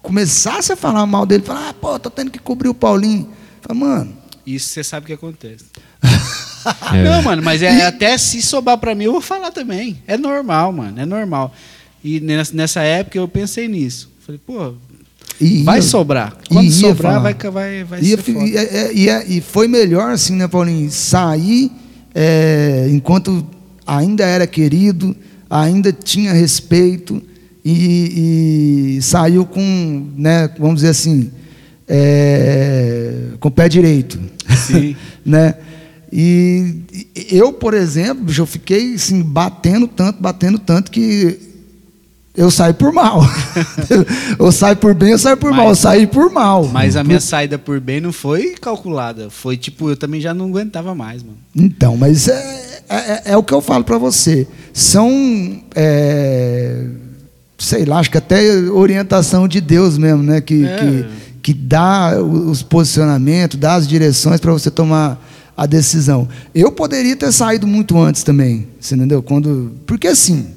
começasse a falar mal dele, falar, ah, pô, tô tendo que cobrir o Paulinho. Fala, mano, Isso você sabe o que acontece. É. Não, mano, mas é, até se sobrar pra mim, eu vou falar também. É normal, mano, é normal. E nessa, época eu pensei nisso. Falei, pô, e vai ia- sobrar. Quando ia sobrar, falar. vai, vai, vai Ia ser foda. e, é- e é- e foi melhor assim, né, Paulinho? Sair é, enquanto ainda era querido, ainda tinha respeito e, e saiu com, né, vamos dizer assim, é, com o pé direito. Sim. né? E eu, por exemplo, eu fiquei assim, batendo tanto, batendo tanto que eu saí por mal. eu saio por bem, eu saio por Mas- mal. Eu saí por mal. Mas a minha saída por bem não foi calculada. Foi tipo, eu também já não aguentava mais, mano. Então, mas é, é, é o que eu falo para você. São, é, sei lá, acho que até orientação de Deus mesmo, né? Que, É. que, que dá os posicionamentos, dá as direções para você tomar a decisão. Eu poderia ter saído muito antes também, você entendeu? Quando, porque assim,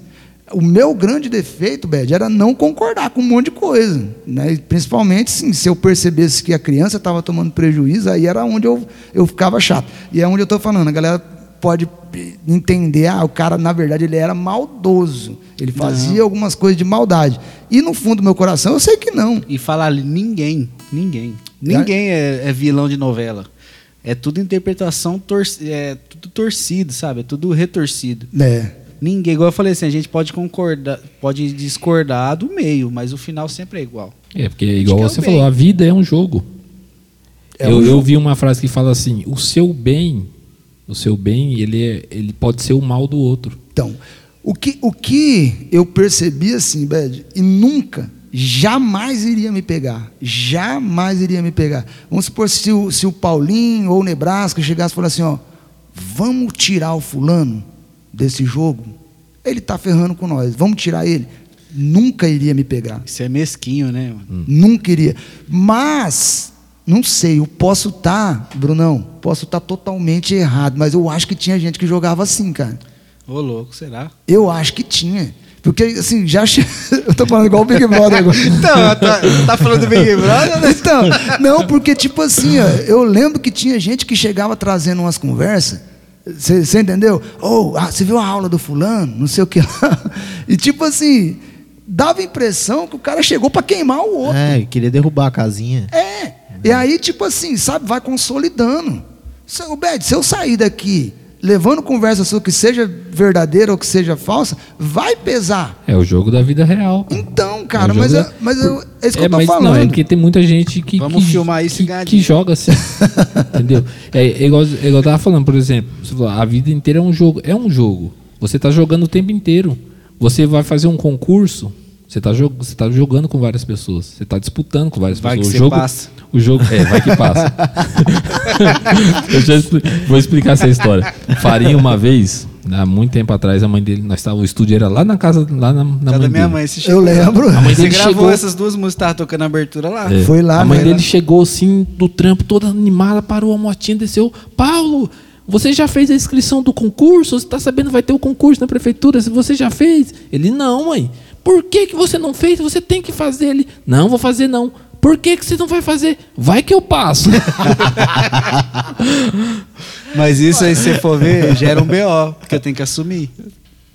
o meu grande defeito, Bed, era não concordar com um monte de coisa. Né? Principalmente sim, se eu percebesse que a criança estava tomando prejuízo, aí era onde eu, eu ficava chato. E é onde eu estou falando, a galera pode entender, ah, o cara, na verdade, ele era maldoso. Ele fazia algumas coisas de maldade. E no fundo do meu coração, eu sei que não. E falar ali, ninguém, ninguém, ninguém é, é vilão de novela. É tudo interpretação, torci é tudo torcido, sabe? É tudo retorcido. É. Ninguém, igual eu falei assim, a gente pode concordar, pode discordar do meio, mas o final sempre é igual. É, porque igual que é você bem. falou, a vida é um jogo. É eu, um eu jogo. vi uma frase que fala assim: o seu bem, o seu bem, ele, é, ele pode ser o mal do outro. Então, o que, o que eu percebi assim, Bed, e nunca, jamais iria me pegar. Jamais iria me pegar. Vamos supor se o, se o Paulinho ou o Nebraska chegasse e falasse assim, ó, vamos tirar o fulano desse jogo. Ele está ferrando com nós, vamos tirar ele. Nunca iria me pegar. Isso é mesquinho, né, mano? Nunca iria. Mas, não sei, eu posso estar, Brunão, posso estar totalmente errado, mas eu acho que tinha gente que jogava assim, cara. Ô, louco, será? Eu acho que tinha. Porque, assim, já. che- Eu tô falando igual o Big Brother agora. Então, tá, tá falando do Big Brother, né? Então, não, porque, tipo assim, ó, eu lembro que tinha gente que chegava trazendo umas conversas. Você entendeu? Ou, ah, você viu a aula do fulano? Não sei o que lá. E, tipo assim, dava a impressão que o cara chegou para queimar o outro. É, queria derrubar a casinha. É. E aí, tipo assim, sabe, vai consolidando. Se, o Bed, se eu sair daqui levando conversa sua que seja verdadeira ou que seja falsa, vai pesar. É o jogo da vida real. Então, cara, É mas, jogo eu, mas eu, é isso que É, eu tô mas falando. não, é porque tem muita gente que, Vamos que, filmar isso que, que joga assim. entendeu? É, é igual, é igual eu tava falando, por exemplo, você falou, a vida inteira é um jogo. É um jogo. Você tá jogando o tempo inteiro. Você vai fazer um concurso, você tá, jog, tá jogando com várias pessoas. Você tá disputando com várias Vai pessoas. que o jogo, passa. O jogo. É, vai que passa. eu já expli- vou explicar essa história. Farinha uma vez, Há muito tempo atrás, a mãe dele, nós tava, o estúdio era lá na casa, lá na, na Casa mãe da minha dele. mãe, você Eu chegou lá. lembro. A mãe Você dele gravou chegou- essas duas músicas, tava tocando a abertura lá? É. Foi lá, A mãe dele chegou assim do trampo, toda animada, parou a motinha, desceu. Paulo, você já fez a inscrição do concurso? Você tá sabendo que vai ter o concurso na prefeitura? Se você já fez? Ele, não, mãe. Por que, que você não fez? Você tem que fazer. Ele, não, vou fazer não. Por que, que você não vai fazer? Vai que eu passo. Mas isso aí, se você for ver, gera um BO, porque eu tenho que assumir.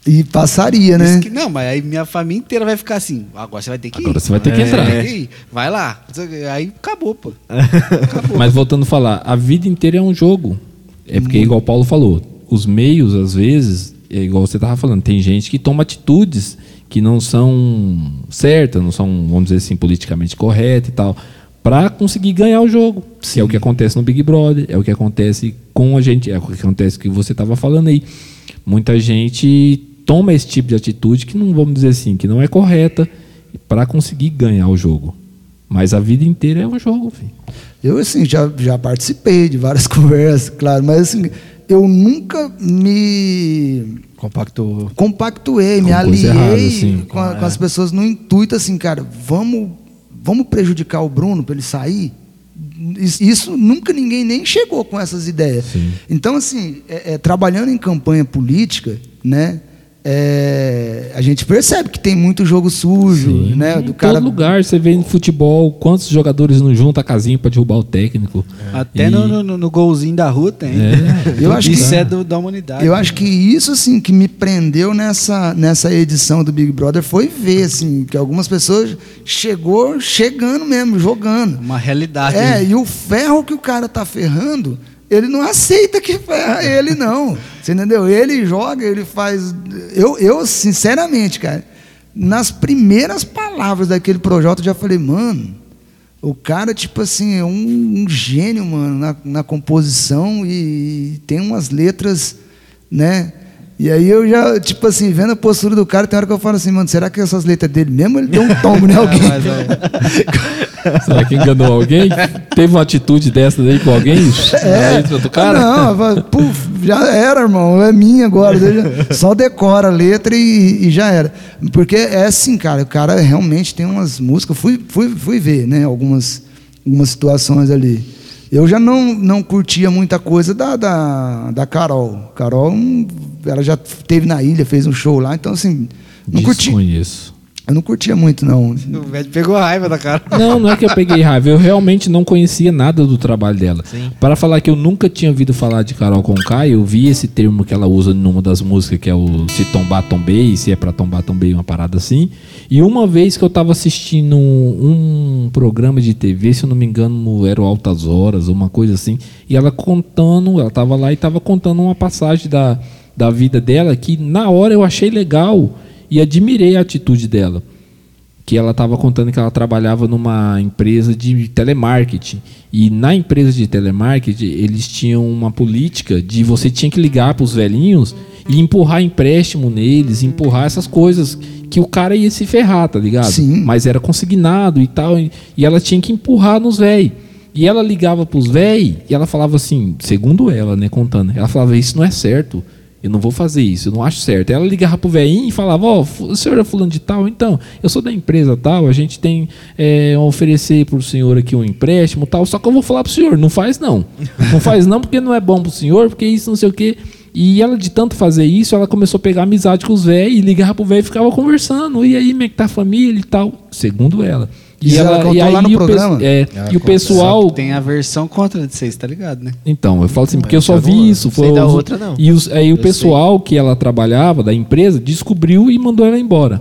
E passaria, né? Que- não, mas aí minha família inteira vai ficar assim. Agora você vai ter que ir. Agora você vai ter que É, entrar. Vai lá. Aí acabou, pô. Mas voltando a falar, a vida inteira é um jogo. É porque, igual o Paulo falou, os meios, às vezes, é igual você estava falando, tem gente que toma atitudes que não são certas, não são, vamos dizer assim, politicamente corretas e tal, para conseguir ganhar o jogo. Que é o que acontece no Big Brother, é o que acontece com a gente, é o que acontece que você estava falando aí. Muita gente toma esse tipo de atitude que não, vamos dizer assim, que não é correta para conseguir ganhar o jogo. Mas a vida inteira é um jogo, filho. Eu, assim, já, já participei de várias conversas, claro, mas, assim, eu nunca me Compactou. compactuei, Com me aliei errada, assim. com, a- É. com as pessoas no intuito, assim, cara, vamos, vamos prejudicar o Bruno para ele sair? Isso, isso nunca ninguém nem chegou com essas ideias. Sim. Então, assim, é- é, trabalhando em campanha política, né? É, a gente percebe que tem muito jogo sujo, Sim. né? Em Do cara todo lugar, você vê no futebol, quantos jogadores não juntam a casinha para derrubar o técnico. Até E- no, no- no golzinho da rua tem. É. Eu acho que- Isso é do- da humanidade. Eu acho que isso assim que me prendeu nessa, nessa edição do Big Brother foi ver assim que algumas pessoas chegou chegando mesmo, jogando. Uma realidade. É, e o ferro que o cara tá ferrando, ele não aceita que ferra ele não. Você entendeu? Ele joga, ele faz eu eu sinceramente, cara, nas primeiras palavras daquele projeto eu já falei, mano, o cara, tipo assim, é um, um gênio, mano, na, na composição e, tem umas letras, né? E aí eu já, tipo assim, vendo a postura do cara, tem hora que eu falo assim, mano, será que essas letras dele mesmo ele deu um tombo em alguém? Mas, é. Será que enganou alguém? Teve uma atitude dessa aí com alguém? É. Aí, do cara? Não, falo, puf, já era, irmão, é minha agora. Só decora a letra e, e já era. Porque é assim, cara, o cara realmente tem umas músicas, fui, fui, fui ver, né, algumas, algumas situações ali. Eu já não, não curtia muita coisa da, da, da Carol. Carol, hum, ela já teve na ilha, fez um show lá, então assim, não curti, Desconheço. Eu não curtia muito, não. O velho pegou raiva da cara. Não, não é que eu peguei raiva. Eu realmente não conhecia nada do trabalho dela. Sim. Para falar que eu nunca tinha ouvido falar de Carol Conká, eu vi esse termo que ela usa numa das músicas, que é o se tombar, tombei, se é pra tombar, tombei, uma parada assim. E uma vez que eu tava assistindo um, um programa de TV, se eu não me engano, era o Altas Horas, uma coisa assim, e ela contando, ela tava lá e tava contando uma passagem da, da vida dela que na hora eu achei legal e admirei a atitude dela que ela estava contando que ela trabalhava numa empresa de telemarketing. E na empresa de telemarketing, eles tinham uma política de você tinha que ligar para os velhinhos e empurrar empréstimo neles, empurrar essas coisas que o cara ia se ferrar, tá ligado? Sim. Mas era consignado e tal, e ela tinha que empurrar nos velhos. E ela ligava pros véi e ela falava assim, segundo ela, né, contando, ela falava, isso não é certo, eu não vou fazer isso, eu não acho certo. Ela ligava pro velhinho e falava, ó, fu- o senhor é fulano de tal, então, eu sou da empresa tal, a gente tem é, oferecer pro senhor aqui um empréstimo tal, só que eu vou falar pro senhor, não faz não. Não faz não porque não é bom pro senhor, porque isso não sei o quê. E ela, de tanto fazer isso, ela começou a pegar amizade com os velhos e ligava pro velho e ficava conversando. E aí, como é que tá a família e tal? Segundo ela. Isso ela contou lá no o pe- programa? é, Ela e o pessoal. Tem a versão contra de vocês, tá ligado, né? Então, eu falo assim, porque eu só vi isso. Não sei foi da os- outra, não. E os, aí o Eu pessoal que ela trabalhava, da empresa, descobriu e mandou ela embora.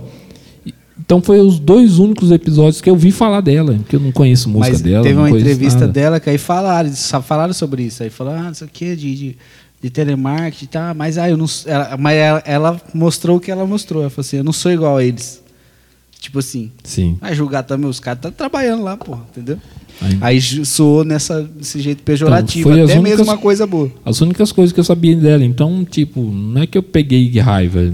E- Então foi os dois únicos episódios que eu vi falar dela, porque eu não conheço música Mas dela. teve não uma entrevista nada. dela que aí falaram, falaram sobre isso. Aí falaram, ah, isso aqui é de, de, de telemarketing, tá? Mas aí eu não. Ela, mas ela, ela mostrou o que ela mostrou. Ela falou assim, eu não sou igual a eles. Tipo assim. Sim. Vai julgar também, os caras estão trabalhando lá, porra, entendeu? Aí- Aí soou nessa, desse jeito pejorativo, Então, até únicas- mesmo uma coisa boa. As únicas coisas que eu sabia dela. Então, tipo, não é que eu peguei raiva.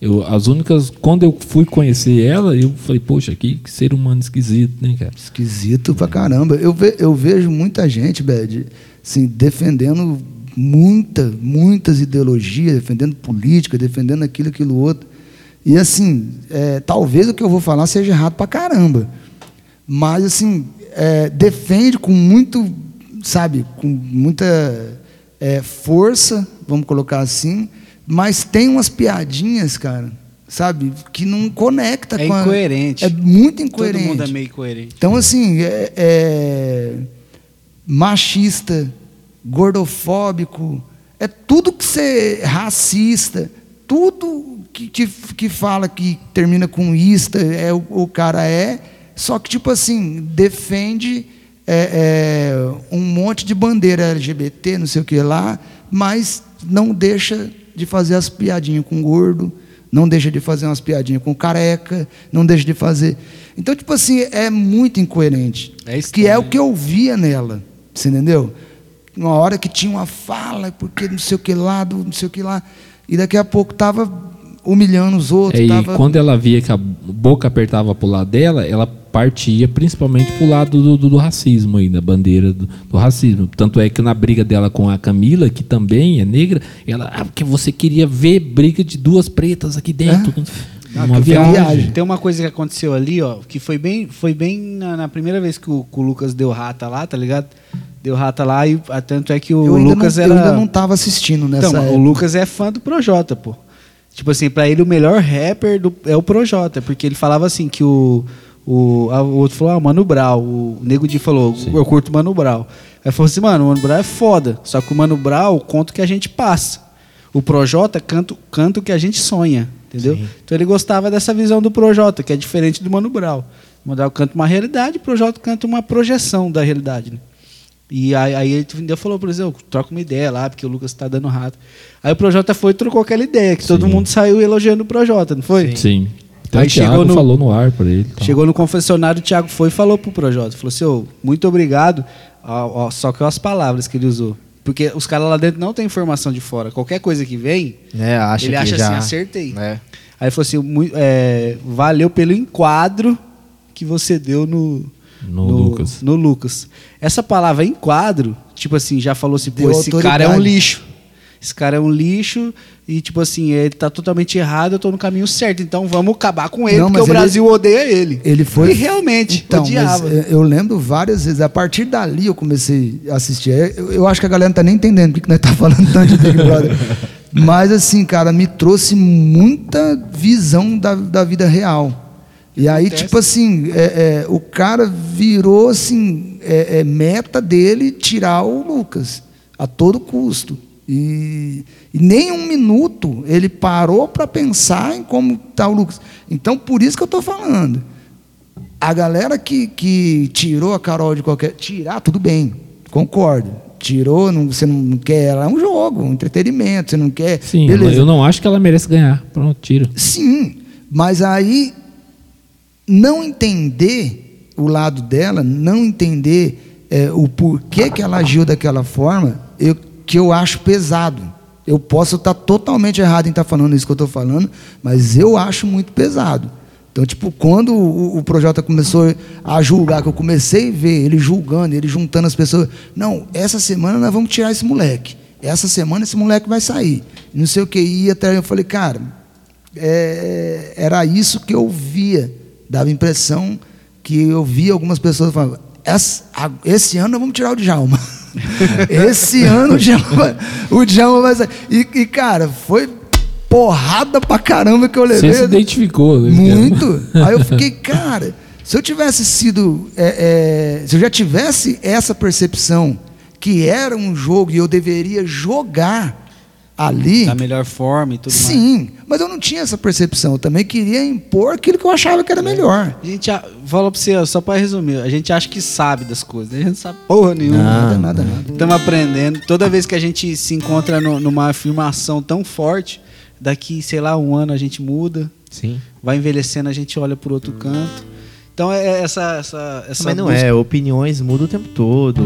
Eu, as únicas. Quando eu fui conhecer ela, eu falei, poxa, que, que ser humano esquisito, né, cara? Esquisito pra caramba. Eu, ve- eu vejo muita gente, Bad, assim, defendendo muita, muitas ideologias, defendendo política, defendendo aquilo, aquilo outro. E assim, é, talvez o que eu vou falar seja errado pra caramba. Mas assim, é, defende com muito, sabe, com muita é, força, vamos colocar assim, mas tem umas piadinhas, cara, sabe, que não conecta É com a- incoerente. É muito incoerente. Todo mundo é meio incoerente. Então, assim, é, é machista, gordofóbico, é tudo que você racista, tudo que, que, que fala que termina com ista, é o, o cara é, só que, tipo assim, defende é, é, um monte de bandeira LGBT, não sei o que lá, mas não deixa de fazer as piadinhas com gordo, não deixa de fazer umas piadinhas com careca, não deixa de fazer. Então, tipo assim, é muito incoerente. É que é o que eu via nela, você entendeu? Uma hora que tinha uma fala, porque não sei o que lá, não sei o que lá, e daqui a pouco tava humilhando os outros. É, e tava... quando ela via que a boca apertava pro lado dela, ela partia principalmente pro lado do, do- do racismo aí, da bandeira do, do racismo. Tanto é que na briga dela com a Camila, que também é negra, ela, ah, porque você queria ver briga de duas pretas aqui dentro. Ah, Uma viagem. viagem. Tem uma coisa que aconteceu ali, ó, que foi bem, foi bem na, na primeira vez que o, que o Lucas deu rata lá, tá ligado? Deu rata lá e ah, tanto é que o Lucas não, era. eu ainda não tava assistindo nessa Então, o época. Lucas é fã do Projota, pô. Tipo assim, pra ele o melhor rapper do- é o Projota, porque ele falava assim que o. O, a- o outro falou, ah, Mano Brown. O Nego Di falou, eu curto Mano Brown. Aí falou assim, mano, o Mano Brown é foda. Só que o Mano Brown conta o que a gente passa. O Projota canta, canta o que a gente sonha, entendeu? Então ele gostava dessa visão do Projota, que é diferente do Mano Brown. O Mano Brown canta uma realidade, o Projota canta uma projeção da realidade, né? E aí, aí ele ainda falou, por exemplo, troca uma ideia lá, porque o Lucas tá dando rato. Aí o Projota foi e trocou aquela ideia, que todo Sim. mundo saiu elogiando o Projota, não foi? Sim. Então Aí o Thiago chegou no- falou no ar pra ele. tal. Chegou no confessionário, o Thiago foi e falou pro Projota. Falou assim, ô, muito obrigado. Ó, ó, só que as palavras que ele usou. Porque os caras lá dentro não têm informação de fora. Qualquer coisa que vem, É, acha ele que acha já... assim, acertei. É. Aí ele falou assim, "Mui- é, valeu pelo enquadro que você deu no, No Lucas. no Lucas. Essa palavra enquadro, tipo assim, já falou assim, pô, Deu esse cara é um lixo. Esse cara é um lixo e, tipo assim, ele tá totalmente errado, eu tô no caminho certo. Então vamos acabar com ele, Não, porque o ele- Brasil odeia ele. Ele foi. E realmente, então, odiava. mas, é, eu lembro várias vezes. A partir dali eu comecei a assistir. É, Eu, eu acho que a galera não tá nem entendendo porque que nós tá falando tanto de Big Brother. Mas assim, cara, me trouxe muita visão da, da vida real. E aí, Acontece. tipo assim, é, é, o cara virou assim, é, é, meta dele tirar o Lucas a todo custo. E, e nem um minuto ele parou para pensar em como tá o Lucas. Então, por isso que eu estou falando. A galera que, que tirou a Carol de qualquer. Tirar, tudo bem, concordo. Tirou, não, você não quer ela, é um jogo, um entretenimento, você não quer. Sim, beleza. eu não acho que ela merece ganhar. Pronto, tira. Sim, mas aí não entender o lado dela, não entender é, o porquê que ela agiu daquela forma, eu, que eu acho pesado. Eu posso estar totalmente errado em estar falando isso que eu estou falando, mas eu acho muito pesado. Então, tipo, quando o, o começou a julgar, que eu comecei a ver ele julgando, ele juntando as pessoas, não, essa semana nós vamos tirar esse moleque. Essa semana esse moleque vai sair. Não sei o que. E até eu falei, cara, é, era isso que eu via. Dava a impressão que eu via algumas pessoas falando: "Essa- a- esse ano nós vamos tirar o Djalma. esse ano o Djalma, o Djalma vai sair. E, e, cara, foi porrada pra caramba que eu levei. Você se identificou. né? Muito. Aí eu fiquei, cara, se eu tivesse sido. é, é, se eu já tivesse essa percepção que era um jogo e eu deveria jogar ali. Da melhor forma e tudo mais. Sim, mas eu não tinha essa percepção. Eu também queria impor aquilo que eu achava que era melhor. A gente fala pra você, só pra resumir, a gente acha que sabe das coisas, né? a gente não sabe porra nenhuma. Nada, nada, nada. Estamos aprendendo. Toda vez que a gente se encontra no- numa afirmação tão forte, daqui, sei lá, um ano a gente muda, Sim. vai envelhecendo, a gente olha por outro canto. Então é é essa. essa, essa Mas não busca- é, opiniões mudam o tempo todo.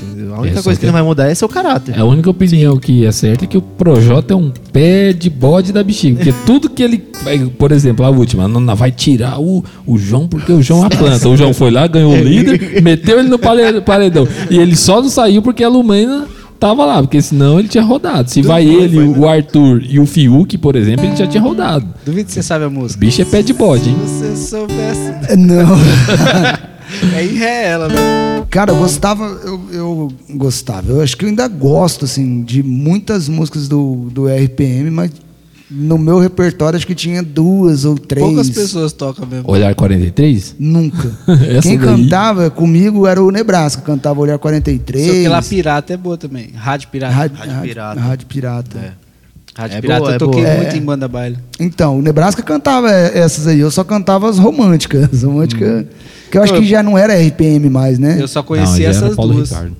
entendeu? A única É, coisa que que- não vai mudar é seu caráter. A única opinião que é certa é que o Projota é um pé de bode da bexiga. Porque tudo que ele. vai- Por exemplo, a última, não, vai tirar o, o João porque o João é a planta. O João foi lá, ganhou o líder, meteu ele no pare- paredão. E ele só não saiu porque a Lumena tava lá, porque senão ele tinha rodado. Se vai ele, o Arthur e o Fiuk, por exemplo, ele já tinha rodado. Duvido que você sabe a música. Bicho é pé de bode, hein? Se você soubesse. Não. É em ré ela, velho. Cara, eu gostava, eu, eu gostava. Eu acho que eu ainda gosto, assim, de muitas músicas do, do RPM, mas no meu repertório acho que tinha duas ou três. Poucas pessoas tocam mesmo. Olhar 43? Nunca. Essa Quem daí- cantava comigo era o Nebraska, cantava Olhar Só 43. que lá Pirata é boa também. Rádio Pirata. Rádio, Rádio Rádio- Pirata. Rádio Pirata. É. Rádio É Pirata boa, eu é toquei boa. muito É. em banda baile. Então, o Nebraska cantava essas aí, eu só cantava as românticas. As românticas, que eu acho que já não era RPM mais, né? Eu só Não, conheci ele era essas Paulo duas. Ricardo.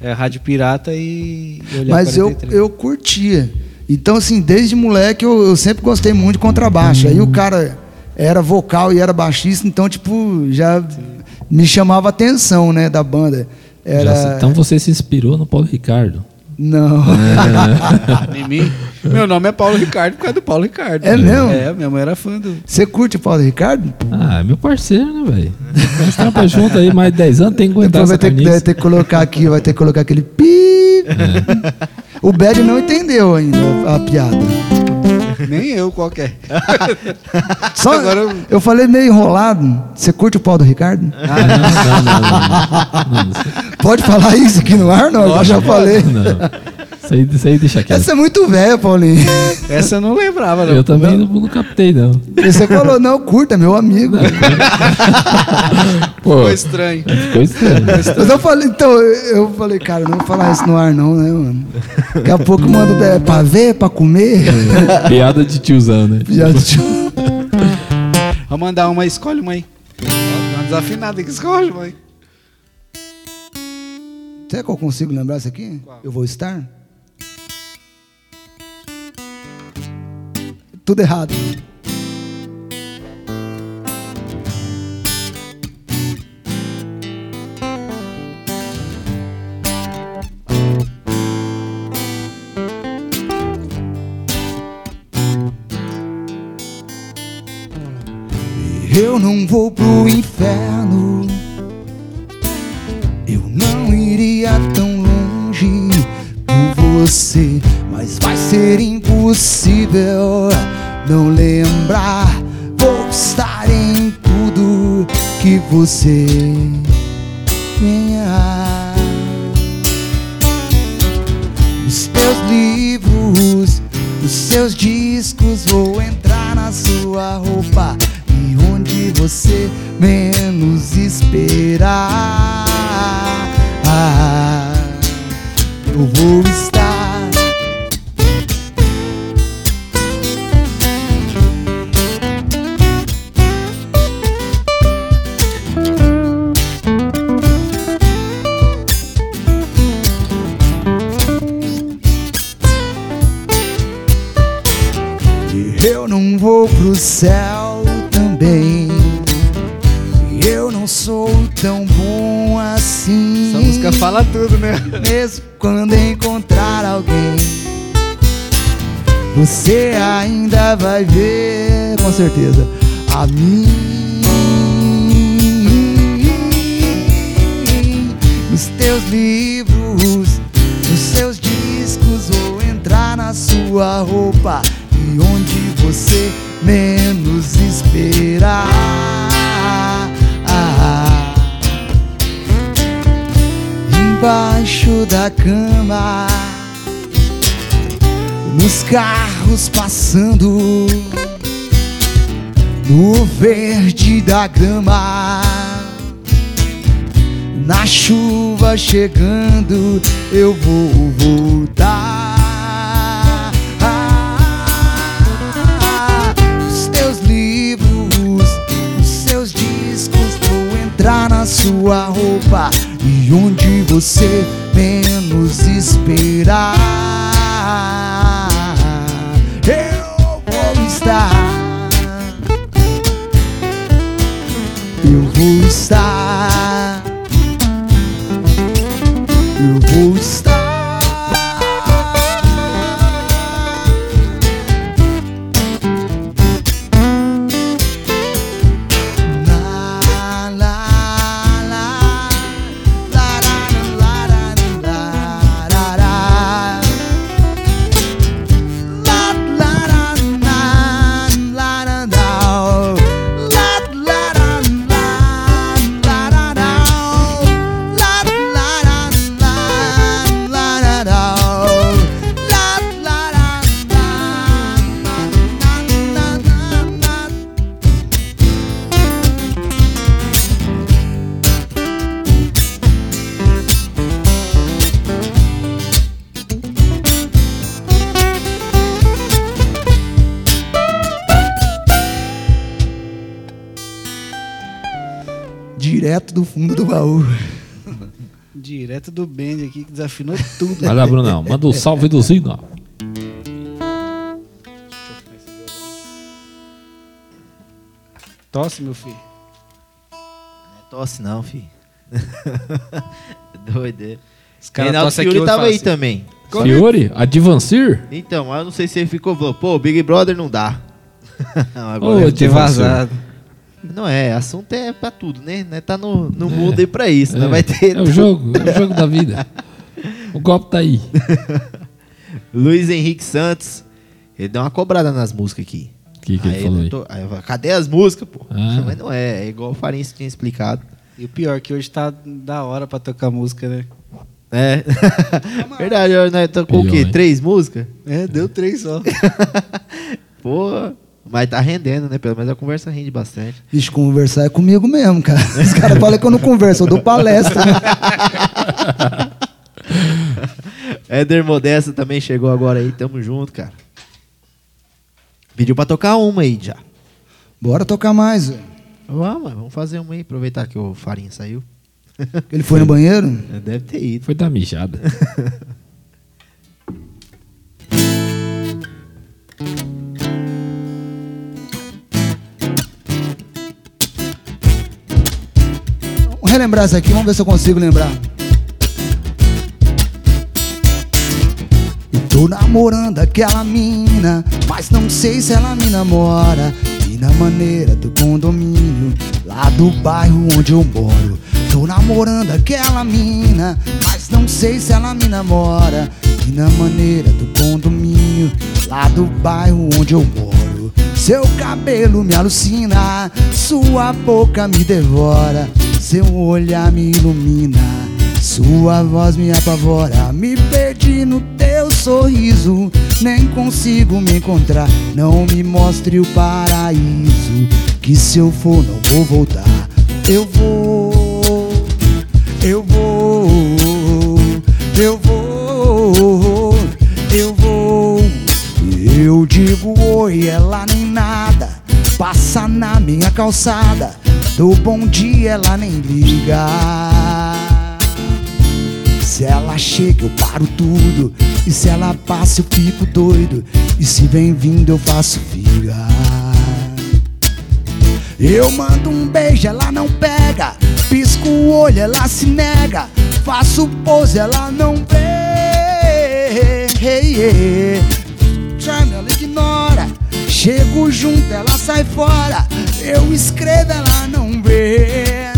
É Rádio Pirata e. Olhar Mas eu, 43. eu curtia. Então, assim, desde moleque eu, eu sempre gostei muito de contrabaixo. Aí o cara era vocal e era baixista, então, tipo, já me chamava a atenção, né, da banda. Já Era... se- Então você se inspirou no Paulo Ricardo. Não. Em mim? Meu nome é Paulo Ricardo por causa do Paulo Ricardo. É mesmo? É, minha mãe era fã do. Você curte o Paulo Ricardo? Ah, é meu parceiro, né, velho? Nós trampa junto aí mais de 10 anos, tem que aguentar Depois vai essa ter, vai ter que colocar aqui, vai ter que colocar aquele pi. O Bad não entendeu ainda a piada. Nem eu qualquer. Só Agora eu... eu- falei meio enrolado. Você curte o Paulo do Ricardo? Ah, não, não, não, não, não, não, Pode falar isso aqui no ar, não? Eu já falei. não, não. Isso aí, isso aí deixa quieto. Essa é muito velha, Paulinho. Essa eu não lembrava, não. Eu também não, não captei, não. E Você falou, não, curta, meu amigo. Pô, Ficou estranho. ficou estranho. Mas eu falei, então, eu falei, cara, não vou falar isso no ar, não, né, mano? Daqui a pouco manda é, pra ver, pra comer. Piada de tiozão, né? Já- Vou mandar uma, escolhe uma aí. Uma desafinada que escolhe, mãe. Será que eu consigo lembrar isso aqui? Qual? Eu vou estar? Tudo errado. Eu não vou pro inferno. Eu não iria tão longe por você, mas vai ser impossível não lembrar. Vou estar em tudo que você tenha. Nos teus livros, nos seus discos, vou entrar na sua roupa e onde você menos esperar. Eu vou estar. Céu também. Eu não sou tão bom assim. Essa música fala tudo, né? Mesmo quando encontrar alguém, você ainda vai ver, com certeza, a mim. Nos teus livros, nos seus discos, vou entrar na sua roupa e onde você menos esperar. Embaixo da cama, nos carros passando, no verde da grama, na chuva chegando, eu vou voltar. Sua roupa e onde você menos esperar, eu vou estar. Eu vou estar. Fundo do baú. Direto do Band aqui, que desafinou tudo. Vai lá, Brunão. Manda o salve do Zino. Tosse, meu filho. Não é tosse não, filho. Doido. é. Os caras Reinaldo Fiore tava aí assim, também. Fiore? Advancir? Então, mas eu não sei se ele ficou pô, Big Brother não dá. não, Ô, agora Deve ter vazado. Não é, assunto é pra tudo, né? Né, Tá no, no mundo aí pra isso, não vai ter. É o jogo, é o jogo da vida. O golpe tá aí. Luiz Henrique Santos, ele deu uma cobrada nas músicas aqui. O que, que ele Aí falou eu aí? tô- aí eu falo, cadê as músicas, pô? Ah. Mas não é, é igual o Farinha tinha explicado. E o pior, que hoje tá da hora pra tocar música, né? É. Verdade, nós tocou o Pior, quê? hein? Três músicas? É, deu três só. Pô, mas tá rendendo, né? Pelo menos a conversa rende bastante. Vixe, conversar é comigo mesmo, cara. Os caras falam que eu não converso, eu dou palestra. Éder Modesta também chegou agora aí, tamo junto, cara. Pediu pra tocar uma aí já. Bora tocar mais. velho. Vamos, vamos fazer uma aí, aproveitar que o Farinha saiu. Ele foi no banheiro? Deve ter ido. Foi da mijada. Vamos relembrar isso aqui, vamos ver se eu consigo lembrar. Eu tô namorando aquela mina, mas não sei se ela me namora. E na maneira do condomínio, lá do bairro onde eu moro. Tô namorando aquela mina, mas não sei se ela me namora. E na maneira do condomínio, lá do bairro onde eu moro. Seu cabelo me alucina, sua boca me devora, seu olhar me ilumina, sua voz me apavora. Me perdi no teu sorriso, nem consigo me encontrar. Não me mostre o paraíso, que se eu for não vou voltar. Eu vou, eu vou, eu vou, eu vou. Eu digo oi, ela nem nada. Passa na minha calçada. Do bom dia, ela nem liga. Se ela chega, eu paro tudo. E se ela passa, eu fico doido. E se vem vindo, eu faço figa. Eu mando um beijo, ela não pega. Pisco o olho, ela se nega. Faço pose, ela não vê. Hey, hey. Chego junto, ela sai fora. Eu escrevo, ela não vê.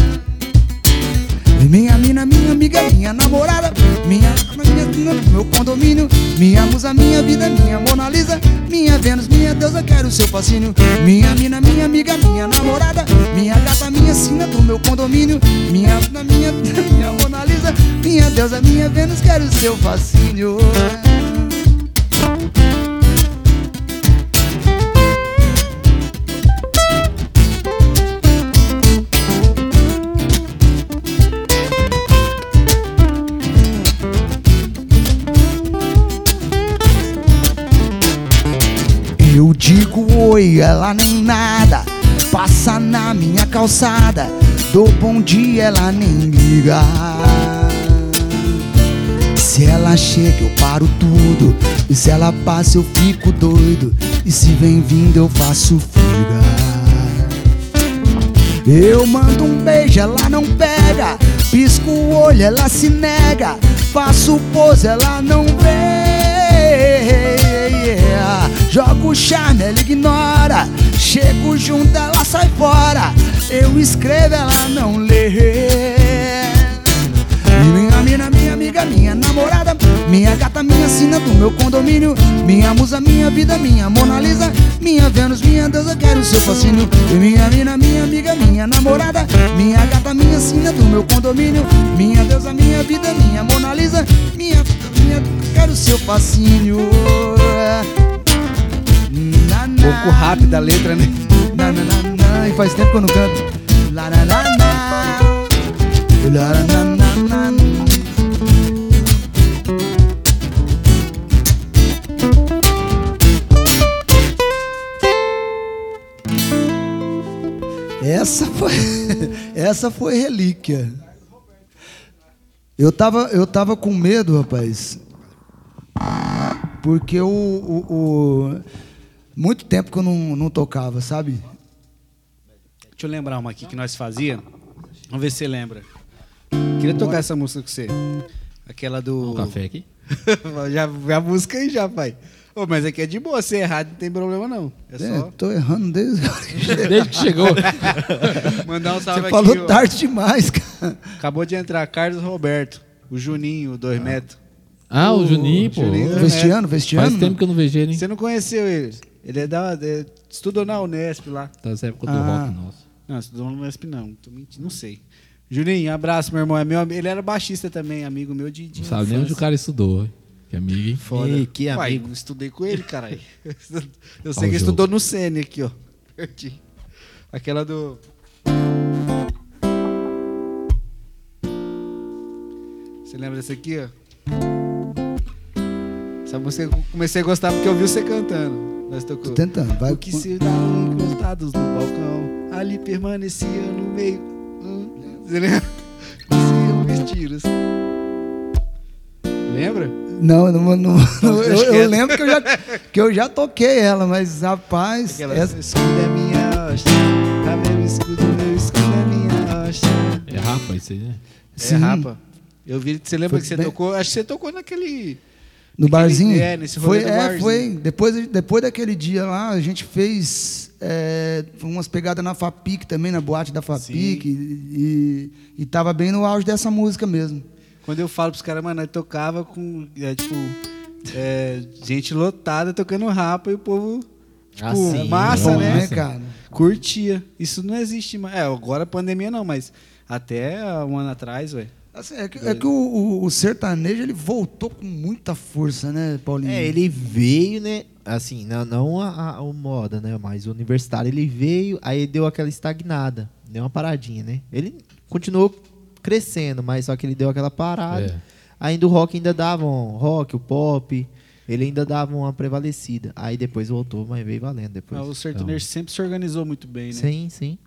Minha mina, minha amiga, minha namorada Minha, minha, minha meu condomínio Minha musa, minha vida, minha Mona Lisa Minha Vênus, minha deusa, quero seu fascínio Minha mina, minha amiga, minha namorada Minha gata, minha sina do meu condomínio Minha, minha, minha Mona Lisa Minha deusa, minha Vênus, quero seu fascínio digo oi, ela nem nada. Passa na minha calçada. Dou bom dia, ela nem liga. Se ela chega, eu paro tudo. E se ela passa, eu fico doido. E se vem vindo, eu faço figa. Eu mando um beijo, ela não pega. Pisco o olho, ela se nega. Faço pose, ela não vê. Jogo charme, ela ignora. Chego junto, ela sai fora. Eu escrevo, ela não lê. Minha mina, minha amiga, minha namorada. Minha gata, minha sina do meu condomínio. Minha musa, minha vida, minha Mona Lisa. Minha Vênus, minha deusa, quero seu fascínio. E minha mina, minha amiga, minha namorada. Minha gata, minha sina do meu condomínio. Minha deusa, minha vida, minha Mona Lisa. Minha, minha, quero seu fascínio Na, na. Pouco rápida a letra, né? Na, na, na, na. E faz tempo que eu não canto. La, la, la, la. La, na, na, na, na. essa foi, essa foi relíquia. Eu tava, eu tava com medo, rapaz. Porque o, o, o- muito tempo que eu não, não tocava, sabe? Deixa eu lembrar uma aqui que nós fazia. Vamos ver se você lembra. Queria tocar essa música com você. Aquela do. Um café aqui? já, já busca aí já, pai. Ô, mas aqui é de boa, se errar não tem problema não. É É, só tô errando desde. Desde que chegou. mandar um salve Você aqui. falou ó. tarde demais, cara. Acabou de entrar Carlos Roberto, o Juninho, o dois metros. Ah, o Juninho, pô. Juninho. Vestiano, vestiano. Faz tempo que eu não vejo ele, hein? Você não conheceu ele? Ele é da, é- estudou na Unesp lá. Das épocas do Ah. rock nosso. Não, estudou na Unesp não. Tô mentindo, não sei. Juninho, abraço, meu irmão. É meu, ele era baixista também, amigo meu de, de Não sabe nem onde o cara estudou. hein? Que amigo, hein? Foda. Ih, que Uai, amigo. estudei com ele, caralho. Eu sei que ele estudou no Sene aqui, ó. Pertinho. Aquela do. Você lembra dessa aqui, ó? Essa música eu comecei a gostar porque eu vi você cantando. Nós tocou. Tô tentando, vai. O que se davam encostados no balcão, ali permanecia no meio. Hum, Você lembra? Iam vestidos. Lembra? Não, não, não, não- eu, eu lembro que eu, já, que eu já toquei ela, mas rapaz, Aquela, essa- escudo é minha hoxa, tá meu escudo, meu escudo é minha hoxa. É rapa isso aí, né? É, Sim. rapa. Eu vi, você lembra Foi que você bem- tocou? Acho que você tocou naquele... no naquele- barzinho. É, nesse rolê foi, do é, barzinho. foi. Depois, depois daquele dia lá, a gente fez é, umas pegadas na Fapic também, na boate da Fapic, e, e, e tava bem no auge dessa música mesmo. Quando eu falo pros caras, mano, nós tocava com, é, tipo, é, gente lotada tocando rapa e o povo, tipo, Ah, massa, Bom, né? cara? Curtia. Isso não existe mais. É, agora a pandemia não, mas até um ano atrás, velho. Assim, é que, é que o, o- o sertanejo ele voltou com muita força, né, Paulinho? É, ele veio, né? Assim, não, não a, a- o moda, né? Mas o universitário, ele veio, aí deu aquela estagnada. Deu uma paradinha, né? Ele continuou crescendo, mas só que ele deu aquela parada. É. Ainda o rock ainda dava um rock, o pop, ele ainda dava uma prevalecida. Aí depois voltou, mas veio valendo depois. Mas o sertanejo sempre se organizou muito bem, né? Sim, sim.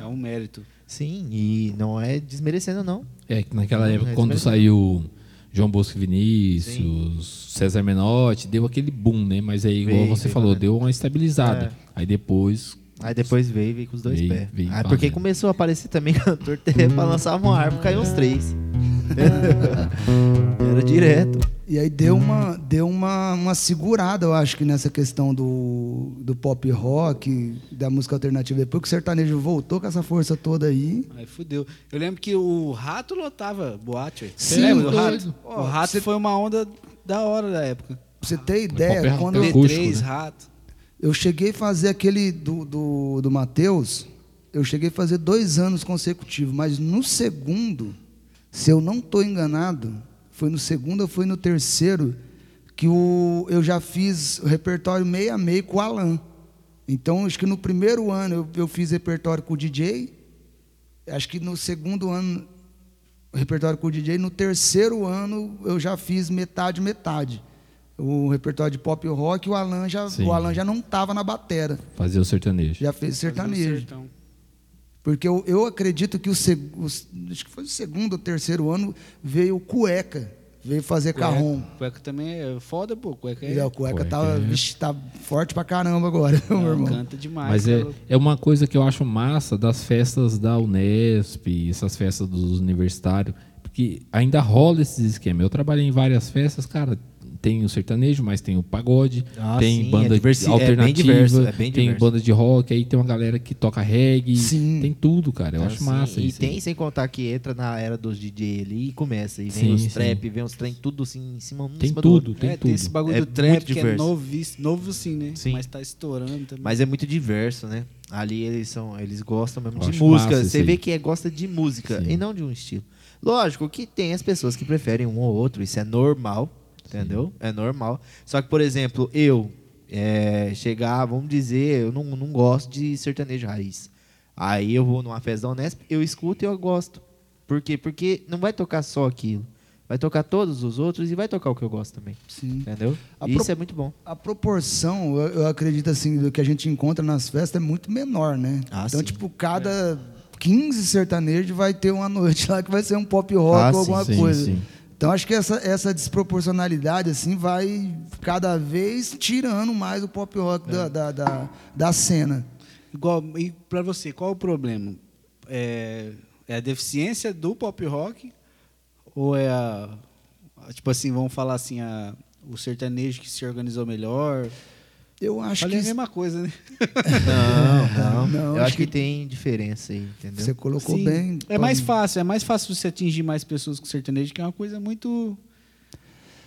É um mérito. Sim, e não é desmerecendo, não. É que naquela Não, época, é quando saiu João Bosco Vinícius, César Menotti, deu aquele boom, né? Mas aí, igual Veio, você falou, valendo. deu uma estabilizada. É. Aí depois. Aí depois veio, veio com os dois Veio- pés. veio Aí porque começou a aparecer também cantor pra lançar uma árvore, caiu uns três. Era direto. E aí deu uma, deu uma, uma segurada, eu acho que nessa questão do, do pop rock, da música alternativa. Depois que o sertanejo voltou com essa força toda aí. Aí fudeu. Eu lembro que o Rato lotava boate. Você Sim, lembra do. Rato? o Rato foi uma onda da hora da época. Pra você ter ideia, rock quando eu, acústico, D3, né? Rato. Eu cheguei a fazer aquele do, do, do Matheus, eu cheguei a fazer dois anos consecutivos, mas no segundo, se eu não estou enganado, foi no segundo ou foi no terceiro, que o, eu já fiz o repertório meio a meio com o Alan. Então, acho que no primeiro ano eu, eu fiz repertório com o DJ, acho que no segundo ano repertório com o DJ, no terceiro ano eu já fiz metade, metade. O repertório de pop e rock, o Alan já, Sim. o Alan já não estava na batera, Fazer o sertanejo. já fez sertanejo. Sertão. Porque eu, eu acredito que o, seg- os- acho que foi o segundo ou terceiro ano veio o Cueca, veio fazer carrom. Cueca também é foda, pô. Cueca é. E, ó, o Cueca, Cueca tá, é- vixe, tá forte pra caramba agora, meu Não, irmão. canta demais. Mas é, é uma coisa que eu acho massa das festas da Unesp, essas festas dos universitários, porque ainda rola esses esquemas. Eu trabalhei em várias festas, cara. Tem o sertanejo, mas tem o pagode, Ah, tem sim, banda é diversi- é bem alternativa, diverso, é bem tem diverso. banda de rock, aí tem uma galera que toca reggae, Sim. tem tudo, cara. Eu acho Assim, massa E isso. tem, aí. sem contar que entra na era dos DJ ali e começa. E vem Sim, os sim. trap, vem os trem, tudo assim em cima, um em Tem cima do tudo, outro. tem é, tudo. tem esse bagulho É do trap que é novo, novo sim, né? Sim. Mas tá estourando também. Mas é muito diverso, né? Ali eles são, eles gostam mesmo Eu de música. Você vê que é, gosta de música Sim. e não de um estilo. Lógico que tem as pessoas que preferem um ou outro, isso é normal, entendeu? É normal. Só que, por exemplo, eu é, chegar, vamos dizer, eu não, não gosto de sertanejo raiz. Aí eu vou numa festa da Unesp, eu escuto e eu gosto. Por quê? Porque não vai tocar só aquilo. vai tocar todos os outros e vai tocar o que eu gosto também. Sim. Entendeu? A Isso pro- é muito bom. A proporção, eu, eu acredito assim, do que a gente encontra nas festas é muito menor, né? Ah, então, sim. tipo, cada 15 sertanejos vai ter uma noite lá que vai ser um pop rock Ah, ou sim, alguma sim, coisa. sim. Então, acho que essa, essa desproporcionalidade, assim, vai cada vez tirando mais o pop rock É. da, da, da, da cena. Igual, e pra você, qual o problema? É, é a deficiência do pop rock? Ou é a. a- Tipo assim, vamos falar assim, a, o sertanejo que se organizou melhor? Eu acho Falei a que mesma coisa, né? Não, não. Não, eu acho que, que- tem diferença aí, entendeu? você colocou Sim. bem. É mais fácil, é mais fácil você atingir mais pessoas com sertanejo, que é uma coisa muito.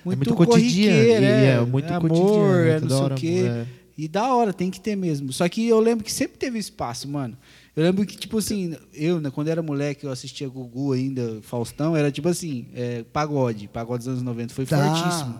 muito cotidiano, corriqueira, e é, é muito é cotidiano, amor, é é toda não sei hora, o quê. é. E da hora, tem que ter mesmo. Só que eu lembro que sempre teve espaço, mano. Eu lembro que, tipo assim, eu, né, quando era moleque, eu assistia Gugu ainda, Faustão, era tipo assim, é, pagode. Pagode dos anos 90 foi Tá. fortíssimo.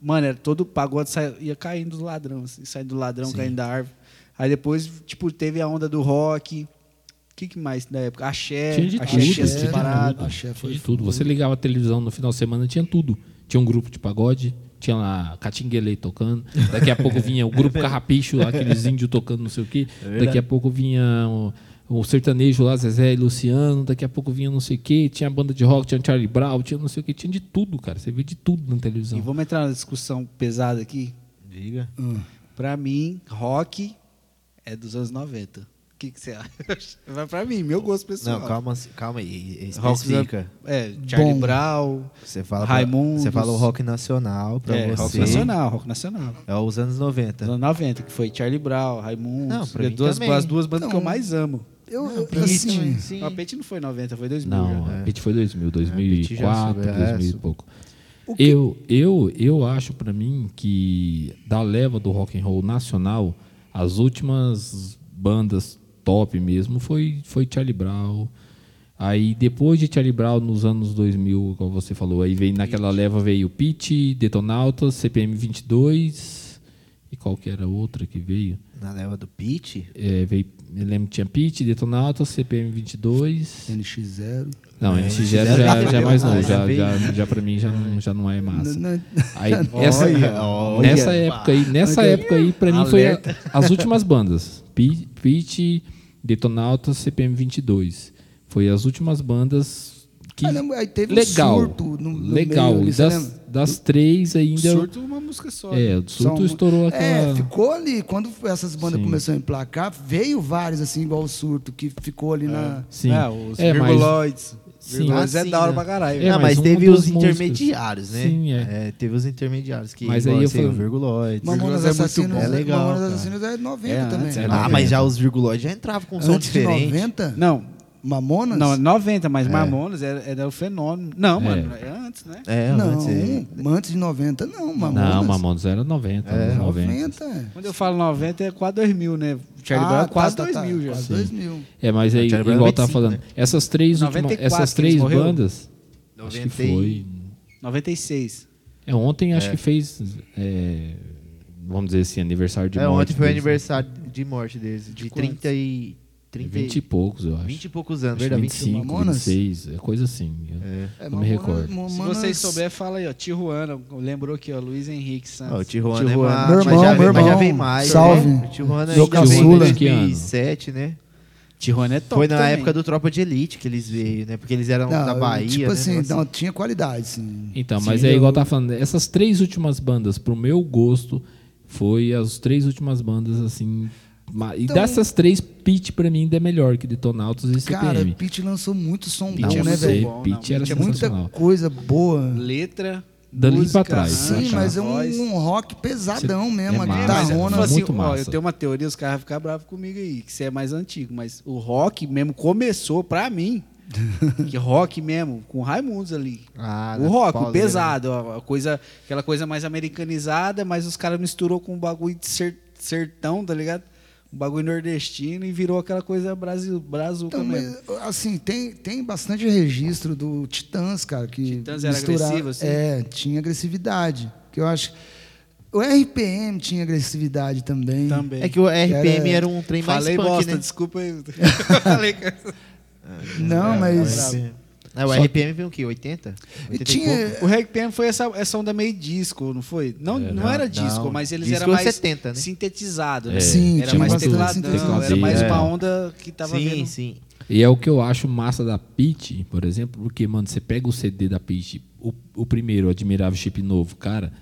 Mano, era todo pagode saia- ia caindo do ladrão, assim, saindo do ladrão, Sim. caindo da árvore. Aí depois, tipo, teve a onda do rock. O que, que mais da época? Axé. Tinha de axé tudo. Axé foi Tinha de tudo. Você ligava a televisão no final de semana, tinha tudo. Tinha um grupo de pagode, tinha lá Catinguele tocando. Daqui a pouco vinha o grupo Carrapicho, lá, aqueles índios tocando não sei o quê. Daqui a pouco vinha o, o sertanejo lá, Zezé e Luciano. Daqui a pouco vinha não sei o quê. Tinha banda de rock, tinha Charlie Brown, tinha não sei o quê. Tinha de tudo, cara. Você vê de tudo na televisão. E vamos entrar na discussão pesada aqui. Diga. Hum. Pra mim, rock é dos anos 90. O que, que você acha? Vai pra mim, meu gosto pessoal. Não, calma, calma aí. Rock Especifica. É, Charlie Bom. Brown. Você fala pra- Raimundos. Você falou rock nacional pra É, você. rock nacional, rock nacional. É os anos 90. Dos anos 90, que foi Charlie Brown, Raimundo. Não, pra mim duas, também. as duas bandas que eu mais amo. Eu, Não, eu, assim, sim. Não, a Pet não foi 90, foi 2000 Não, já. a Pit foi 2000, Pit já 2004, soube, é, 2000 e pouco. O que- Eu, eu, eu acho pra mim que da leva do rock and roll nacional, as últimas bandas top mesmo foi, foi Charlie Brown. Aí depois de Charlie Brown, nos anos 2000, como você falou, aí veio naquela leva veio Pit, Detonautas, CPM 22 e qual que era a outra que veio? Na leva do Pete? É, veio eu lembro que tinha Pit, Detonautas, CPM 22. NX0. Não, É, NX já, já já, é mais novo, já já, já, pra mim já não, já não é massa. Aí, essa, olha. nessa época aí, nessa época aí, pra mim foi a- as últimas bandas. Pi- Pit, Detonautas, CPM 22. Foi as últimas bandas que Ah, teve um legal, surto no- no legal. meio das, das três ainda, Surto uma música só. é, né? o surto Só um- estourou aquela. É, ficou ali. Quando essas bandas Sim. começaram a emplacar, veio vários, assim, igual o surto, que ficou ali na. Sim. É, os É, mas- virguloides. Sim. Virguloides Ah, é sim, da hora né? pra caralho. É, não, mas mas teve os músicas. intermediários, né? Sim, é. Teve os intermediários. Que, Mas aí eu assim, o falo- Virguloides. Mamonas é Assassinos, bom. É legal, Mamonas. Assassinos é 90 É, também. antes é Ah, 90. mas já os Virguloides já entravam com um som diferente. 90? Não, Mamonas? não, 90, É. mas Mamonas era, era o fenômeno. Não, É. mano, é antes, né? É, não, antes, é. antes de 90, não. Mamonas. Não, Mamonas era 90, É, 90. 90. Quando eu falo 90 é quase 2000, né? Charlie Ah, Brown é tá, quase tá, tá, 2000 já. Quase Sim. 2000. É, mas aí, Brown igual é eu tava 25, falando, né? essas três, últimas, 94 essas três bandas, acho que 90 foi... 96. É, ontem acho que fez, é, vamos dizer assim, aniversário de É, morte. ontem foi deles, né? aniversário de morte deles. De, quantos? 30 e. 30 20 e poucos, eu acho. 20 e poucos anos, Acho que verdade? 25, Mamonas? 26, é coisa assim. eu- É. É, Não me recordo. Se Mamonas- vocês souberem, fala aí, ó. Tijuana, lembrou aqui, ó. Luiz Henrique Santos. Ó, o Tijuana, é Tijuana. massa, Meu mas, irmão, já, meu veio- mas já irmão. veio mais. Salve. Né? O Tijuana já veio em caçula. 2007, né? Tijuana é top Foi na também. época do Tropa de Elite que eles veio, né? Porque eles eram Não, da Bahia, Tipo né? assim, Negócio não, tinha qualidade, sim. Então, Sim, mas é eu- igual tá falando, essas três últimas bandas, pro meu gosto, foi as três últimas bandas, assim... E Então- dessas três, Pit pra mim ainda é melhor que Detonautas e Cara, CPM. Pete lançou muito som Não, bom, né, velho? não, era Pitty é Muita sensacional. coisa boa. Letra, Dali música, pra trás, Sim, mas é um, um rock pesadão mesmo, é a massa. Mas, é, assim, muito ó, massa. eu tenho uma teoria, os caras vão ficar bravos comigo aí, que você é mais antigo, mas o rock mesmo começou pra mim. que rock mesmo, com Raimundos ali. Ah, o na rock, o pauleira, pesado, ó, a coisa, aquela coisa mais americanizada, mas os caras misturou com um bagulho de ser- sertão, tá ligado? Um bagulho nordestino e virou aquela coisa brasil, brazuca Então, mesmo. mas, assim, tem, tem bastante registro do Titãs, cara, que Titãs era agressivo, assim? É, tinha agressividade. Que eu acho. O RPM tinha agressividade também. Também. É que o RPM Era- era um trem mais Falei punk, bosta, né? desculpa aí. Falei que- Não, É, mas. É. Ah, o Só RPM veio o quê? 80? E 80 tinha-? O RPM foi essa, essa onda meio disco, não foi? Não, não, não, era disco, não. mas eles Disco eram mais 70, né? sintetizado, né? É, Sim, era tinha mais tecladão, sintetizado. era mais É. uma onda que tava sim, vendo. sim. E é o que eu acho massa da Peach, por exemplo, porque, mano, você pega o CD da Peach, o, o primeiro, o Admirável Chip Novo, cara,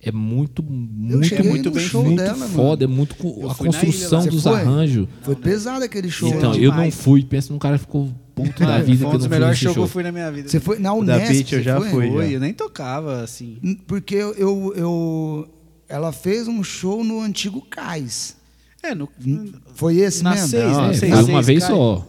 é muito, muito, muito bem show muito dela, mano. foda, é muito a construção dos foi? arranjos. Foi pesado aquele show. Então, né? eu não fui, pensa num cara que ficou puto da Mano, vida foi um que eu não fui melhores nesse shows que show. eu fui na minha vida. Você foi na da Unesp? Pitty eu você já foi? fui. Foi, já. eu nem tocava, assim. Porque eu, eu, eu- ela fez um show no antigo Cais. É, no, Foi esse Na mesmo? seis, Não, né? foi Seis, uma seis, vez cai. só.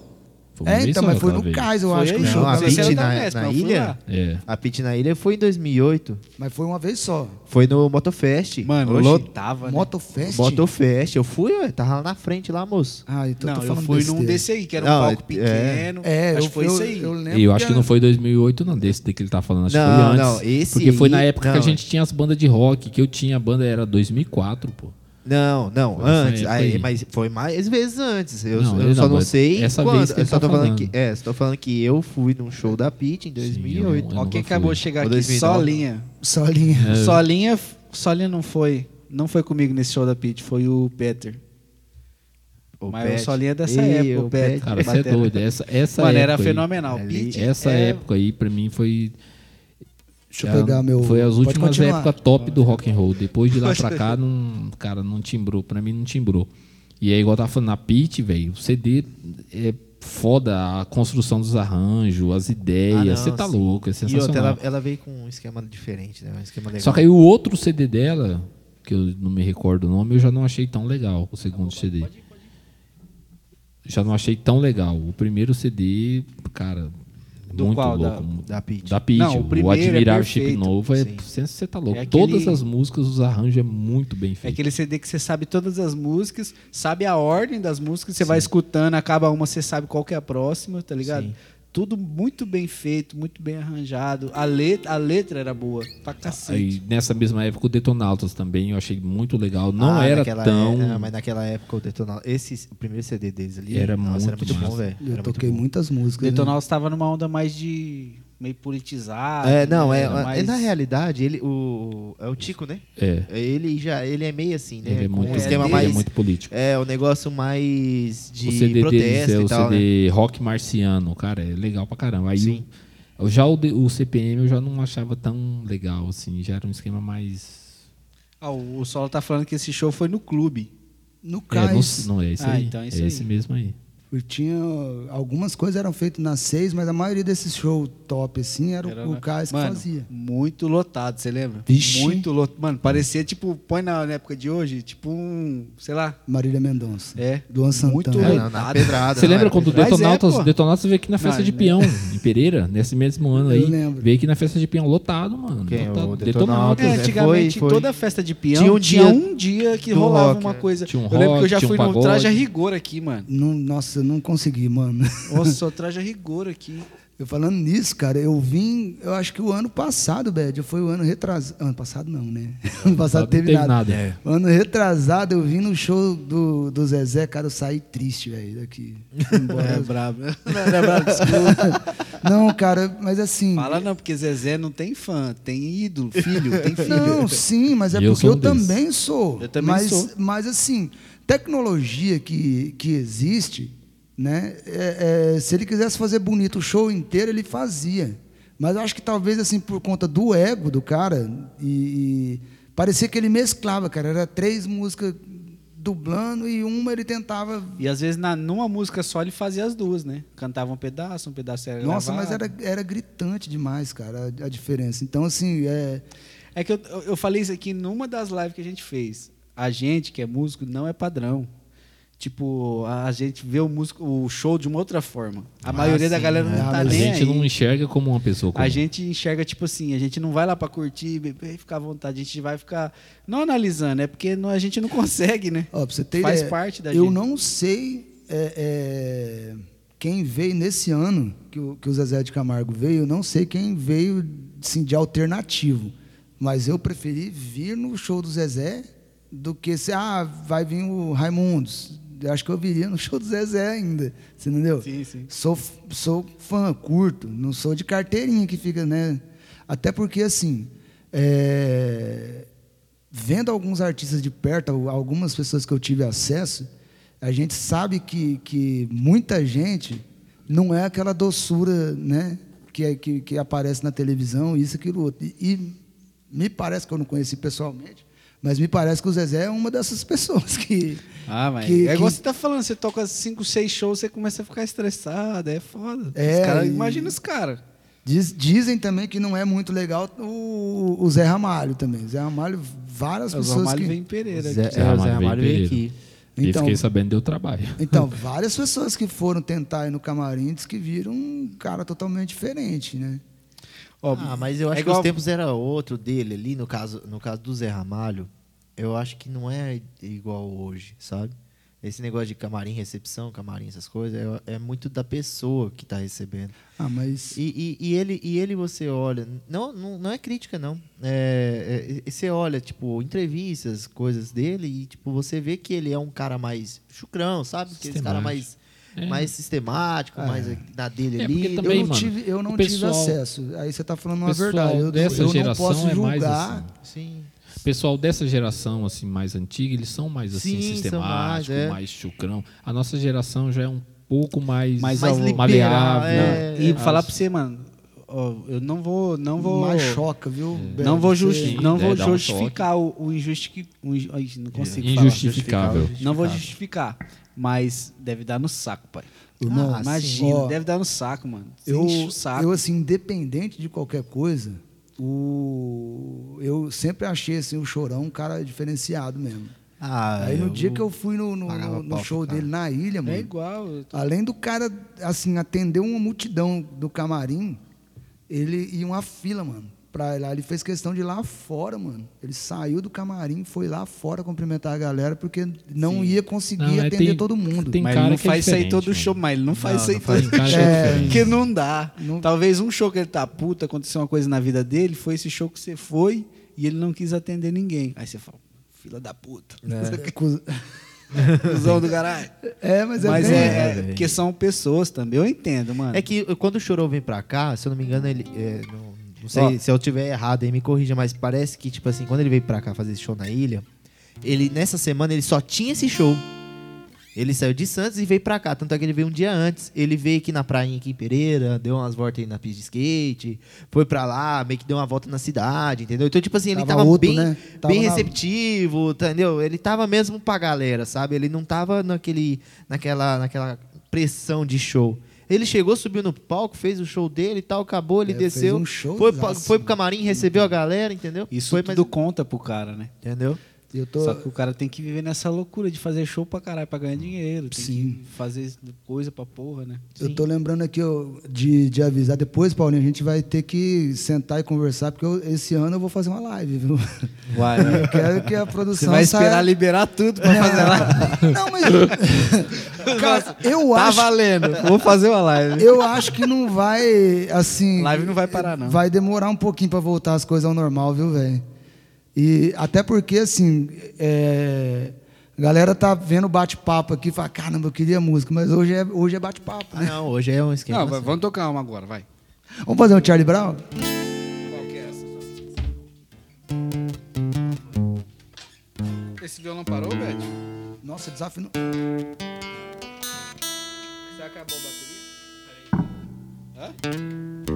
Foi É, então, mas foi no vez. Cais, eu Foi acho que aí, o show. Não, a da na, na eu fui ilha. É. A Pitty na ilha foi em 2008. Mas foi uma vez só. Foi no Motofest. Mano, Oxi, lotava, né? Motofest? Motofest. Eu fui, ué, tava lá na frente lá, moço. Ah, então Não, tô eu falando fui besteira. num desse aí, que era um Não, palco é- pequeno. É, acho eu, que foi eu, isso aí. eu lembro E eu acho que era- não foi 2008, não, desse que ele tá falando. Acho Não, que foi antes. não, esse Porque foi na época que a gente tinha as bandas de rock, que eu tinha a banda, era 2004, pô. Não, não, Foi antes. Aí, aí. mas foi mais vezes antes. Eu, Não, eu só não, sei essa quando. vez que eu só tá tô falando falando. que, é, só falando que eu fui num show da Pitty em 2008. eu Ó, quem acabou fui. de chegar Ou aqui, 2009. Solinha. Solinha. É. Solinha, Solinha não foi. Não foi comigo nesse show da Pete, foi o Peter. O Mas Pet. o Solinha é dessa Ei, época, o Pet. Cara, você é doido. Essa, essa Mano, era época aí- fenomenal. ali- Pete Essa é- época aí, pra mim, foi. Deixa eu pegar meu... Foi as Pode últimas épocas top do rock and roll. Depois de lá pra cá, não, cara, não timbrou. Pra mim, não timbrou. E aí, igual eu tava falando, na Pit, velho, o CD é foda. A construção dos arranjos, as Ah, ideias. não, Você tá sim. louco, é E outra, sensacional. ela, ela veio com um esquema diferente, né? Um esquema legal. Só que aí o outro CD dela, que eu não me recordo o nome, eu já não achei tão legal, o segundo CD. Já não achei tão legal. O primeiro CD, cara, Do muito qual? Da- louco. da. Da Pitty. Não, o o, é Chip. Novo é. Sim. Você tá louco. É aquele- Todas as músicas, os arranjos é muito bem É feito. aquele CD que você sabe todas as músicas, sabe a ordem das músicas, você vai escutando, acaba uma, você sabe qual que é a próxima, tá ligado? Sim. Tudo muito bem feito, muito bem arranjado. A letra, a letra era boa, pra cacete. Aí, nessa mesma época, o Detonautas também eu achei muito legal. Não Ah, era tão. é- ah, mas naquela época o Detonal. Esse, o primeiro CD deles ali. Era nossa, era muito muito bom, velho. Eu muito toquei bom. muitas músicas. né? Detonal estava numa onda mais de meio politizado. É, não, né? é, é, mais- na realidade, ele, o, é o Tico, né? É. Ele já, ele é meio assim, né? Ele é muito, um esquema dele mais, ele é muito político. é, o negócio mais de o CD deles protesto é e o tal, né? CD Rock Marciano, cara, é legal pra caramba. Aí Sim. o- já o, o CPM eu já não achava tão legal, assim, já era um esquema mais. Ah, o, o Solo tá falando que esse show foi no clube. No É, Cais. não, é esse Ah, aí. então é é isso aí. esse mesmo aí. Eu tinha algumas coisas eram feitas nas seis, mas a maioria desses shows top assim era, Era o, o Cais que fazia. Muito lotado, você lembra? Vixe. Muito lotado. Mano, parecia tipo, põe na, na época de hoje, tipo um, sei lá. Marília Mendonça. É. Luan Santana. Muito É, lotado. não, na pedrada. Você não, lembra era quando o. Mas é, Detonautas. Detonautas veio aqui na festa Não, de né? peão, em Pereira, nesse mesmo ano aí? Eu lembro. Veio aqui na festa de peão lotado, mano. Quem? lotado. O Detonautas. É, Detonautas, é, antigamente, foi- foi. toda festa de peão Tinha tinha um um dia dia, que rolava rock, uma é. coisa. Tinha um eu lembro que eu já rock, fui um no traje a rigor aqui, mano. Não, nossa, não consegui, mano. Nossa, só traje a rigor aqui. Eu falando nisso, cara, eu vim, eu acho que o ano passado, Bad, foi o ano retrasado. Ano passado não, né? Ano passado não teve, teve nada. nada. É. O ano retrasado, eu vim no show do, do Zezé, cara, eu saí triste, velho, daqui. Embora. É brabo. Não, é brabo, desculpa. não, cara, mas assim. Fala não, porque Zezé não tem fã, tem ídolo, filho, tem filho. Não, sim, mas é E eu porque sou eu deles. também sou. Eu também mas, sou. Mas assim, tecnologia que, que existe, né? é- é, se ele quisesse fazer bonito o show inteiro, ele fazia. Mas eu acho que talvez assim por conta do ego do cara e, e parecia que ele mesclava, cara. Era três músicas dublando e uma ele tentava. E às vezes na, numa música só ele fazia as duas, né? Cantava um pedaço, um pedaço era Nossa, mas gravado. era, era gritante demais, cara, a, a diferença. Então assim, é, É que eu, eu eu falei isso aqui numa das lives que a gente fez. A gente que é músico não é padrão. Tipo, a gente vê o músico, o show de uma outra forma. A Ah, maioria da sim, galera né? não Ah, tá mas A nem gente aí. não enxerga como uma pessoa comum. A gente enxerga, tipo assim, a gente não vai lá pra curtir, beber e ficar à vontade. A gente vai ficar, não analisando, é porque não- a gente não consegue, né? Ó, pra você ter Faz ideia, parte da eu gente. não sei é, é, quem veio nesse ano que o, que o Zezé de Camargo veio, eu não sei quem veio assim, de alternativo. Mas eu preferi vir no show do Zezé do que se ah, vai vir o Raimundos. Eu acho que eu viria no show do Zezé ainda. Você entendeu? Sim, sim. Sou, sou fã, curto, não sou de carteirinha que fica, né? Até porque, assim, é, vendo alguns artistas de perto, algumas pessoas que eu tive acesso, a gente sabe que, que muita gente não é aquela doçura, né? Que, é, que, que aparece na televisão, isso, aquilo, outro. E, e me parece que eu não conheci pessoalmente, mas me parece que o Zezé é uma dessas pessoas que. Ah, mas que, é igual que- você tá falando, você toca cinco, seis shows, você começa a ficar estressado, é foda. É, Os cara, e- Imagina os caras. Diz- dizem também que não é muito legal o, o Zé Ramalho também. Zé Ramalho, várias Os pessoas Ramalho que. vem Pereira Zé, aqui. Zé é, o Ramalho Zé Ramalho veio Pereira. aqui. E Então- fiquei sabendo, deu trabalho. Então, várias pessoas que foram tentar ir no camarim diz que viram um cara totalmente diferente, né? Ó, Ah, mas eu é acho igual- que os tempos era outro dele ali, no caso, no caso do Zé Ramalho, eu acho que não é igual hoje, sabe? Esse negócio de camarim, recepção, camarim, essas coisas, é, é muito da pessoa que está recebendo. Ah, mas. E, e, e ele, e ele você olha, não, não, não é crítica, não. É, é, você olha, tipo, entrevistas, coisas dele, e tipo, você vê que ele é um cara mais chucrão, sabe? Aquele cara mais, É. mais sistemático, É. mais na dele É, ali. porque Eu também, não, mano, tive, eu não o tive pessoal- acesso. Aí você está falando uma pessoal verdade. Eu, dessa eu não geração posso é mais julgar. assim. Pessoal dessa geração assim mais antiga, eles são mais assim Sim, sistemáticos, mais, é. mais chucrão. A nossa geração já é um pouco mais Mais Mais liberal, maleável. é. E As- falar pra você, mano, ó, eu não vou. Não vou Mais choca, viu? Beto? Não vou, justi Sim, não é, vou dá um justificar o, o injusti o não consigo Injustificável. falar. Não vou justificar, mas deve dar no saco, pai. Irmão, Ah. Imagina, Ó, deve dar no saco, mano. Você Eu, enche o saco. eu, assim, independente de qualquer coisa, o, eu sempre achei assim, o Chorão um cara diferenciado mesmo. Ah, Aí no dia que eu fui no, no- no- no show dele na ilha, mano, É igual. tô- além do cara, assim, atender uma multidão do camarim, ele ia uma fila, mano, pra ir lá. Ele fez questão de ir lá fora, mano. Ele saiu do camarim, foi lá fora cumprimentar a galera, porque não ia conseguir Não, é, atender tem- todo mundo. tem mas cara ele não que é faz isso aí todo mano. show, mas ele não faz Não, isso aí faz. todo que é É. Porque não dá. Não- Talvez um show que ele tá puto, aconteceu uma coisa na vida dele, foi esse show que você foi e ele não quis atender ninguém. Aí você fala, fila da puta. É, Cusão do caralho. é, mas é Mas bem- é, É, porque são pessoas também. Eu entendo, mano. É que quando o Chorou vem pra cá, se eu não me engano, ele. é, não, não sei Ó. se eu tiver errado aí, me corrija, mas parece que, tipo assim, quando ele veio pra cá fazer esse show na ilha, ele, nessa semana, ele só tinha esse show. Ele saiu de Santos e veio pra cá. Tanto é que ele veio um dia antes. Ele veio aqui na prainha aqui em Pereira, deu umas voltas aí na pista de skate, foi pra lá, meio que deu uma volta na cidade, entendeu? Então, tipo assim, ele Tava tava, outro, bem, né? Tava bem receptivo, entendeu? Ele tava mesmo pra galera, sabe? Ele não tava naquele, naquela, naquela pressão de show. Ele chegou, subiu no palco, fez o show dele e tal, acabou, ele É, desceu, um foi, pra- foi pro camarim, recebeu a galera, entendeu? Isso foi tudo conta pro cara, né? Entendeu? Eu tô, Só que o cara tem que viver nessa loucura de fazer show pra caralho, pra ganhar dinheiro. Tem Sim. que fazer coisa pra porra, né? eu tô lembrando aqui ó, de, de avisar. Depois, Paulinho, a gente vai ter que sentar e conversar, porque eu- esse ano eu vou fazer uma live, viu? Vai, Eu quero que a produção Você vai esperar saia... liberar tudo pra fazer lá. Não, mas... Cara, eu Tá acho... valendo. Vou fazer uma live. Eu acho que não vai, assim... Live não vai parar, não. Vai demorar um pouquinho para voltar as coisas ao normal, viu, velho? E até porque, assim, é, a galera tá vendo bate-papo aqui e fala, caramba, eu queria música, mas hoje é, hoje é bate-papo, Ah, né? não, hoje é um esquema. Não, assim. vamos tocar uma agora, vai. Vamos fazer um Charlie Brown? Qual que é essa? Esse violão parou, Beth? Nossa, desafio... não- Você acabou a bateria? Hã?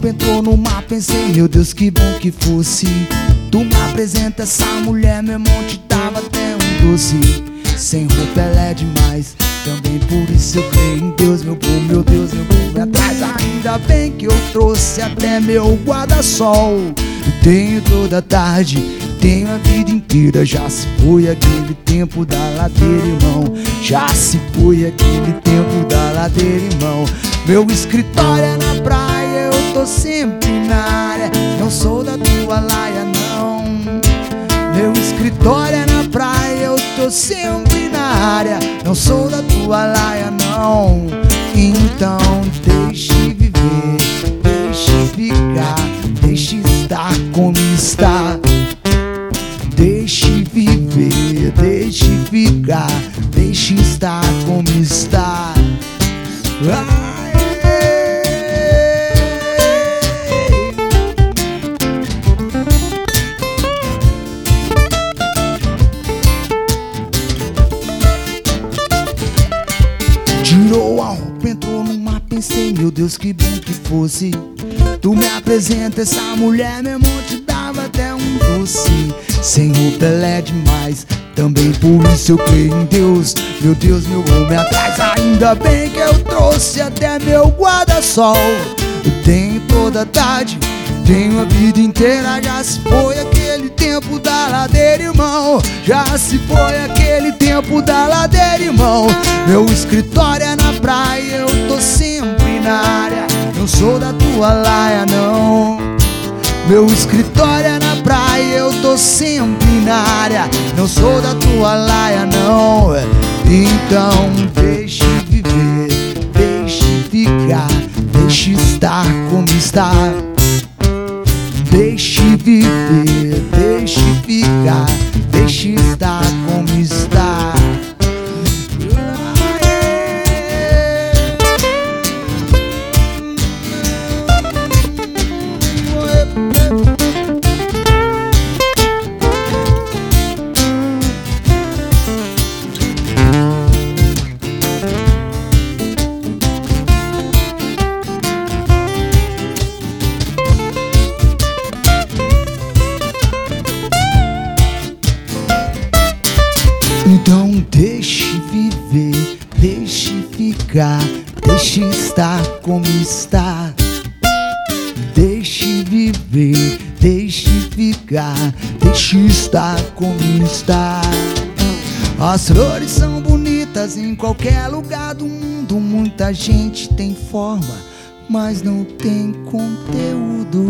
Roupa, entrou no mar, pensei, meu Deus, que bom que fosse. Tu me apresenta essa mulher, meu irmão, te dava até um doce. Sem roupa ela é demais, também por isso eu creio em Deus, meu povo, meu Deus, meu povo. Me atrás ainda bem que eu trouxe até meu guarda-sol. Tenho toda tarde tenho a vida inteira. Já se foi aquele tempo da ladeira, irmão. Já se foi aquele tempo da ladeira, irmão. Meu escritório é na praia, tô sempre na área. Não sou da tua laia, não. Meu escritório é na praia, eu tô sempre na área. Não sou da tua laia, não. Então deixe viver, deixe ficar, deixe estar como está. Deixe viver, deixe ficar, deixe estar como está. Ai, Deus, que bom que fosse. Tu me apresenta essa mulher, meu irmão, te dava até um doce. Sem roupa ela é demais, também por isso eu creio em Deus. Meu Deus, meu homem atrás, ainda bem que eu trouxe até meu guarda-sol. Eu tenho toda a tarde, tenho a vida inteira, já se foi aquele tempo da ladeira, irmão. Já se foi aquele tempo da ladeira, irmão. Meu escritório é na praia, Não sou da tua laia, não. Meu escritório é na praia, eu tô sempre na área. Não sou da tua laia, não. Então deixe viver, deixe ficar, deixe estar como está. Deixe viver, deixe ficar, deixe estar estar como está. Deixe viver, deixe ficar, deixe estar como está. As flores são bonitas em qualquer lugar do mundo. Muita gente tem forma, mas não tem conteúdo.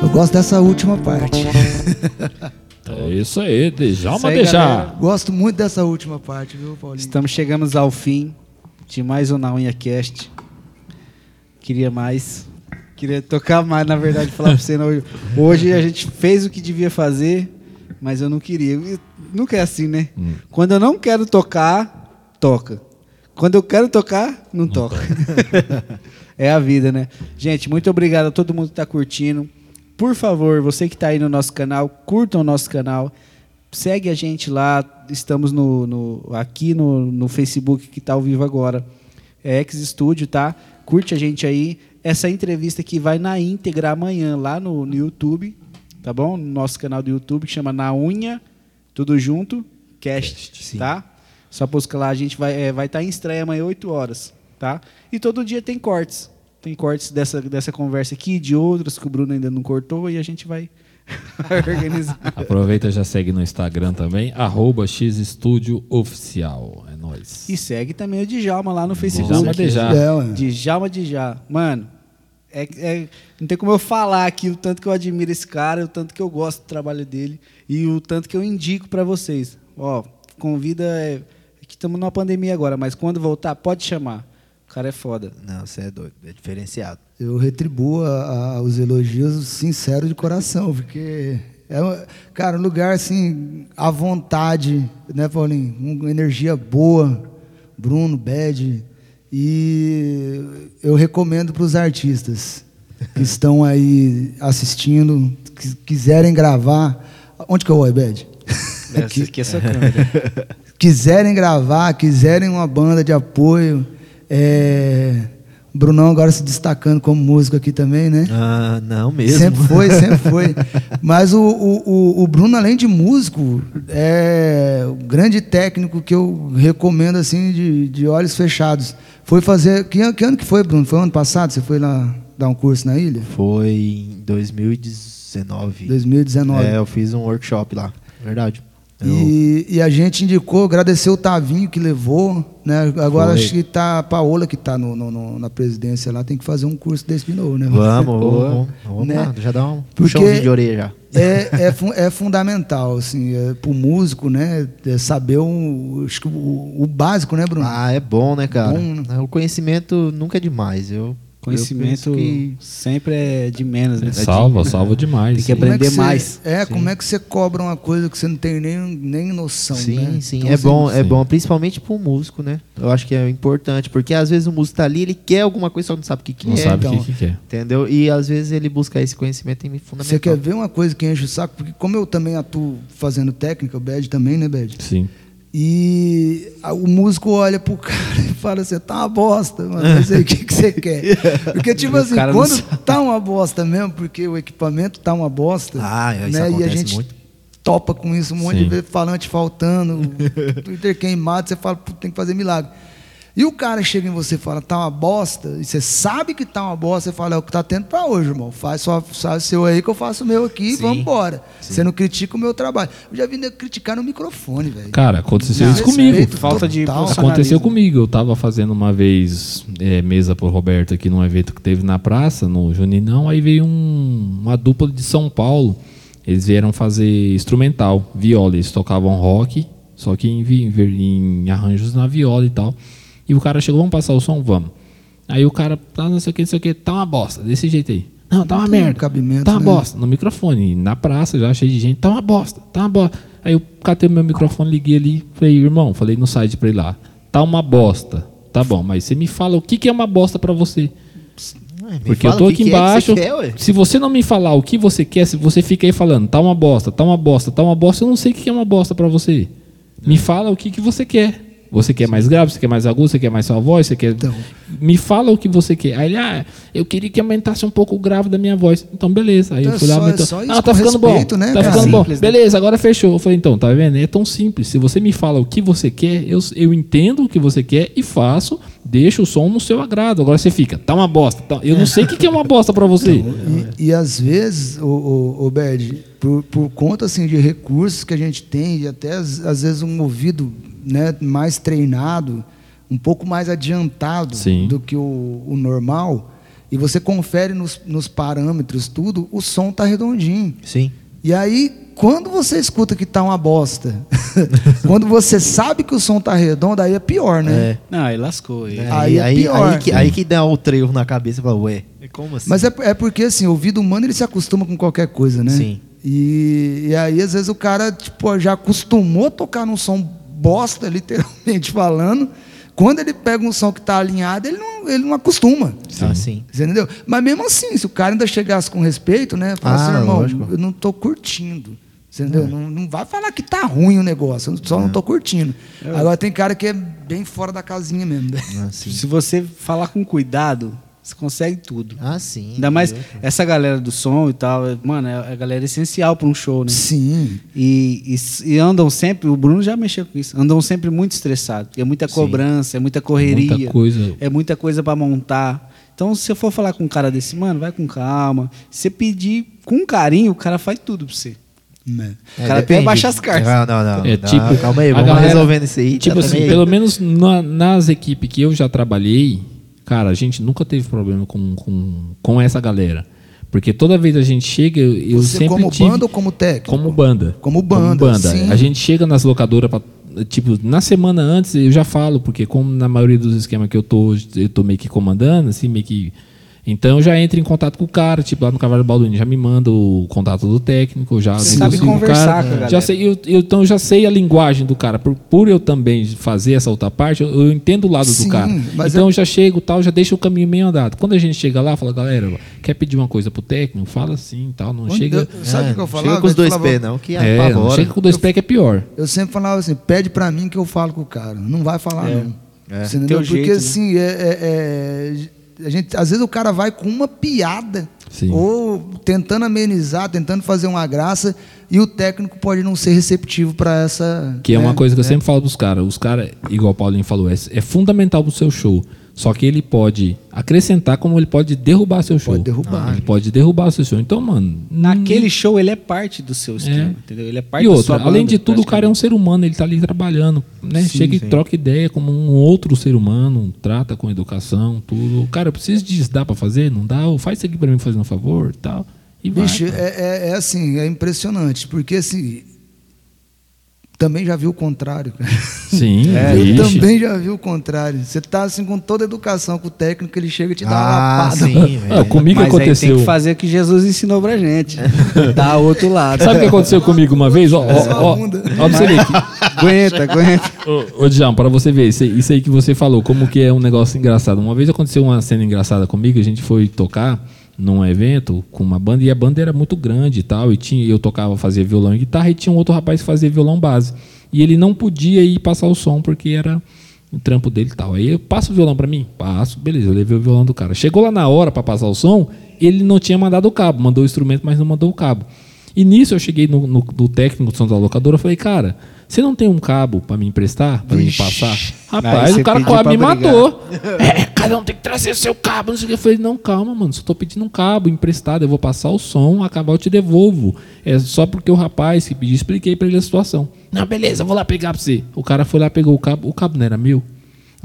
Eu gosto dessa última parte. É isso aí, Djalma Isso galera. Gosto muito dessa última parte, viu, Paulinho? Estamos chegamos ao fim de mais um Na Unha Cast. Queria mais. Queria tocar mais, na verdade, falar pra você. Não. Hoje a gente fez o que devia fazer, mas eu não queria. E Nunca é assim, né? Quando eu não quero tocar, toca. Quando eu quero tocar, não, toca. é a vida, né? Gente, muito obrigado a todo mundo que está curtindo. Por favor, você que está aí no nosso canal, curta o nosso canal. Segue a gente lá. Estamos no, no- aqui no, no Facebook que está ao vivo agora. É X Studio, tá? Curte a gente aí. Essa entrevista aqui vai na íntegra amanhã lá no, no YouTube, tá bom? No nosso canal do YouTube que chama Na Unha, tudo junto, cast, sim. tá? Só busca lá, a gente vai estar vai tá em estreia amanhã 8 horas, tá? E todo dia tem cortes. Tem cortes dessa, dessa conversa aqui, de outras que o Bruno ainda não cortou e a gente vai organizar. Aproveita e já segue no Instagram também, arroba Xestúdio Oficial. É nóis. E segue também o Djalma lá no Facebook. Djalma ué. Djalma Dejar. Mano, é, é- não tem como eu falar aqui o tanto que eu admiro esse cara, o tanto que eu gosto do trabalho dele e o tanto que eu indico pra vocês. Ó, convida. É, é que estamos numa pandemia agora, mas quando voltar, pode chamar. O cara é foda. Não, você é doido. É diferenciado. Eu retribuo a- a- os elogios sinceros de coração, porque é, um- cara, um lugar assim, à vontade, né, Paulinho? Uma energia boa, Bruno, Bad. E eu recomendo para os artistas que estão aí assistindo, que quiserem gravar. Onde que eu vou, Bad? Essa aqui é quiserem gravar, quiserem uma banda de apoio, é, Brunão agora se destacando como músico aqui também, né? Ah, não mesmo. Sempre foi, sempre foi. Mas o, o, o- o Bruno, além de músico, é o grande técnico que eu recomendo assim de, de olhos fechados. Foi fazer. Que, an- que ano que foi, Bruno? Foi ano passado? Você foi lá dar um curso na ilha? Foi em 2019. 2019. É, eu fiz um workshop lá. Verdade. E, e a gente indicou, agradeceu o Tavinho que levou, né? Agora Foi. acho que tá a Paola que está no, no- na presidência lá, tem que fazer um curso desse de novo, né? Vamos, vamos, vamos, Né? lá, já dá um Porque- puxãozinho de orelha já. É, é, é fundamental, assim, é, para o músico, né? é saber que o, o básico, né, Bruno? Ah, é bom, né, cara? Bom, O conhecimento nunca é demais. Eu, Conhecimento que sempre é de menos, né? Salva, salva demais. Tem que Como é aprender você- mais. É, Sim. como é que você cobra uma coisa que você não tem nem, nem noção, Sim, né? sim, Então, é bom, é sim. bom, principalmente para o músico, né? Eu acho que é importante, porque às vezes o músico tá ali, ele quer alguma coisa, só não sabe o que, que Não é, sabe então. o que, que quer. entendeu? E às vezes ele busca esse conhecimento em fundamental. Você quer ver uma coisa que enche o saco? Porque como eu também atuo fazendo técnica, o Bad também, né, Bad? Sim. E o músico olha pro cara e fala assim, tá uma bosta, mano, mas aí o que, que você quer? Porque, tipo assim, quando tá uma bosta mesmo, porque o equipamento tá uma bosta, Ah, né, e a gente muito. topa com isso, um monte Sim. de falante faltando, Twitter queimado, você fala, "Pô, tem que fazer milagre. E o cara chega em você e fala, tá uma bosta, e você sabe que tá uma bosta, você fala, é o que tá tendo pra hoje, irmão. Faz só faz o seu aí que eu faço o meu aqui e Sim. vamos embora. Você não critica o meu trabalho. Eu já vi nego criticar no microfone, velho. Cara, aconteceu Não, isso comigo. Falta de. Aconteceu comigo. Eu tava fazendo uma vez é, mesa pro Roberto aqui num evento que teve na praça, no Juninão. Aí veio um- uma dupla de São Paulo. Eles vieram fazer instrumental, viola. Eles tocavam rock, só que em, vi- em arranjos na viola e tal. E o cara chegou, vamos passar o som? Vamos. Aí o cara, tá não sei o que, não sei o que, tá uma bosta, desse jeito aí. Não, tá uma tem merda. cabimento, tá uma né? bosta. No microfone, na praça, já cheio de gente, tá uma bosta, tá uma bosta. Aí eu catei meu microfone, liguei ali, falei, irmão, falei no site pra ele lá, tá uma bosta. Tá bom, mas você me fala o que, que é uma bosta pra você. Ué, Porque eu tô o aqui que que é que embaixo. você quer, se você não me falar o que você quer, se você fica aí falando, tá uma bosta, tá uma bosta, tá uma bosta, eu não sei o que é uma bosta pra você. Me fala o que, que você quer. Você quer mais grave, você quer mais agudo, você quer mais sua voz, você quer. Então. Me fala o que você quer. Aí ele, ah, eu queria que aumentasse um pouco o grave da minha voz. Então, beleza. Aí Então eu fui lá, é só- aumentou. é só isso, ah, tá ficando respeito, bom. né, tá cara? ficando bom. Simples, né? Beleza, agora fechou. Eu falei, então, tá vendo? É tão simples. Se você me fala o que você quer, eu, eu entendo o que você quer e faço, deixo o som no seu agrado. Agora você fica, tá uma bosta. tá- Eu não sei o que que é uma bosta pra você. E, e às vezes, o, o, o Bed, por, por conta assim, de recursos que a gente tem, e até às, às vezes um ouvido né, mais treinado, um pouco mais adiantado Sim. do que o, o normal, e você confere nos, nos parâmetros tudo, o som tá redondinho. Sim. E aí, quando você escuta que tá uma bosta, quando você sabe que o som tá redondo, aí é pior, né? É. Não, aí lascou. Aí. É, Aí é aí, pior. aí, que, aí que dá o trevo na cabeça e fala, ué, como assim? Mas é, é porque, assim, o ouvido humano ele se acostuma com qualquer coisa, né? Sim. E, e aí, às vezes, o cara tipo, já acostumou a tocar num som bosta, literalmente falando. Quando ele pega um som que está alinhado, ele não, ele não acostuma. Ah, sim. Você entendeu? Mas mesmo assim, se o cara ainda chegasse com respeito, né? Fala Ah, assim, irmão, lógico. eu não estou curtindo. Você entendeu? Não, não vai falar que tá ruim o negócio, eu só não estou curtindo. Agora tem cara que é bem fora da casinha mesmo. Ah, sim. Se você falar com cuidado, você consegue tudo. Ah, sim. Ainda mais entendeu? essa galera do som e tal, é- mano, é a galera essencial para um show, né? Sim. E, e e andam sempre, o Bruno já mexeu com isso, andam sempre muito estressados. É muita Sim. cobrança, é muita correria. Muita coisa. É muita coisa para montar. Então, se você for falar com um cara desse, mano, vai com calma. Se você pedir com carinho, o cara faz tudo pra você. Né? O cara até baixa as cartas. Não, não, não. É não, tipo, calma aí, vamos galera- resolvendo isso aí. Tipo tá assim, pelo menos na- nas equipes que eu já trabalhei, cara, a gente nunca teve problema com, com, com essa galera. Porque toda vez a gente chega, eu, Você sempre como tive... banda ou como técnico? Como banda. Como banda, sim. A gente chega nas locadoras pra, Tipo, na semana antes eu já falo, porque como na maioria dos esquemas que eu tô, eu tô meio que comandando, assim, meio que. Então eu já entro em contato com o cara, tipo, lá no Cavalo Balduino, já me manda o contato do técnico, já sabe com o conversar cara, com a galera. Já sei, eu, eu- então eu já sei a linguagem do cara. Por, por eu também fazer essa outra parte, eu, eu entendo o lado Sim, do cara. Então é- eu já chego tal, já deixo o caminho meio andado. Quando a gente chega lá, fala, galera, quer pedir uma coisa pro técnico? Fala assim tal. Não Quando chega. eu- sabe o que eu não falava? Chega com os dois pés, não, que É, não apavora. chega com dois pés que é pior. Eu sempre falava assim, pede pra mim que eu falo com o cara. Não vai falar, É. não. É. Você entendeu? Porque jeito, né? assim, é, é- é- a gente, às vezes o cara vai com uma piada Sim. ou tentando amenizar, tentando fazer uma graça e o técnico pode não ser receptivo para essa. Que é né? uma coisa que eu sempre falo dos caras. Os caras, igual o Paulinho falou, é, é fundamental pro seu show. Só que ele pode acrescentar como ele pode derrubar seu show. Pode derrubar. Ele pode derrubar seu show. Então, mano. Naquele show ele é parte do seu esquema, entendeu? Ele é parte E da outra, sua banda, além de tudo, o cara é um ser humano, ele tá ali trabalhando, né? Chega e troca ideia como um outro ser humano, trata com educação, tudo. Cara, eu preciso disso, dá pra fazer? Não dá? Ou faz isso aqui pra mim fazendo um favor e tal. E vai. Bicho, cara. é, é- é assim, é impressionante, porque assim. Também já viu o contrário, cara. Sim, Eu vixe. também já vi o contrário. Você tá assim com toda a educação com o técnico, ele chega e te dá uma Ah, lapada. sim, Ah, comigo Mas aí aconteceu. tem que fazer o que Jesus ensinou pra gente. Dar outro lado. Sabe o que aconteceu comigo uma vez? Ó, ó, ó, ó, pra você ver que aguenta, aguenta. Ô, ô Djam, pra você ver, isso aí que você falou, como que é um negócio engraçado. Uma vez aconteceu uma cena engraçada comigo, a gente foi tocar num evento com uma banda, e a banda era muito grande e tal, e tinha, eu tocava, fazia violão e guitarra, e tinha um outro rapaz que fazia violão base. E ele não podia ir passar o som, porque era o trampo dele e tal. Aí eu passo o violão pra mim? Passo, beleza, eu levei o violão do cara. Chegou lá na hora pra passar o som, ele não tinha mandado o cabo, mandou o instrumento, mas não mandou o cabo. E nisso eu cheguei no, no, no técnico do som da locadora falei, cara, você não tem um cabo pra me emprestar, pra me passar? Rapaz, o cara quase me brigar. matou. É, cada um tem que trazer o seu cabo, não sei o que. Eu falei, não, calma, mano, só tô pedindo um cabo emprestado, eu vou passar o som, acabar eu te devolvo. É só porque o rapaz que pediu, expliquei pra ele a situação. Não, beleza, eu vou lá pegar pra você. O cara foi lá, pegou o cabo, o cabo não era meu.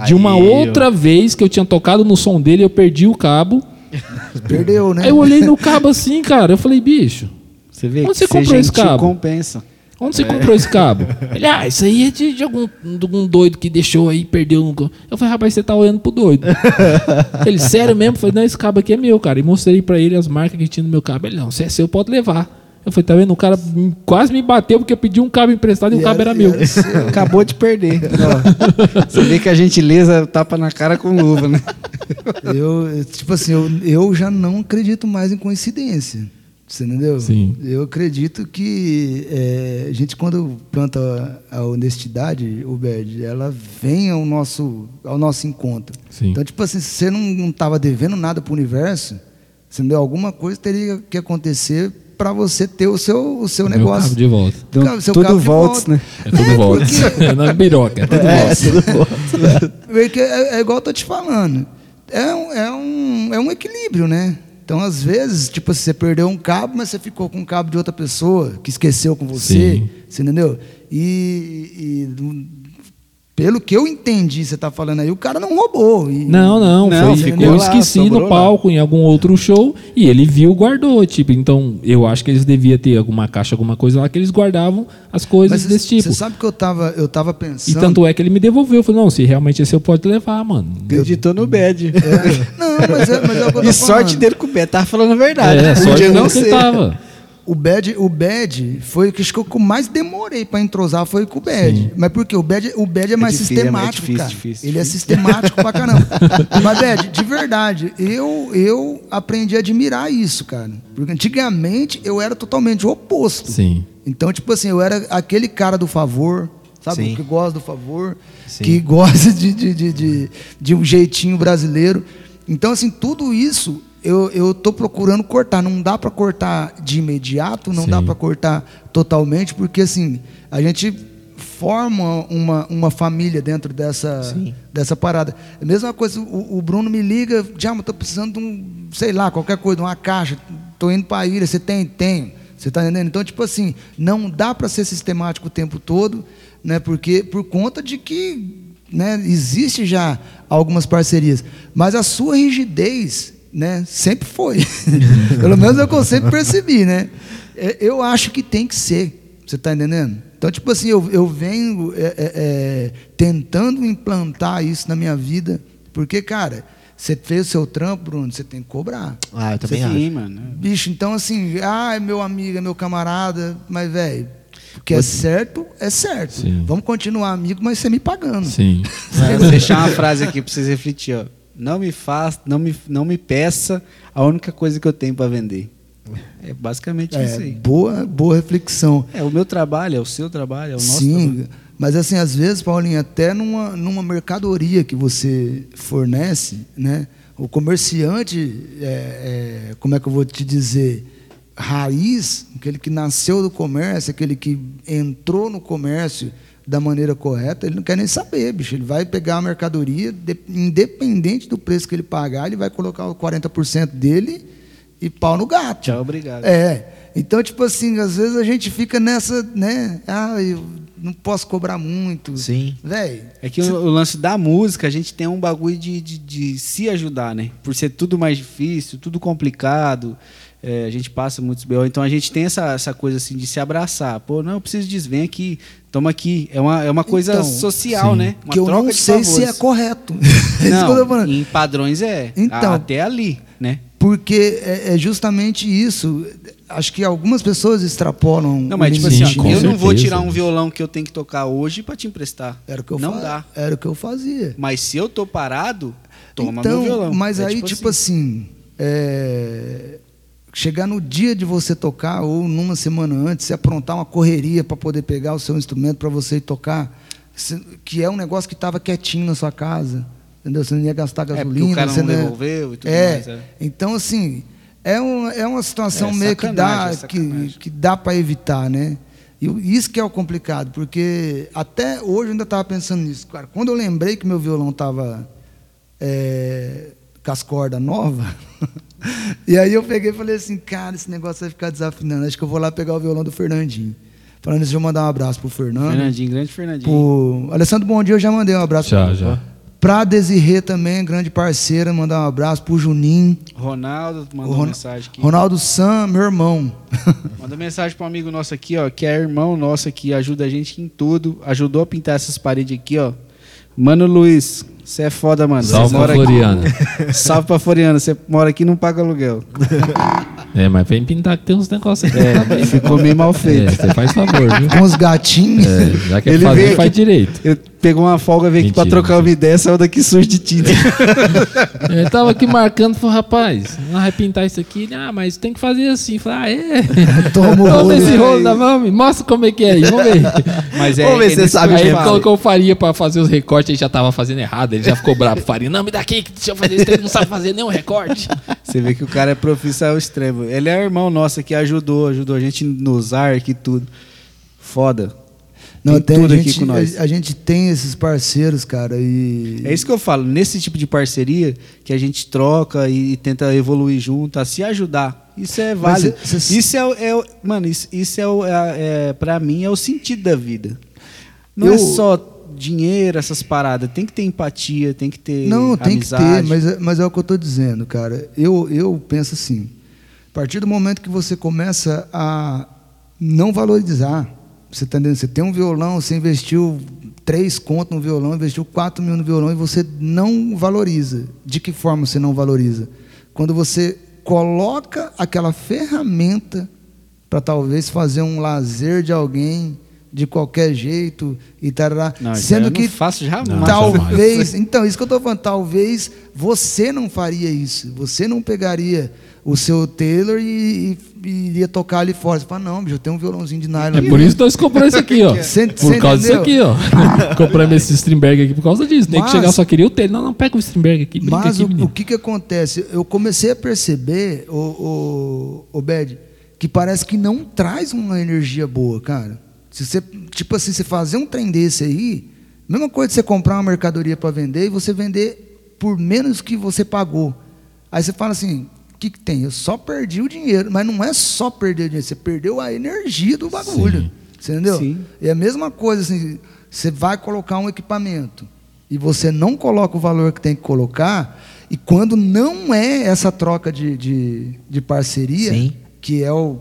De uma Aí, outra vez que eu tinha tocado no som dele, eu perdi o cabo. Perdeu, né? Aí eu olhei no cabo assim, cara, eu falei, bicho, Você vê Onde que você comprou esse cabo? compensa. Onde você comprou esse cabo? Ele, ah, isso aí é de, de algum, de algum doido que deixou aí, perdeu. No... Eu falei, rapaz, você tá olhando pro doido. ele, sério mesmo? Eu falei, não, esse cabo aqui é meu, cara. E mostrei pra ele as marcas que tinha no meu cabo. Ele, não, se é seu, pode levar. Eu falei, tá vendo? O cara quase me bateu porque eu pedi um cabo emprestado e, o cabo era meu. Acabou de perder. Você vê que a gentileza tapa na cara com luva, né? Eu, tipo assim, eu, eu já não acredito mais em coincidência. Você entendeu? Sim. Eu acredito que é, a gente, quando planta a honestidade, o Bad, ela vem ao nosso, ao nosso encontro. Sim. Então, tipo assim, se você não estava devendo nada para o universo, você entendeu? alguma coisa teria que acontecer para você ter o seu, o seu Meu negócio. de volta. Então, Cara, seu tudo de volts, volta. né? É tudo É, volta. porque- É na biroca, é tudo volta. Porque é, é igual eu tô te falando. É um, é, um, é um equilíbrio, né? Então, às vezes, tipo, você perdeu um cabo, mas você ficou com um cabo de outra pessoa que esqueceu com você. Sim. Você entendeu? E, e, pelo que eu entendi, você tá falando aí, o cara não roubou. E- Não, não, Não, foi, ficou eu lá, esqueci no lá. palco em algum outro show e ele viu, guardou, tipo, então eu acho que eles deviam ter alguma caixa, alguma coisa lá que eles guardavam as coisas Mas desse tipo. Você sabe que eu tava, eu tava E pensando. tanto é que ele me devolveu, eu falei, não, se realmente esse eu pode levar, mano. Acreditou no bad. É, não, mas é, mas é o que eu tô E sorte dele com o bad. Tava falando a verdade. É, que não não que ser. tava. O bad, o bad foi o que eu mais demorei para entrosar foi com o bad. Mas por quê? O bad, o bad é mais difícil, é sistemático, difícil, cara. difícil, Ele é difícil. sistemático pra caramba. Mas bad, de verdade, eu eu aprendi a admirar isso, cara. Porque antigamente eu era totalmente o oposto. Sim. Então, tipo assim, eu era aquele cara do favor, sabe? Sim. Que gosta do favor, Sim. que gosta de, de, de, de, de um jeitinho brasileiro. Então, assim, tudo isso eu, eu tô procurando cortar. Não dá para cortar de imediato, não Sim. dá para cortar totalmente, porque assim, a gente forma uma, uma família dentro dessa, Sim. dessa parada. A mesma coisa, o, o Bruno me liga, já, tô precisando de um, sei lá, qualquer coisa, de uma caixa, tô indo para a ilha, você tem? Tenho. Você tá entendendo? Então, tipo assim, não dá para ser sistemático o tempo todo, né? Porque por conta de que, né, existe já algumas parcerias, mas a sua rigidez, né, sempre foi. Pelo menos é o que eu sempre percebi, né? É, Eu acho que tem que ser. Você está entendendo? Então, tipo assim, eu, eu venho é, é, é, tentando implantar isso na minha vida, porque, cara, você fez o seu trampo, Bruno, você tem que cobrar. Ah, eu também acho. Sim, mano. Bicho, então assim, ah, é meu amigo, é meu camarada, mas, velho, o que é certo, é certo. Sim. Vamos continuar amigo, mas você me pagando. Sim. É, Vou deixar uma frase aqui pra vocês refletir, ó. Não me faça, não me, não me peça a única coisa que eu tenho pra vender. É basicamente isso É, aí. boa, boa reflexão. É o meu trabalho, é o seu trabalho, é o nosso Sim, trabalho. mas assim, às vezes, Paulinho, até numa, numa mercadoria que você fornece, né? O comerciante, é, é, como é que eu vou te dizer, raiz, aquele que nasceu do comércio, aquele que entrou no comércio da maneira correta, ele não quer nem saber, bicho. Ele vai pegar a mercadoria, de, independente do preço que ele pagar, ele vai colocar o 40% dele e pau no gato. Tchau, obrigado. É. Então, tipo assim, às vezes a gente fica nessa, né? Ah, eu não posso cobrar muito. Sim. Véi. É que o, o lance da música, a gente tem um bagulho de, de, de se ajudar, né? Por ser tudo mais difícil, tudo complicado. É, a gente passa muitos B.O. Então a gente tem essa, essa coisa assim de se abraçar. Pô, não, eu preciso disso, vem aqui, toma aqui. É uma, é uma coisa Então, social, sim. né? Uma que eu troca não de sei se favores. é correto. É isso que eu tô Não, falando. em padrões é. Então. Até ali, né? Porque é, é justamente isso. Acho que algumas pessoas extrapolam. Não, mas tipo limite, assim, ó, eu não vou tirar um violão que eu tenho que tocar hoje pra te emprestar. Era o que eu Não dá. Era o que eu fazia. Mas se eu tô parado, toma então, meu violão. Mas É aí, tipo, assim, é, chegar no dia de você tocar, ou numa semana antes, você aprontar uma correria para poder pegar o seu instrumento para você tocar, se- que é um negócio que estava quietinho na sua casa. Entendeu? Você não ia gastar É, gasolina. o cara você não ia- devolveu e tudo é, mais. É. Então, assim, é, um, é uma situação É meio que dá, é que, que dá para evitar, né? E isso que é o complicado, porque até hoje eu ainda estava pensando nisso. Cara, quando eu lembrei que meu violão estava com as cordas novas, e aí eu peguei e falei assim, cara, esse negócio vai ficar desafinando. Acho que eu vou lá pegar o violão do Fernandinho. Falando isso, eu mandar um abraço pro Fernando. Fernandinho, grande Fernandinho. Pro Alessandro Bom Dia, eu já mandei um abraço Já, pra- já. Pra Desirê também, grande parceira, mandar um abraço pro Juninho. Ronaldo mandou Ron- mensagem aqui. Ronaldo Sam, meu irmão. Manda mensagem um amigo nosso aqui, ó, que é irmão nosso aqui, ajuda a gente em tudo, ajudou a pintar essas paredes aqui, ó. Mano Luiz, você é foda, mano. Você Salve pra mora aqui- Floriana. Salve pra Floriana, você mora aqui e não paga aluguel. É, mas vem pintar que tem uns negócios aqui. tá bem. Ficou meio mal É, feito. você faz favor, viu? Com os gatinhos. É, já que é Ele fazer, veio faz aqui- direito. Ele pegou uma folga, veio aqui pra Mentira, trocar uma ideia, saiu daqui sujo de tinta. Ele tava aqui marcando, falou, rapaz, não vai pintar isso aqui. Ah, mas tem que fazer assim. Falei, ah, é? Toma ver esse aí. rolo da mão, mostra como é que é aí, vamos ver. Mas é, Vamos ver é se você sabe que eu Aí que ele colocou o Faria pra fazer os recortes, ele já tava fazendo errado, ele já ficou bravo. Faria, não, me dá aqui, que deixa eu fazer isso, ele não sabe fazer nenhum recorte. Você vê que o cara é profissional extremo. Ele é irmão nosso aqui, ajudou, ajudou a gente nos arcos e tudo. Foda. Não, tem, tem, tudo a, aqui gente, com nós. a, a gente tem esses parceiros, cara, e... É isso que eu falo, nesse tipo de parceria que a gente troca e, e tenta evoluir junto, a se ajudar. Isso é válido. cê- cê- Isso é, é, mano, isso, isso é, o- é, é para mim é o sentido da vida. Não Eu- é só dinheiro, essas paradas, tem que ter empatia, tem que ter Não, tem amizade. que ter, mas, é- mas é o que eu estou dizendo, cara. Eu, eu penso assim, a partir do momento que você começa a não valorizar, você tá entendendo? Você tem um violão, você investiu três contos no violão, investiu quatro mil no violão e você não valoriza. De que forma você não valoriza? Quando você coloca aquela ferramenta para talvez fazer um lazer de alguém de qualquer jeito e tarará, Não, sendo eu que não faço jamais. Não, talvez, então, isso que eu estou falando, talvez você não faria isso. Você não pegaria o seu Taylor e, e iria tocar ali fora. Você fala, não, bicho, eu tenho um violãozinho de nylon. É aqui, por isso que nós compramos isso aqui, ó. Cê- Por cê causa disso aqui, entendeu? ó. compramos esse Strindberg aqui por causa disso. Nem que chegar só queria o tele. Não, não, pega o Strindberg aqui, Mas aqui, o, o que, que acontece? Eu comecei a perceber, o, o, o Bed, que parece que não traz uma energia boa, cara. Se você, tipo assim, você fazer um trem desse aí, mesma coisa de você comprar uma mercadoria para vender e você vender por menos que você pagou. Aí você fala assim, que, que tem? Eu só perdi o dinheiro, mas não é só perder o dinheiro, você perdeu a energia do bagulho. Sim. Você entendeu? Sim. É a mesma coisa assim, você vai colocar um equipamento e você não coloca o valor que tem que colocar, e quando não é essa troca de, de, de parceria, Sim. que é o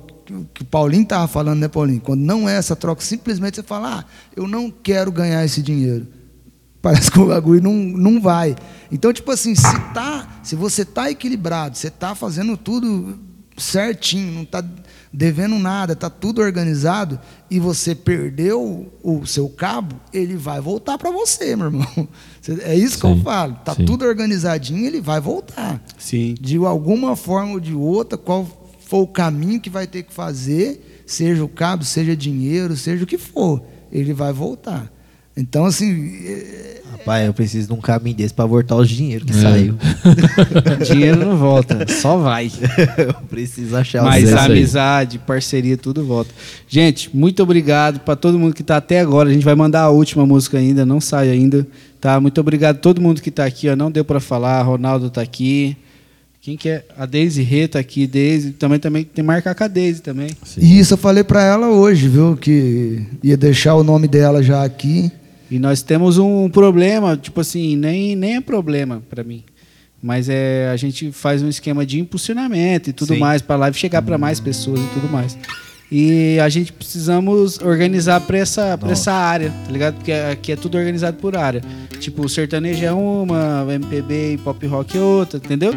que o Paulinho estava falando, né, Paulinho? Quando não é essa troca, simplesmente você fala, ah, eu não quero ganhar esse dinheiro. Parece que o bagulho não, não vai. Então, tipo assim, se, tá, se você tá equilibrado, você tá fazendo tudo certinho, não tá devendo nada, tá tudo organizado, e você perdeu o seu cabo, ele vai voltar para você, meu irmão. É isso que eu Sim, falo. Tá sim. tudo organizadinho, ele vai voltar. Sim. De alguma forma ou de outra, qual for o caminho que vai ter que fazer, seja o cabo, seja dinheiro, seja o que for, ele vai voltar. Então, assim, é, Rapaz, eu preciso de um caminho desse pra voltar os dinheiros que É. saiu. Dinheiro não volta, só vai. eu preciso achar Mas a amizade, parceria, tudo volta. Gente, muito obrigado para todo mundo que tá até agora. A gente vai mandar a última música ainda, não sai ainda. Tá? Muito obrigado a todo mundo que tá aqui. Ó. Não deu para falar. Ronaldo tá aqui. Quem que é? A Deise Rê tá aqui. Deise. Também, também tem marcar com a Deise também. E isso eu falei pra ela hoje, viu? Que ia deixar o nome dela já aqui. E nós temos um problema, tipo assim, nem, nem é problema para mim. Mas é a gente faz um esquema de impulsionamento e tudo Sim. mais para a live chegar para mais pessoas e tudo mais. E a gente precisamos organizar para essa, pra essa área, tá ligado? Porque aqui é tudo organizado por área. Tipo, o sertanejo é uma, o MPB e pop rock é outra, entendeu?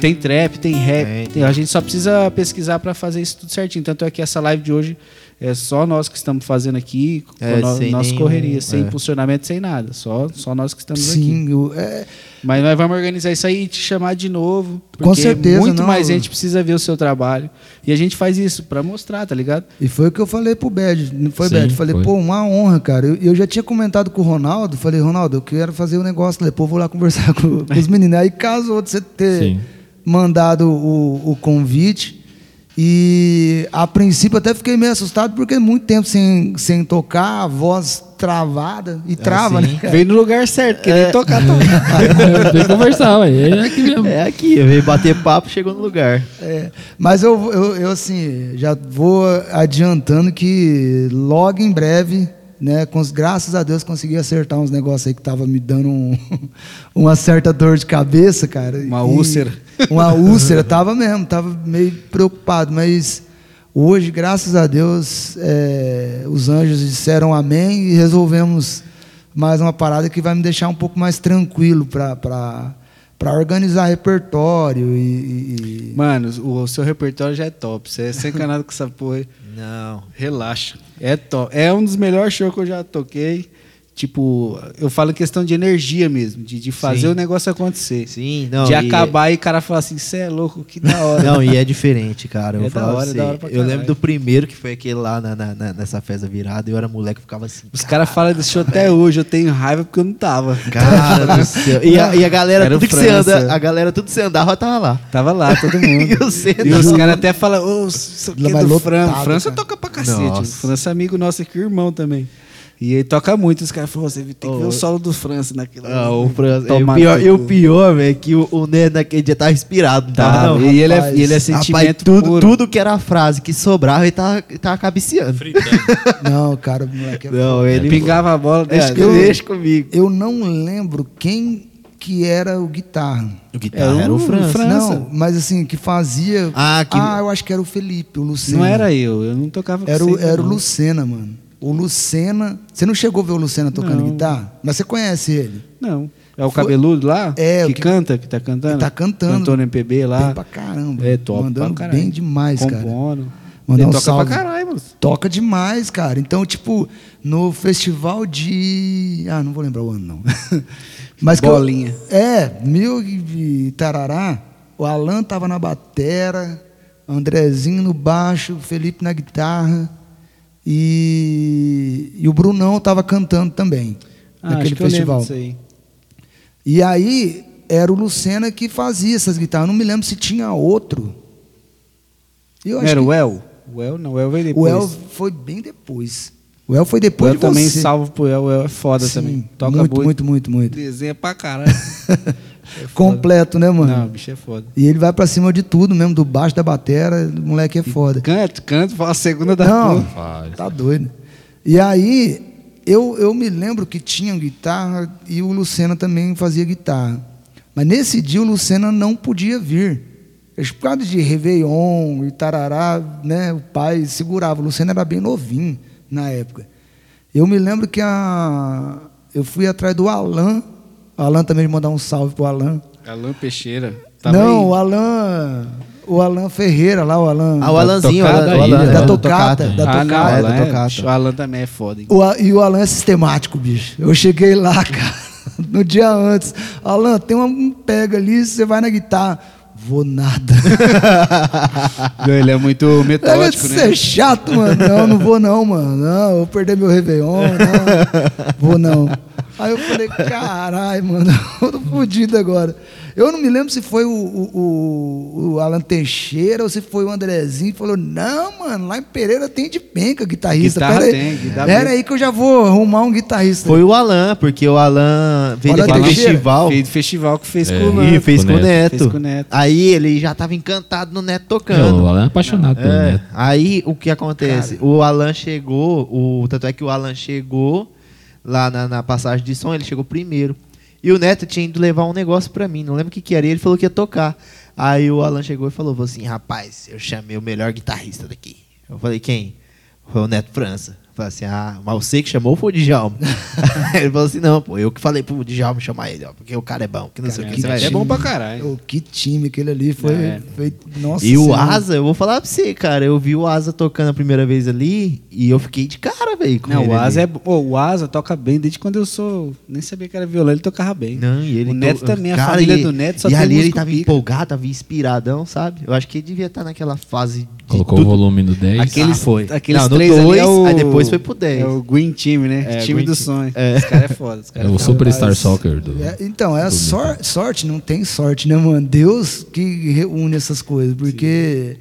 Tem trap, tem rap. Tem- a gente só precisa pesquisar para fazer isso tudo certinho. Tanto é que essa live de hoje é só nós que estamos fazendo aqui, com É, no, sem nossa nenhum- correria, sem é. impulsionamento, sem nada. Só, só nós que estamos aqui. Sim, eu- é, Mas nós vamos organizar isso aí e te chamar de novo. Com Porque certeza, muito não. mais gente precisa ver o seu trabalho. E a gente faz isso para mostrar, tá ligado? E foi o que eu falei pro Bad, não foi, Sim, Bad? Falei, foi. pô, uma honra, cara. Eu, eu já tinha comentado com o Ronaldo, falei, Ronaldo, eu quero fazer o um negócio, depois eu vou lá conversar com, com os meninos. Aí casou de você ter Sim. mandado o, o convite. E a princípio até fiquei meio assustado, porque muito tempo sem, sem tocar, a voz travada, e trava, sim. né, cara? Veio no lugar certo, queria É. tocar também. Que conversar, ué. É aqui mesmo. É aqui, veio bater papo, chegou no lugar. É, mas eu, eu, eu, assim, já vou adiantando que logo em breve, né, cons- graças a Deus consegui acertar uns negócios aí que tava me dando um- uma certa dor de cabeça, cara. Uma E- úlcera. Uma úlcera, tava mesmo, tava meio preocupado, mas hoje, graças a Deus, é, os anjos disseram amém e resolvemos mais uma parada que vai me deixar um pouco mais tranquilo para para organizar repertório e, e- Mano, o, seu repertório já é top. Você é sem encanado com essa porra. aí. Não. Relaxa. É top. É um dos melhores shows que eu já toquei. Tipo, eu falo em questão de energia mesmo, de, de fazer Sim. o negócio acontecer. Sim, não. de e- acabar e o cara falar assim, você é louco, que da hora. Não, e é diferente, cara. Eu, É da hora, você. da hora pra eu lembro do primeiro que foi aquele lá na, na- na- nessa festa virada. Eu era moleque, eu ficava assim. Os caras falam desse show até hoje, eu tenho raiva porque eu não tava. Cara do céu. E a, e a galera, Era tudo que você anda, a galera, tudo que você andava, tava lá. Tava lá, todo mundo. E você E os caras até falam, ô, é lotado, Fran. França cara. toca pra cacete. Nossa. França é amigo nosso aqui, irmão também. E ele toca muito. Os caras falam, você tem que ver Ô, o solo do França naquilo. Ah, o Fran- e o pior, e o pior, velho, é que o, o Ned naquele dia tava inspirado, tava, Tá, não? e, ele é, rapaz. e ele é Rapaz, sentimento tudo, puro. tudo que era a frase que sobrava, ele tava, tava cabeceando. Não, cara, o moleque é Não, ele. Pingava a bola, deixa É, que eu... deixa comigo. Eu não lembro quem que era o guitarra. O guitarra era, Era o o França. Fran- França. Não, mas assim, que fazia. Ah, que- eu acho que era o Felipe, o Lucena. Não era eu, eu não tocava com Era o, era o. Lucena, mano. O Lucena. Você não chegou a ver o Lucena tocando Não. guitarra? Mas você conhece ele. Não. É o Foi- cabeludo lá? É, o que, que- canta, que tá cantando? Ele tá cantando. Cantou no MPB lá. Bem pra caramba. É top Mandando bem demais, cara. Compondo. Mandar Ele um toca salve. pra caralho, mano. Toca demais, cara. Então, tipo, no festival de. Ah, não vou lembrar o ano, não. Mas que eu- Bolinha. É, mil e tarará. O Alan tava na batera, Andrezinho no baixo, Felipe na guitarra. E, e o Brunão tava cantando também. Ah, naquele acho que eu lembro festival. aí. E aí era o Lucena que fazia essas guitarras. Eu não me lembro se tinha outro. Eu era que- o El? O El não, o El veio o depois. El foi bem depois. O El foi O depois El de também você. salvo pro El, o El é foda Sim, também. Toca muito, muito. muito, muito, muito. Desenha pra caralho. É. Completo, né, mano? Não, o bicho é foda. E ele vai pra cima de tudo mesmo, do baixo da batera, o moleque é foda. Canta, canta, fala a segunda da Não, porra. Faz. tá doido. E aí, eu, eu me lembro que tinha guitarra e o Lucena também fazia guitarra. Mas nesse dia o Lucena não podia vir. Por causa de Réveillon e tarará, né, o pai segurava. O Lucena era bem novinho na época. Eu me lembro que a, eu fui atrás do Alan. O Alan também mandar um salve pro Alan. Alan Peixeira. Tava não, aí. o Alan. O Alan Ferreira lá, o Alan. Ah, o Alanzinho, o tocada Alan, o Alan é da do tocata, da ah, não, tocata. é, Alan da é- tocata. O Alan também é foda. hein? O e o Alan é sistemático, bicho. Eu cheguei lá, cara, no dia antes. Alan, tem uma- um pega ali, você vai na guitarra. Vou nada. Não, ele é muito Deve metódico, né? ser chato, mano. Não, não vou não, mano. Não, vou perder meu Réveillon. Não, vou não. Aí eu falei, caralho, mano, eu tô fudido agora. Eu não me lembro se foi o, o, o- Alan Teixeira ou se foi o Andrezinho que falou, não, mano, lá em Pereira tem de penca guitarrista. Guitarra Pera aí, tem, guitarra pera aí que eu já vou arrumar um guitarrista. Foi o Alan, porque o Alan veio Alan daquele Teixeira? festival Fez festival que fez É. com o e Neto. fez com com o Neto. Neto. Fez com o Neto. Aí ele já tava encantado no Neto tocando. o Alan é apaixonado pelo É, Neto. Aí o que acontece? O Alan chegou, o, tanto é que o Alan chegou lá na, na passagem de som, ele chegou primeiro. E o Neto tinha ido levar um negócio pra mim, não lembro o que, que era, e ele falou que ia tocar. Aí o Alan chegou e falou, falou assim: rapaz, eu chamei o melhor guitarrista daqui. Eu falei: quem? Foi o Neto França. Falei assim: ah, mas você que chamou foi o Djalma. Ele falou assim: não, pô, eu que falei pro Djalma chamar ele, ó, porque o cara é bom, que não sei o que. que Você vai É bom pra caralho. Ô, que time aquele ali foi. É. foi- nossa E o Senhora. Asa, eu vou falar pra você, cara. Eu vi o Asa tocando a primeira vez ali e eu fiquei de cara, velho. com Não, ele o Asa ali. é. Pô, o Asa toca bem desde quando eu sou. Nem sabia que era violão, ele tocava bem. Não, e ele o Neto to- também, a cara, família e- do Neto só E tem ali ele tava pica. empolgado, tava inspiradão, sabe? Eu acho que ele devia estar naquela fase de Colocou tudo. o volume no 10. Aqueles- Ah, foi. Aqueles Não, no três ali dois, é o, aí depois foi pro 10. É o Green Team, né? É, time Green do Team. sonho. É. Os caras é foda. Os É caras o é Superstar mas- Soccer do. É, então, é a sor- sorte, não tem sorte, né, mano? Deus que reúne essas coisas, porque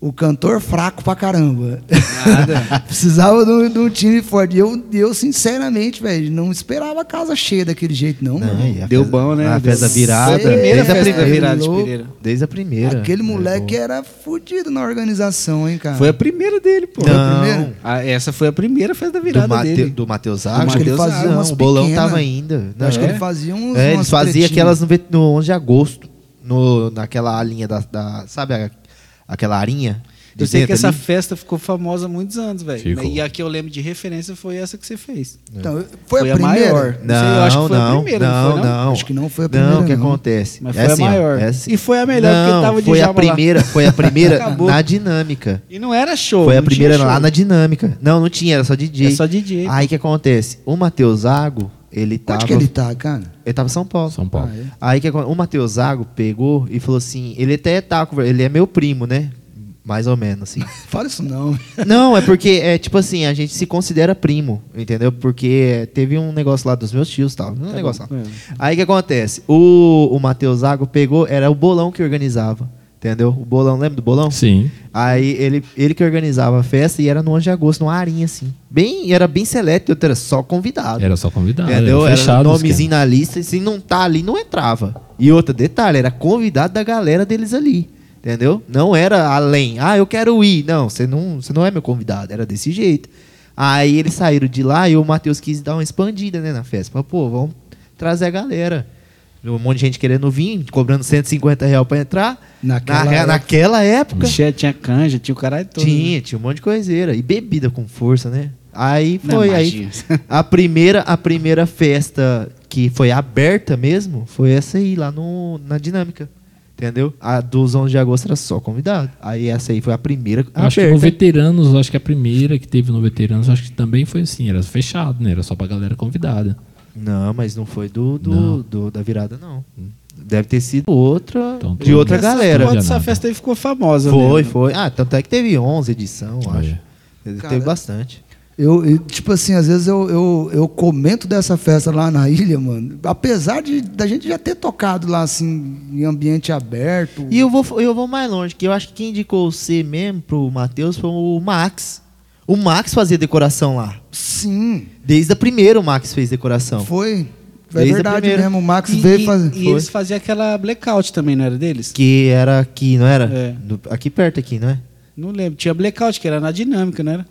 o cantor fraco pra caramba. Nada. Precisava de um, de um time forte. E eu, eu sinceramente, velho, não esperava a casa cheia daquele jeito, não, Não, mano. a Deu bom, né? A festa virada. a desde a primeira- da virada de. Pereira. Desde a primeira. Aquele É, moleque bom. era fudido na organização, hein, cara. Foi a primeira dele, pô. Foi a Não. primeira? Ah, essa foi a primeira festa da do, virada Mate, dele. do Matheus Acho Zago. que ele Mateus fazia Zago. umas Não, o bolão pequenas. tava ainda. Eu acho que É. ele fazia uns. É, eles faziam aquelas no, no 11 de agosto. No, naquela linha da, da- Sabe a- aquela arinha? Eu sei que essa ali? festa ficou famosa há muitos anos, velho. E a que eu lembro de referência foi essa que você fez. Então, foi, Foi a a primeira? maior. Não, sei, eu acho que foi a não, primeira, não não, foi, não? não. Acho que não foi a Não, primeira, o que não. acontece? Mas É foi assim, a ó, maior. é assim. E foi a melhor, não, porque tava de foi a Djalma lá. primeira, Foi a primeira na dinâmica. E não era show. Foi a não primeira lá show. na dinâmica. Não, não tinha, era só DJ. É só DJ. Aí o que acontece? O Matheus Zago, ele tava. Onde que ele tá, cara? Ele tava em São Paulo. São Paulo. Ah, é? Aí que acon- o Matheus Zago pegou e falou assim: ele até tá, ele é meu primo, né? Mais ou menos, assim. Fala isso não. Não, é porque, é tipo assim, a gente se considera primo, entendeu? Porque teve um negócio lá dos meus tios e tal. Um negócio lá. É. Aí o que acontece? O, o Matheus Zago pegou, era o bolão que organizava. Entendeu? O bolão, lembra do bolão? Sim. Aí ele, ele que organizava a festa e era no 11 de agosto, numa arinha assim. Bem, era bem seleto, era só convidado. Era só convidado. Entendeu? Era Era fechado. o nomezinho na lista e se não tá ali, não entrava. E outro detalhe, era convidado da galera deles ali. Entendeu? Não era além. Ah, eu quero ir. Não, você não, você não é meu convidado. Era desse jeito. Aí eles saíram de lá e o Matheus quis dar uma expandida né, na festa. Falei, pô, vamos trazer a galera. Um monte de gente querendo vir, cobrando 150 reais pra entrar. Naquela Na- época. naquela época. Tinha, tinha canja, tinha o caralho todo. Tinha, tinha um monte de coiseira. E bebida com força, né? Aí Não, foi, aí a primeira, a primeira festa que foi aberta mesmo foi essa aí, lá no, na Dinâmica. Entendeu? A dos 11 de agosto era só convidado. Aí essa aí foi a primeira Eu Acho que aberta. no Veteranos, acho que a primeira que teve no Veteranos, acho que também foi assim, era fechado, né? Era só pra galera convidada. Não, mas não foi do, do, Não. do- da virada, não. Deve ter sido outra, Então, de outra bem. galera. Essa- Essa festa aí ficou famosa Foi, mesmo. foi. Ah, tanto é que teve 11 edição, eu É. acho. Teve Cara, bastante. Eu, eu, tipo assim, às vezes eu, eu, eu comento dessa festa lá na ilha, mano. Apesar de da gente já ter tocado lá, assim, em ambiente aberto. E eu vou, eu vou mais longe, que eu acho que quem indicou você mesmo pro Matheus foi o Max. O Max fazia decoração lá. Sim, Desde a primeira o Max fez decoração. foi. É Desde a verdade mesmo. O Max E, veio e- fazer. e Foi. eles faziam aquela blackout também, não era deles? Que era aqui, não era? É. Do- aqui perto aqui, não é? Não lembro. Tinha blackout, que era na dinâmica, não era?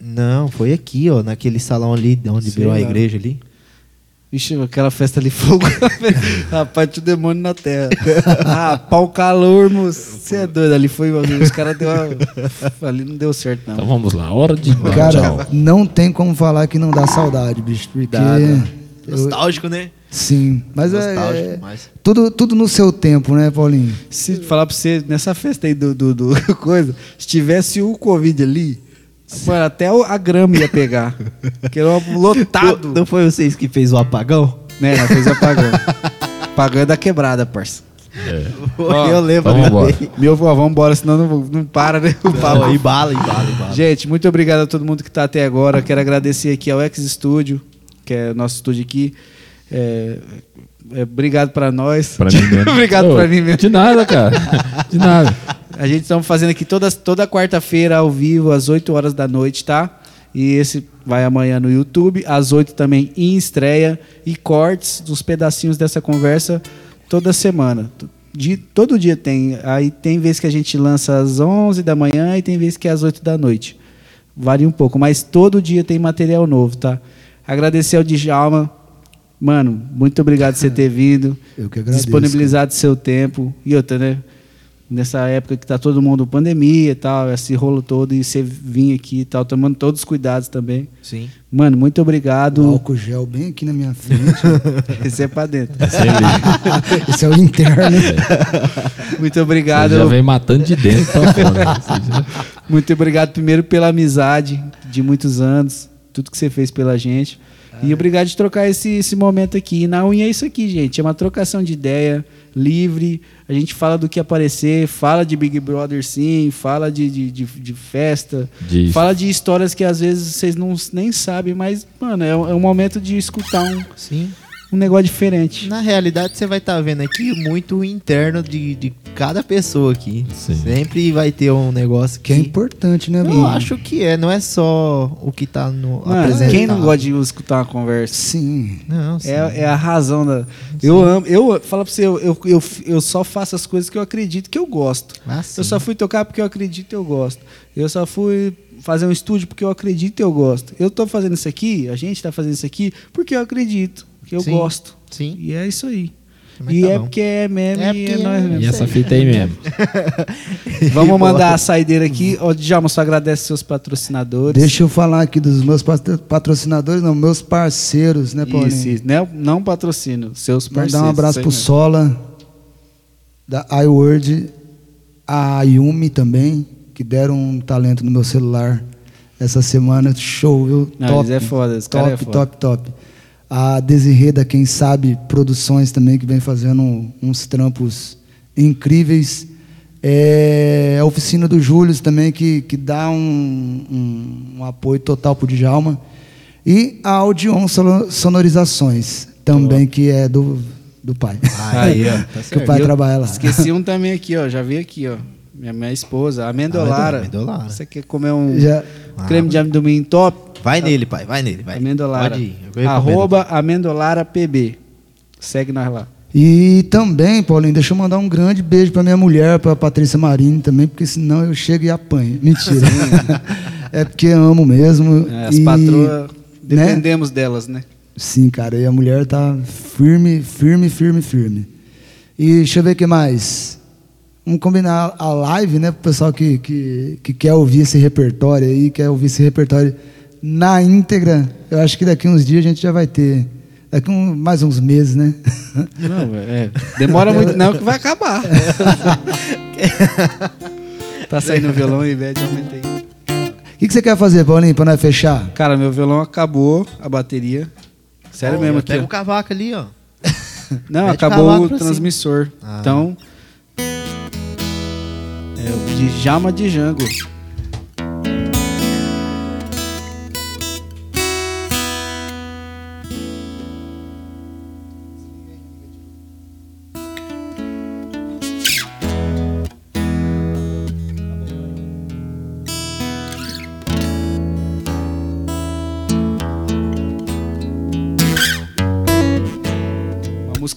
Não, foi aqui, ó, naquele salão ali, onde Sei virou a lá. igreja ali. Vixe, aquela festa ali, fogo. Rapaz, tinha o demônio na terra. ah, pau calor, moço. Você é doido. Ali foi. Os caras deu uma... Ali não deu certo, não. Então vamos lá, hora de Cara, tchau. não tem como falar que não dá saudade, bicho. Porque. Dá, dá. eu- Nostálgico, né? sim, mas é, Nostálgico é demais. tudo, tudo no seu tempo, né, Paulinho? Se falar pra você, nessa festa aí do, do, do coisa, se tivesse o Covid ali, mano, até o- a grama ia pegar. Que era um lotado. Não, não foi vocês que fez o apagão? Né, fez apagão. Apagão é da quebrada, parça. Ó, eu lembro vamos embora. também. Meu avô, vamos embora, senão não, não para, né? O papo. Não, embala, embala, embala. Gente, muito obrigado a todo mundo que está até agora. Quero agradecer aqui ao X Studio, que é o nosso estúdio aqui. É, é, obrigado para nós. Pra mim mesmo. obrigado para mim mesmo. De nada, cara. De nada. A gente estamos fazendo aqui toda, toda quarta-feira ao vivo, às 8 horas da noite, tá? E esse vai amanhã no YouTube, às 8 também em estreia e cortes dos pedacinhos dessa conversa toda semana. De, todo dia tem. Aí tem vezes que a gente lança às 11 da manhã e tem vezes que é às 8 da noite. Varia um pouco, mas todo dia tem material novo, tá? Agradecer ao Djalma. Mano, muito obrigado por você ter vindo. Eu que agradeço. Disponibilizado seu tempo. E outra, né? Nessa época que tá todo mundo pandemia e tal, esse rolo todo, e você vir aqui e tal, tomando todos os cuidados também. Sim. Mano, muito O obrigado. álcool gel bem aqui na minha frente. Esse é pra dentro. Você, vê, Esse é o interno. Muito você obrigado. já vem matando de dentro fora. né? Você Muito obrigado primeiro pela amizade de muitos anos, tudo que você fez pela gente. E obrigado de trocar esse, esse momento aqui. E na unha é isso aqui, gente. É uma trocação de ideia, livre. A gente fala do que aparecer, fala de Big Brother sim, fala de, de, de, de festa, fala de histórias que às vezes vocês não, nem sabem, mas, mano, é, é um momento de escutar um, Sim. Um negócio diferente. Na realidade, você vai estar vendo aqui muito o interno de, de cada pessoa aqui. Sim. Sempre vai ter um negócio Que que. é importante, né, Eu acho que é, não é só o que tá no Mano, apresentado. quem não gosta de escutar uma conversa? Sim. Não, sim. É, é a razão da. Eu amo. Eu falo pra você, eu, eu, eu, eu só faço as coisas que eu acredito que eu gosto. Ah. Eu só fui tocar porque eu acredito que eu gosto. Eu só fui fazer um estúdio porque eu acredito que eu gosto. Eu tô fazendo isso aqui, a gente tá fazendo isso aqui porque eu acredito, eu Sim. gosto. Sim. E é isso aí. Mas e tá é bom. porque é mesmo É e é porque nós é- mesmo. E essa fita aí mesmo. Vamos mandar a saideira aqui. Ó, Djalma, só agradece seus patrocinadores. Deixa eu falar aqui dos meus patro- patrocinadores, não, meus parceiros, né, Paulinho? Isso, isso. Não, não patrocínio, seus parceiros. Mandar um abraço pro mesmo. Sola, da iWord, a Ayumi também, que deram um talento no meu celular essa semana. Show, viu? Não, top. eles é foda, top, é foda. top, top. A Desirê da Quem Sabe Produções também, que vem fazendo uns trampos incríveis. É a oficina do Júlio também, que, que dá um, um- um apoio total pro Djalma. E a Audion Sono- Sonorizações, também, que é do, do pai. Aí, ó. Tá que o pai Eu trabalha lá. Esqueci um também aqui, ó. Já vi aqui, ó. Minha, minha esposa, a amendolara. Amendolara. Você quer comer um Já- creme de amendoim top? Vai nele, pai, vai nele. Vai. Amendolara. Arroba amendolara pb. Segue nós lá. E também, Paulinho, deixa eu mandar um grande beijo para minha mulher, para Patrícia Marini também, porque senão eu chego e apanho. Mentira. é porque amo mesmo. É, as e, patroas, né? dependemos delas, né? Sim, cara, e a mulher tá firme, firme, firme, firme. E deixa eu ver o que mais. Vamos combinar a live, né, pro pessoal que, que, que quer ouvir esse repertório aí, quer ouvir esse repertório na íntegra. Eu acho que daqui uns dias a gente já vai ter. Daqui um, mais uns meses, né? Não, é. Demora muito, não, que vai acabar. tá saindo o violão e velho, aumentei. O que, que você quer fazer, Paulinho, para nós fechar? Cara, meu violão acabou, a bateria. Sério Ó, mesmo aqui. Pega o cavaco ali, ó. Não, Mete acabou o pra transmissor. Ah. Então. É o Djalma de Jango.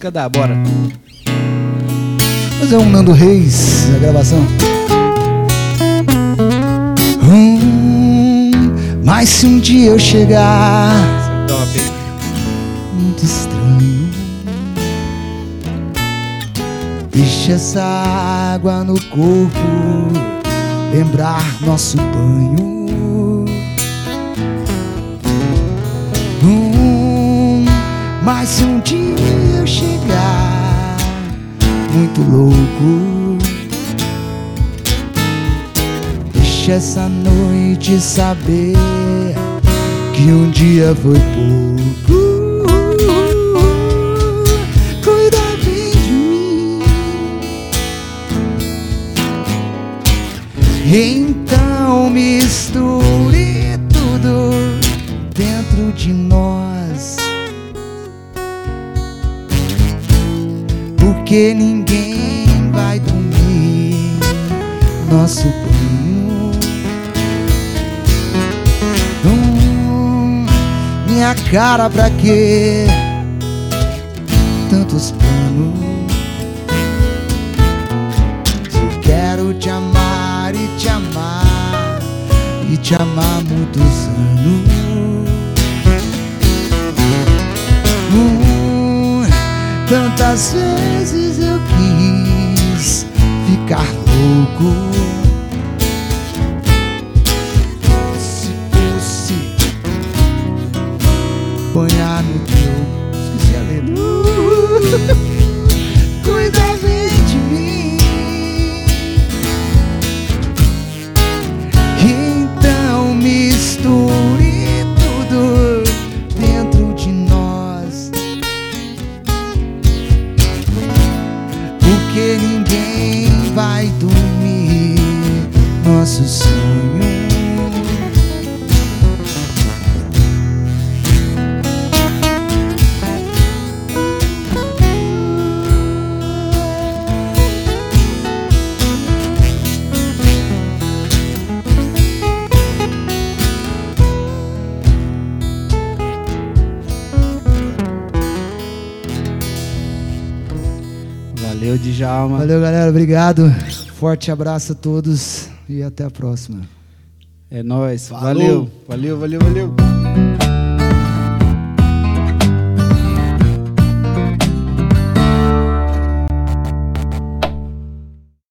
Música dá, bora. Fazer um Nando Reis na gravação. Hum, mas se um dia eu chegar Top, hein? muito estranho, deixa essa água no corpo lembrar nosso banho. Hum, mas se um dia chegar muito louco. Deixa essa noite saber que um dia foi pouco. Cuida bem de mim. Então misture tudo dentro de nós. Porque ninguém vai dormir nosso banho. Hum, minha cara, pra quê? Tantos planos. Eu quero te amar e te amar e te amar muitos tantas vezes eu quis ficar louco. Se fosse banhar no teu. Esqueci a letra. Valeu, galera. Obrigado. Forte abraço a todos e até a próxima. É nóis. Falou. Valeu, valeu, valeu, valeu.